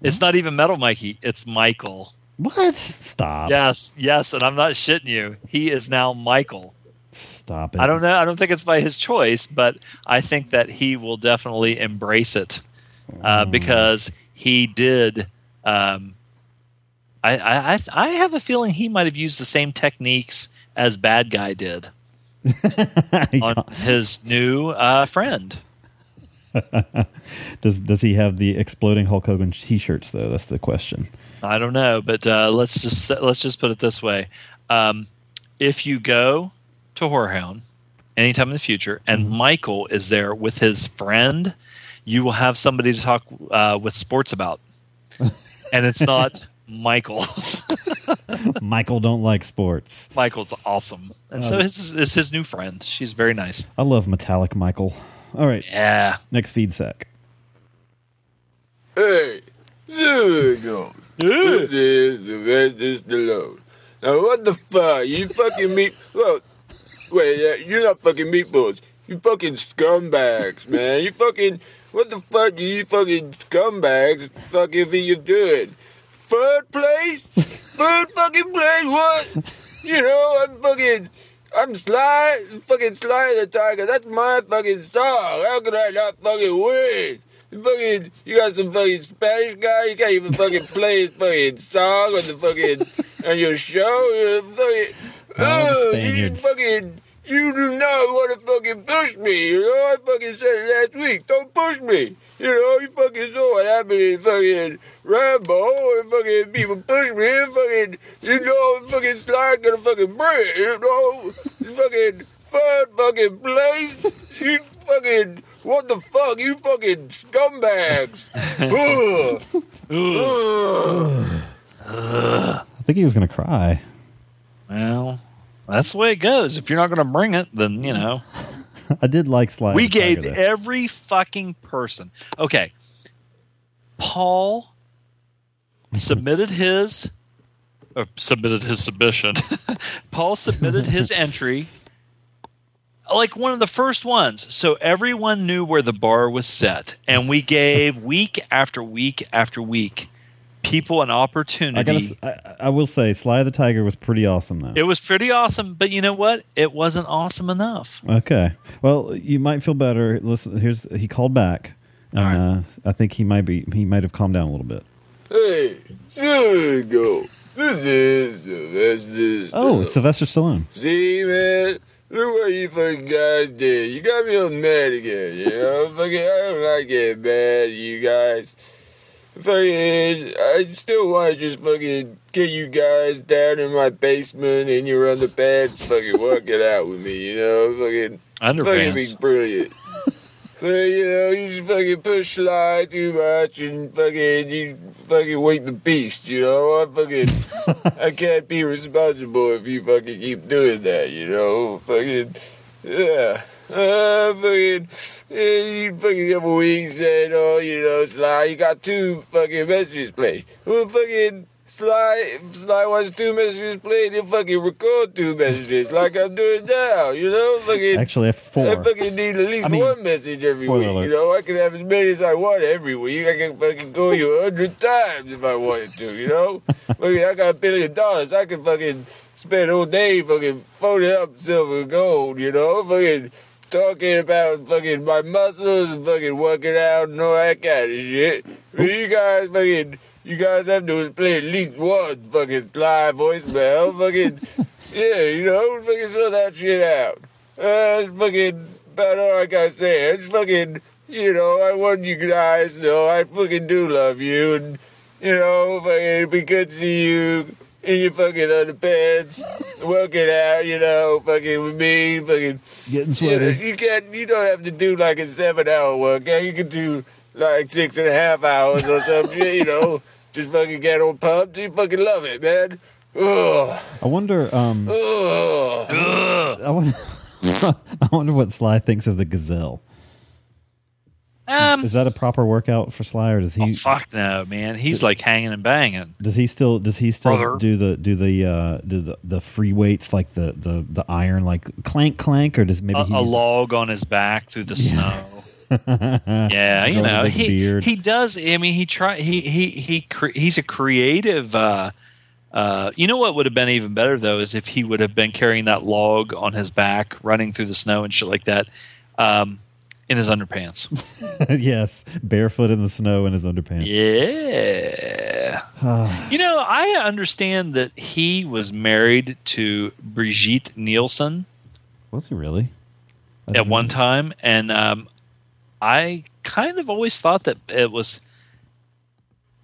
It's not even Metal Mikey. It's Michael. What? Stop. Yes, yes, and I'm not shitting you. He is now Michael. Stop it. I don't know. I don't think it's by his choice, but I think that he will definitely embrace it uh, because he did. Um, I, I I I have a feeling he might have used the same techniques as Bad Guy did on his new uh, friend. does does he have the exploding Hulk Hogan T-shirts though? That's the question. I don't know, but uh, let's just let's just put it this way: um, if you go to Whorehound anytime in the future, and Michael is there with his friend, you will have somebody to talk uh, with sports about, and it's not Michael. Michael don't like sports. Michael's awesome, and so Um, is, is his new friend. She's very nice. I love metallic Michael. All right. Yeah. Next feed sack. Hey, Zugo. This is the rest is the load. Now, what the fuck? You fucking meat. Look, wait, yeah, you're not fucking meatballs. You fucking scumbags, man. You fucking. What the fuck do you fucking scumbags fucking think you're doing? Third place? Third fucking place? What? You know, I'm fucking. I'm Sly, fucking Sly the Tiger. That's my fucking song. How could I not fucking win? You fucking, you got some fucking Spanish guy. You can't even fucking play his fucking song on the fucking on your show. You fucking, oh, you fucking, you do not want to fucking push me. You know, I fucking said it last week. Don't push me. You know, you fucking saw what happened in fucking Rambo. And fucking people push me. And fucking, you know, fucking Sly gonna fucking it. You know, fucking third fucking place. You fucking, what the fuck? You fucking scumbags. Ugh. Ugh. I think he was going to cry. Well, that's the way it goes. If you're not going to bring it, then you know. I did like Sly. we gave though. every fucking person. Okay. Paul submitted his or submitted his submission. Paul submitted his entry like one of the first ones. So everyone knew where the bar was set and we gave week after week after week people an I, opportunity. gotta, I, I will say, Sly the Tiger was pretty awesome though. it was pretty awesome, but you know what? It wasn't awesome enough. Okay. Well, you might feel better. Listen, here's he called back. Uh, I think he might be he might have calmed down a little bit. Hey, Sylvia Gold. This is Sylvester. Oh, it's Sylvester Stallone. See, man, look what you fucking guys did. You got me all mad again, you know? fucking, I don't like getting mad, at you guys. Fucking, I still want to just fucking get you guys down in my basement in your underpants, fucking work it out with me, you know? Fucking, fucking be brilliant. But, you know, you just fucking push slide too much and fucking, you fucking wake the beast, you know? I fucking, I can't be responsible if you fucking keep doing that, you know? Fucking, yeah. Uh, fucking, yeah, you fucking have a week saying, oh, you know, Sly, you got two fucking messages played. Well, fucking, Sly, Sly wants two messages played, he'll fucking record two messages like I'm doing now, you know? Fucking, Actually, I have four. I fucking need at least I mean, one message every week. alert. You know, I can have as many as I want every week. I can fucking call you a hundred times if I wanted to. You know, fucking, I got a billion dollars. I can fucking spend all day fucking phoning up silver and gold. You know, fucking talking about fucking my muscles and fucking working out and all that kind of shit. You guys fucking. You guys have to play at least one fucking live voicemail. Fucking, yeah, you know, fucking sort that shit out. Uh, it's fucking about all I gotta say. It's fucking, you know, I want you guys to know I fucking do love you, and you know, fucking it'd be good to see you in your fucking underpants, working out, you know, fucking with me, fucking Getting You, know, sweaty. you can't, you don't have to do like a seven-hour workout. You can do like six and a half hours or some shit, you know. Just fucking get all pumped. You fucking love it, man. Ugh. I wonder. Um, Ugh. I wonder, I wonder what Sly thinks of the gazelle. Um, Is that a proper workout for Sly, or does he? oh, fuck no, man. He's like hanging and banging. Does he still? Does he still Brother. do the do the uh, do the, the free weights like the, the, the iron like clank clank, or does maybe a, he? a log on his back through the snow. Yeah, you know he beard. he does. I mean, he try he he he cre- he's a creative. Uh, uh, you know what would have been even better though is if he would have been carrying that log on his back, running through the snow and shit like that, um, in his underpants. yes, barefoot in the snow in his underpants. Yeah. You know, I understand that he was married to Brigitte Nielsen Was he really? at one time, and um, I kind of always thought that it was.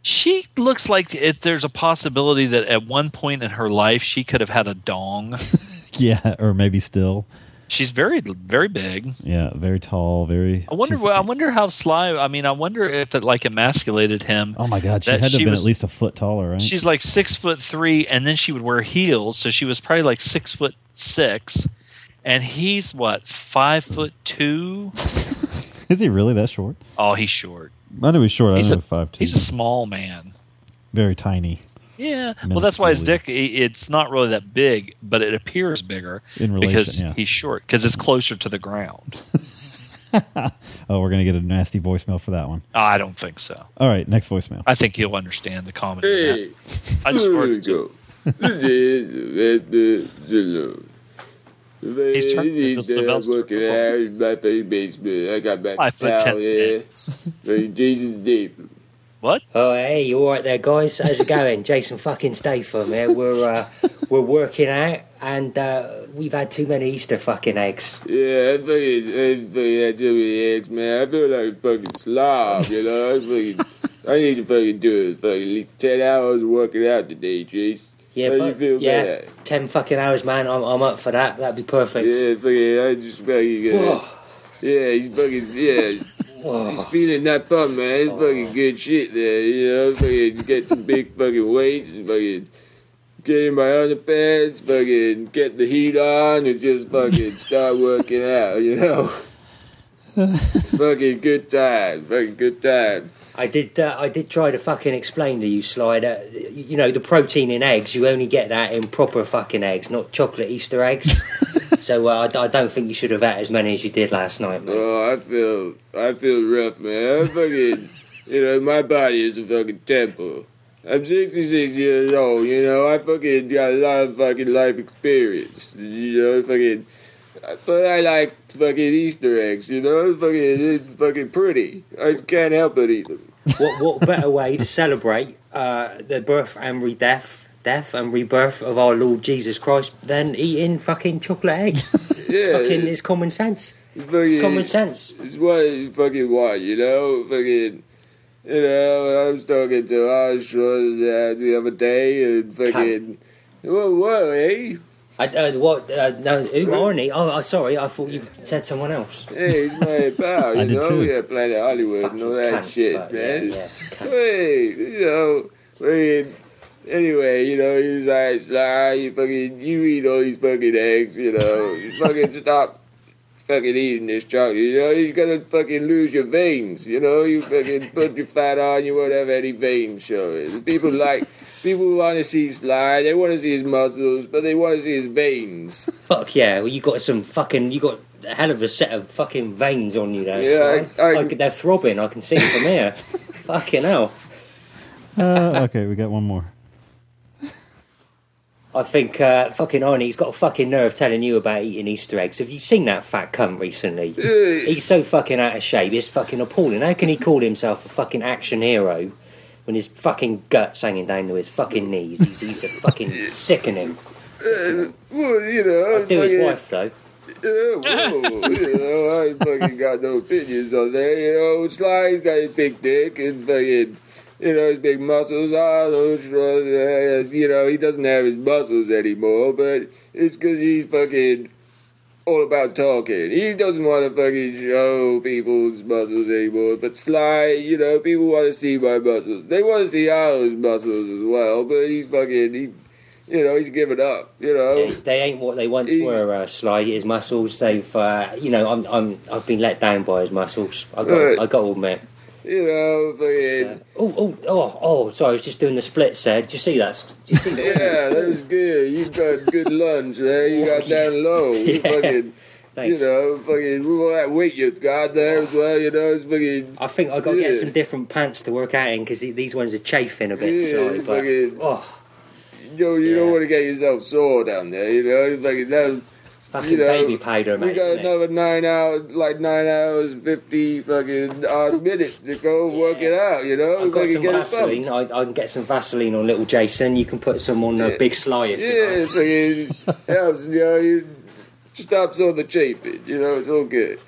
She looks like if there's a possibility that at one point in her life she could have had a dong. Yeah, or maybe still. She's very, very big. Yeah, very tall, very. I wonder. I wonder how Sly. I mean, I wonder if it like emasculated him. Oh my God, she had to have been was- at least a foot taller, right? She's like six foot three, and then she would wear heels, so she was probably like six foot six, and he's what five foot two. Is he really that short? Oh, he's short. I know he's short. I know he's I a know five two. he's a small man. very tiny. Yeah, well, that's why his dick. It's not really that big, but it appears bigger In relation, because yeah. he's short because it's closer to the ground. Oh, we're gonna get a nasty voicemail for that one. I don't think so. All right, next voicemail. I think you'll understand the comedy. Hey. I just here we farted go. too. This is Sylvester Stallone. He's turned into He's there Sylvester. working out my fucking basement. I got my Five foot towel ten minutes. Like Jason Statham. What? Oh, hey, you all right there, guys? How's it going? Jason fucking Statham here. We're uh, we're working out, and uh, we've had too many Easter fucking eggs. Yeah, I fucking, I fucking had too many eggs, man. I feel like a fucking slob, you know? I fucking, I need to fucking do it. Fucking at least 10 hours of working out today, Chase. Yeah, How but- you feel yeah, about that? ten fucking hours, man. I'm, I'm up for that. That'd be perfect. Yeah, fucking, I just fucking, uh, yeah, he's fucking, yeah. He's feeling that pump, man. It's fucking good shit there, you know? Fucking get some big fucking weights and fucking get in my underpants, fucking get the heat on and just fucking start working out, you know? fucking good time, fucking good time. I did. Uh, I did try to fucking explain to you, Slider. You know the protein in eggs. You only get that in proper fucking eggs, not chocolate Easter eggs. so uh, I, I don't think you should have had as many as you did last night, man. Oh, I feel, I feel rough, man. I fucking, you know, my body is a fucking temple. I'm 66 years old, you know. I fucking got a lot of fucking life experience, you know. Fucking, but I like fucking Easter eggs, you know. Fucking, it's fucking pretty. I can't help but eat them. What what better way to celebrate uh, the birth and re-death, death and rebirth of our Lord Jesus Christ than eating fucking chocolate eggs? Yeah. fucking, it's common sense. Fucking, common sense. It's what fucking what, you know? Fucking, you know, I was talking to Ashra the other day and fucking, whoa, whoa, eh? I, uh, what? Uh, no, who Arnie? Oh, uh, sorry, I thought you said someone else. Hey, he's my pal, you know? too. Yeah, Planet Hollywood and all that cunt, shit, but man. yeah, yeah, hey, you know, fucking, anyway, you know, he's like, Sly, you fucking, you eat all these fucking eggs, you know, you fucking stop fucking eating this chocolate, you know, you're gonna fucking lose your veins, you know, you fucking put your fat on, you won't have any veins showing. People like, people want to see his Sly, they want to see his muscles, but they want to see his veins. Fuck yeah! Well, you got some fucking. You got a hell of a set of fucking veins on you there. Yeah, son. I, could- they're throbbing. I can see it from here. fucking hell! Uh, okay, we got one more. I think uh, fucking Arnie's got a fucking nerve telling you about eating Easter eggs. Have you seen that fat cunt recently? He's so fucking out of shape. It's fucking appalling. How can he call himself a fucking action hero when his fucking guts hanging down to his fucking knees? He's, he's a fucking sickening. Uh, well, you know, I do his wife though. Yeah, you know, I ain't fucking got no opinions on that. You know, Sly's got his big dick and fucking, you know, his big muscles. I don't uh, you know, he doesn't have his muscles anymore, but it's because he's fucking all about talking. He doesn't want to fucking show people's muscles anymore. But Sly, you know, people want to see my muscles. They want to see Harlow's muscles as well, but he's fucking, he, you know, he's giving up, you know. They, they ain't what they once were. Uh, Sly, his muscles. They've, uh, you know, I'm, I'm, I've been let down by his muscles. I got, Right. I got to admit. You know, fucking. Oh, oh, oh, oh! Sorry, I was just doing the splits there. Did you see that? Did you see that? Yeah, that was good. You got good lunge there. You got down low. You Yeah. fucking, Thanks. you know, fucking all that weight you got there as well. You know, it's fucking. I think I got to yeah. get some different pants to work out in because these ones are chafing a bit. Yeah, it's but, fucking. oh, You know, you don't want to get yourself sore down there. You know, fucking that. Fucking You know, baby powder, We got it? another nine hours, like nine hours, fifty fucking odd minutes to go work it out. You know, I've got some. Vaseline. I, I can get some Vaseline on little Jason. You can put some on uh, Big Sly if you Yeah, fucking helps. You know, you stops all the chafing. You know, it's all good.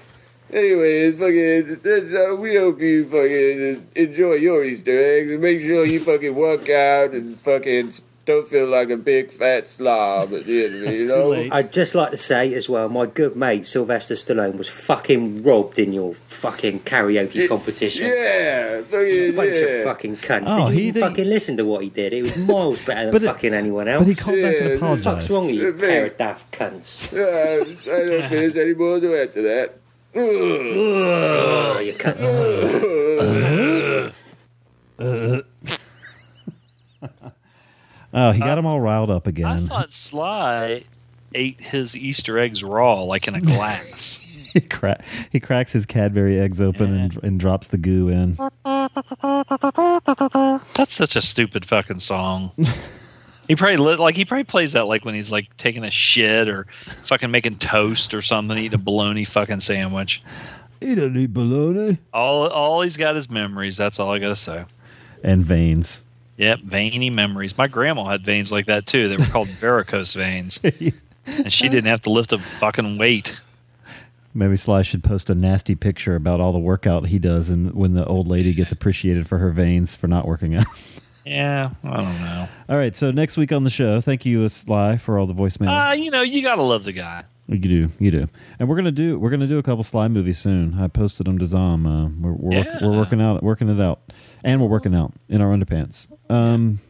Anyway, it's fucking. That's, uh, we hope you fucking enjoy your Easter eggs and make sure you fucking work out and fucking don't feel like a big fat slob at the end of it. You know. I'd just like to say as well, my good mate Sylvester Stallone was fucking robbed in your fucking karaoke competition. Yeah, fucking Bunch yeah. of fucking cunts. Oh, did you he even did- fucking listen to what he did? It was miles better than But it- fucking anyone else. but he called back and What the apologised. fuck's wrong with you, Yeah, pair of daft cunts? Uh, I don't finish any more to add to that. Ugh, you cunts. Oh, he got him all riled up again. I thought Sly ate his Easter eggs raw, like in a glass. he, cra- he cracks his Cadbury eggs open and, and drops the goo in. That's such a stupid fucking song. he probably li- like he probably plays that like when he's like taking a shit or fucking making toast or something, eating a bologna fucking sandwich. He doesn't eat bologna. All all he's got is memories. That's all I gotta say. And veins. Yep, veiny memories. My grandma had veins like that too. They were called varicose veins, and she didn't have to lift a fucking weight. Maybe Sly should post a nasty picture about all the workout he does and when the old lady gets appreciated for her veins for not working out. Yeah, I don't know. all right, so next week on the show, thank you, Sly, for all the voicemails. Uh, you know, you gotta love the guy. You do, you do, and we're gonna do we're gonna do a couple Sly movies soon. I posted them to Zom. Uh, we're we're, work- we're working out working it out, and we're working out in our underpants. Um,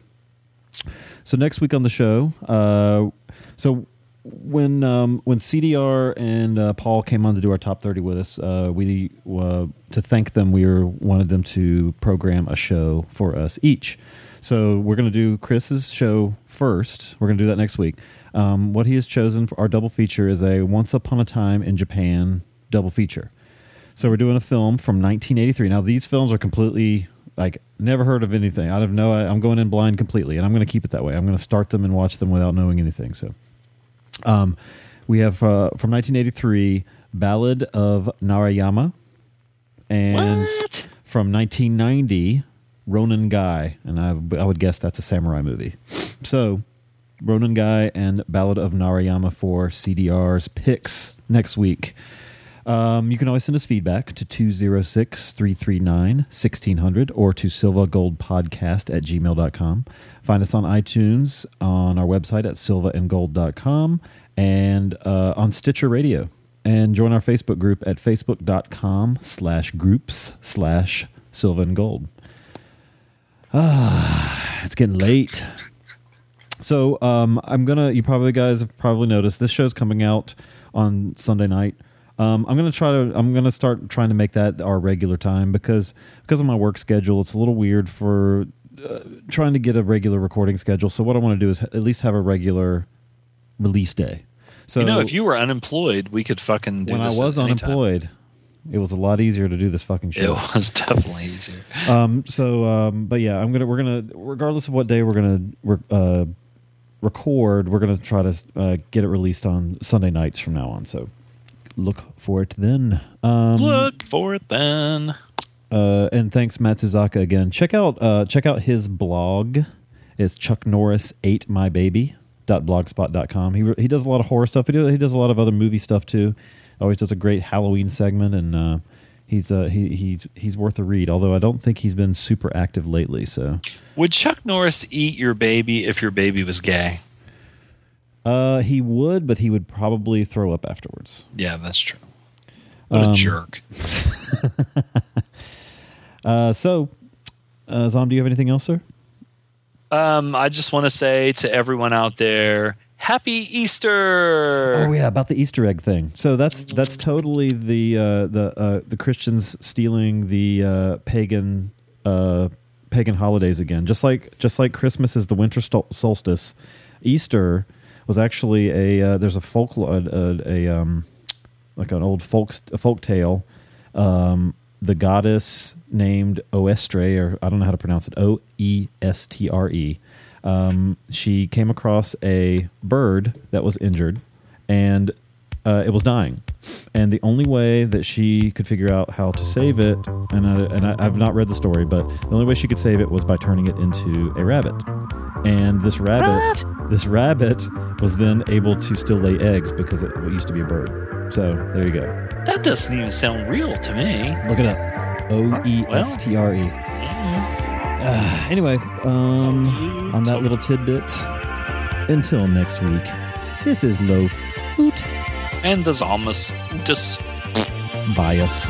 so next week on the show, uh, so when um, when CDR and uh, Paul came on to do our top thirty with us, uh, we uh, to thank them, we were, wanted them to program a show for us each. So we're going to do Chris's show first. We're going to do that next week. Um, what he has chosen for our double feature is a Once Upon a Time in Japan double feature. So we're doing a film from 1983. Now these films are completely like never heard of anything. I don't know. I, I'm going in blind completely, and I'm going to keep it that way. I'm going to start them and watch them without knowing anything. So, um, we have uh, from 1983 Ballad of Narayama and from 1990, Ronin-Gai, and I, I would guess that's a samurai movie. So, Ronin-Gai and Ballad of Narayama for CDR's picks next week. Um, you can always send us feedback to 206 339 1600 or to silvagoldpodcast at gmail.com. Find us on iTunes, on our website at silvaandgold.com, and uh, on Stitcher Radio. And join our Facebook group at facebook.com slash groups slash silva and gold. Ah, it's getting late. So um, I'm gonna. You probably guys have probably noticed this show's coming out on Sunday night. Um, I'm gonna try to. I'm gonna start trying to make that our regular time because because of my work schedule. It's a little weird for uh, trying to get a regular recording schedule. So what I want to do is at least have a regular release day. So you know, if you were unemployed, we could fucking do when I was time. unemployed, it was a lot easier to do this fucking show. It was definitely easier. um, so, um, but yeah, I'm gonna we're gonna regardless of what day we're gonna re- uh, record, we're gonna try to uh, get it released on Sunday nights from now on. So, look for it then. Um, Look for it then. uh, and thanks Matsuzaka again. Check out uh, check out his blog. It's Chuck Norris ate my baby blogspot.com. He he does a lot of horror stuff. He does, he does a lot of other movie stuff too. Always does a great Halloween segment, and uh, he's uh, he he's he's worth a read. Although I don't think he's been super active lately. So Would Chuck Norris eat your baby if your baby was gay? Uh, he would, but he would probably throw up afterwards. Yeah, that's true. What Um, a jerk. Uh, so, uh, Zom, do you have anything else, sir? Um, I just want to say to everyone out there, Happy Easter! Oh yeah, about the Easter egg thing. So that's that's totally the uh, the uh, the Christians stealing the uh, pagan uh, pagan holidays again. Just like just like Christmas is the winter stol- solstice, Easter was actually a uh, there's a folk a, a, um like an old folk folk tale. Um, the goddess named Oestre, or I don't know how to pronounce it, O E S T R E. Um, she came across a bird that was injured, and uh, it was dying. And the only way that she could figure out how to save it, and I, and I, I've not read the story, but the only way she could save it was by turning it into a rabbit. And this rabbit, this rabbit, was then able to still lay eggs because it used to be a bird. So there you go. That doesn't even sound real to me. Look it up. O E S T R E. Uh, Anyway, um, on that little tidbit, until next week, this is Loaf Oot And the Zalmus just Bias.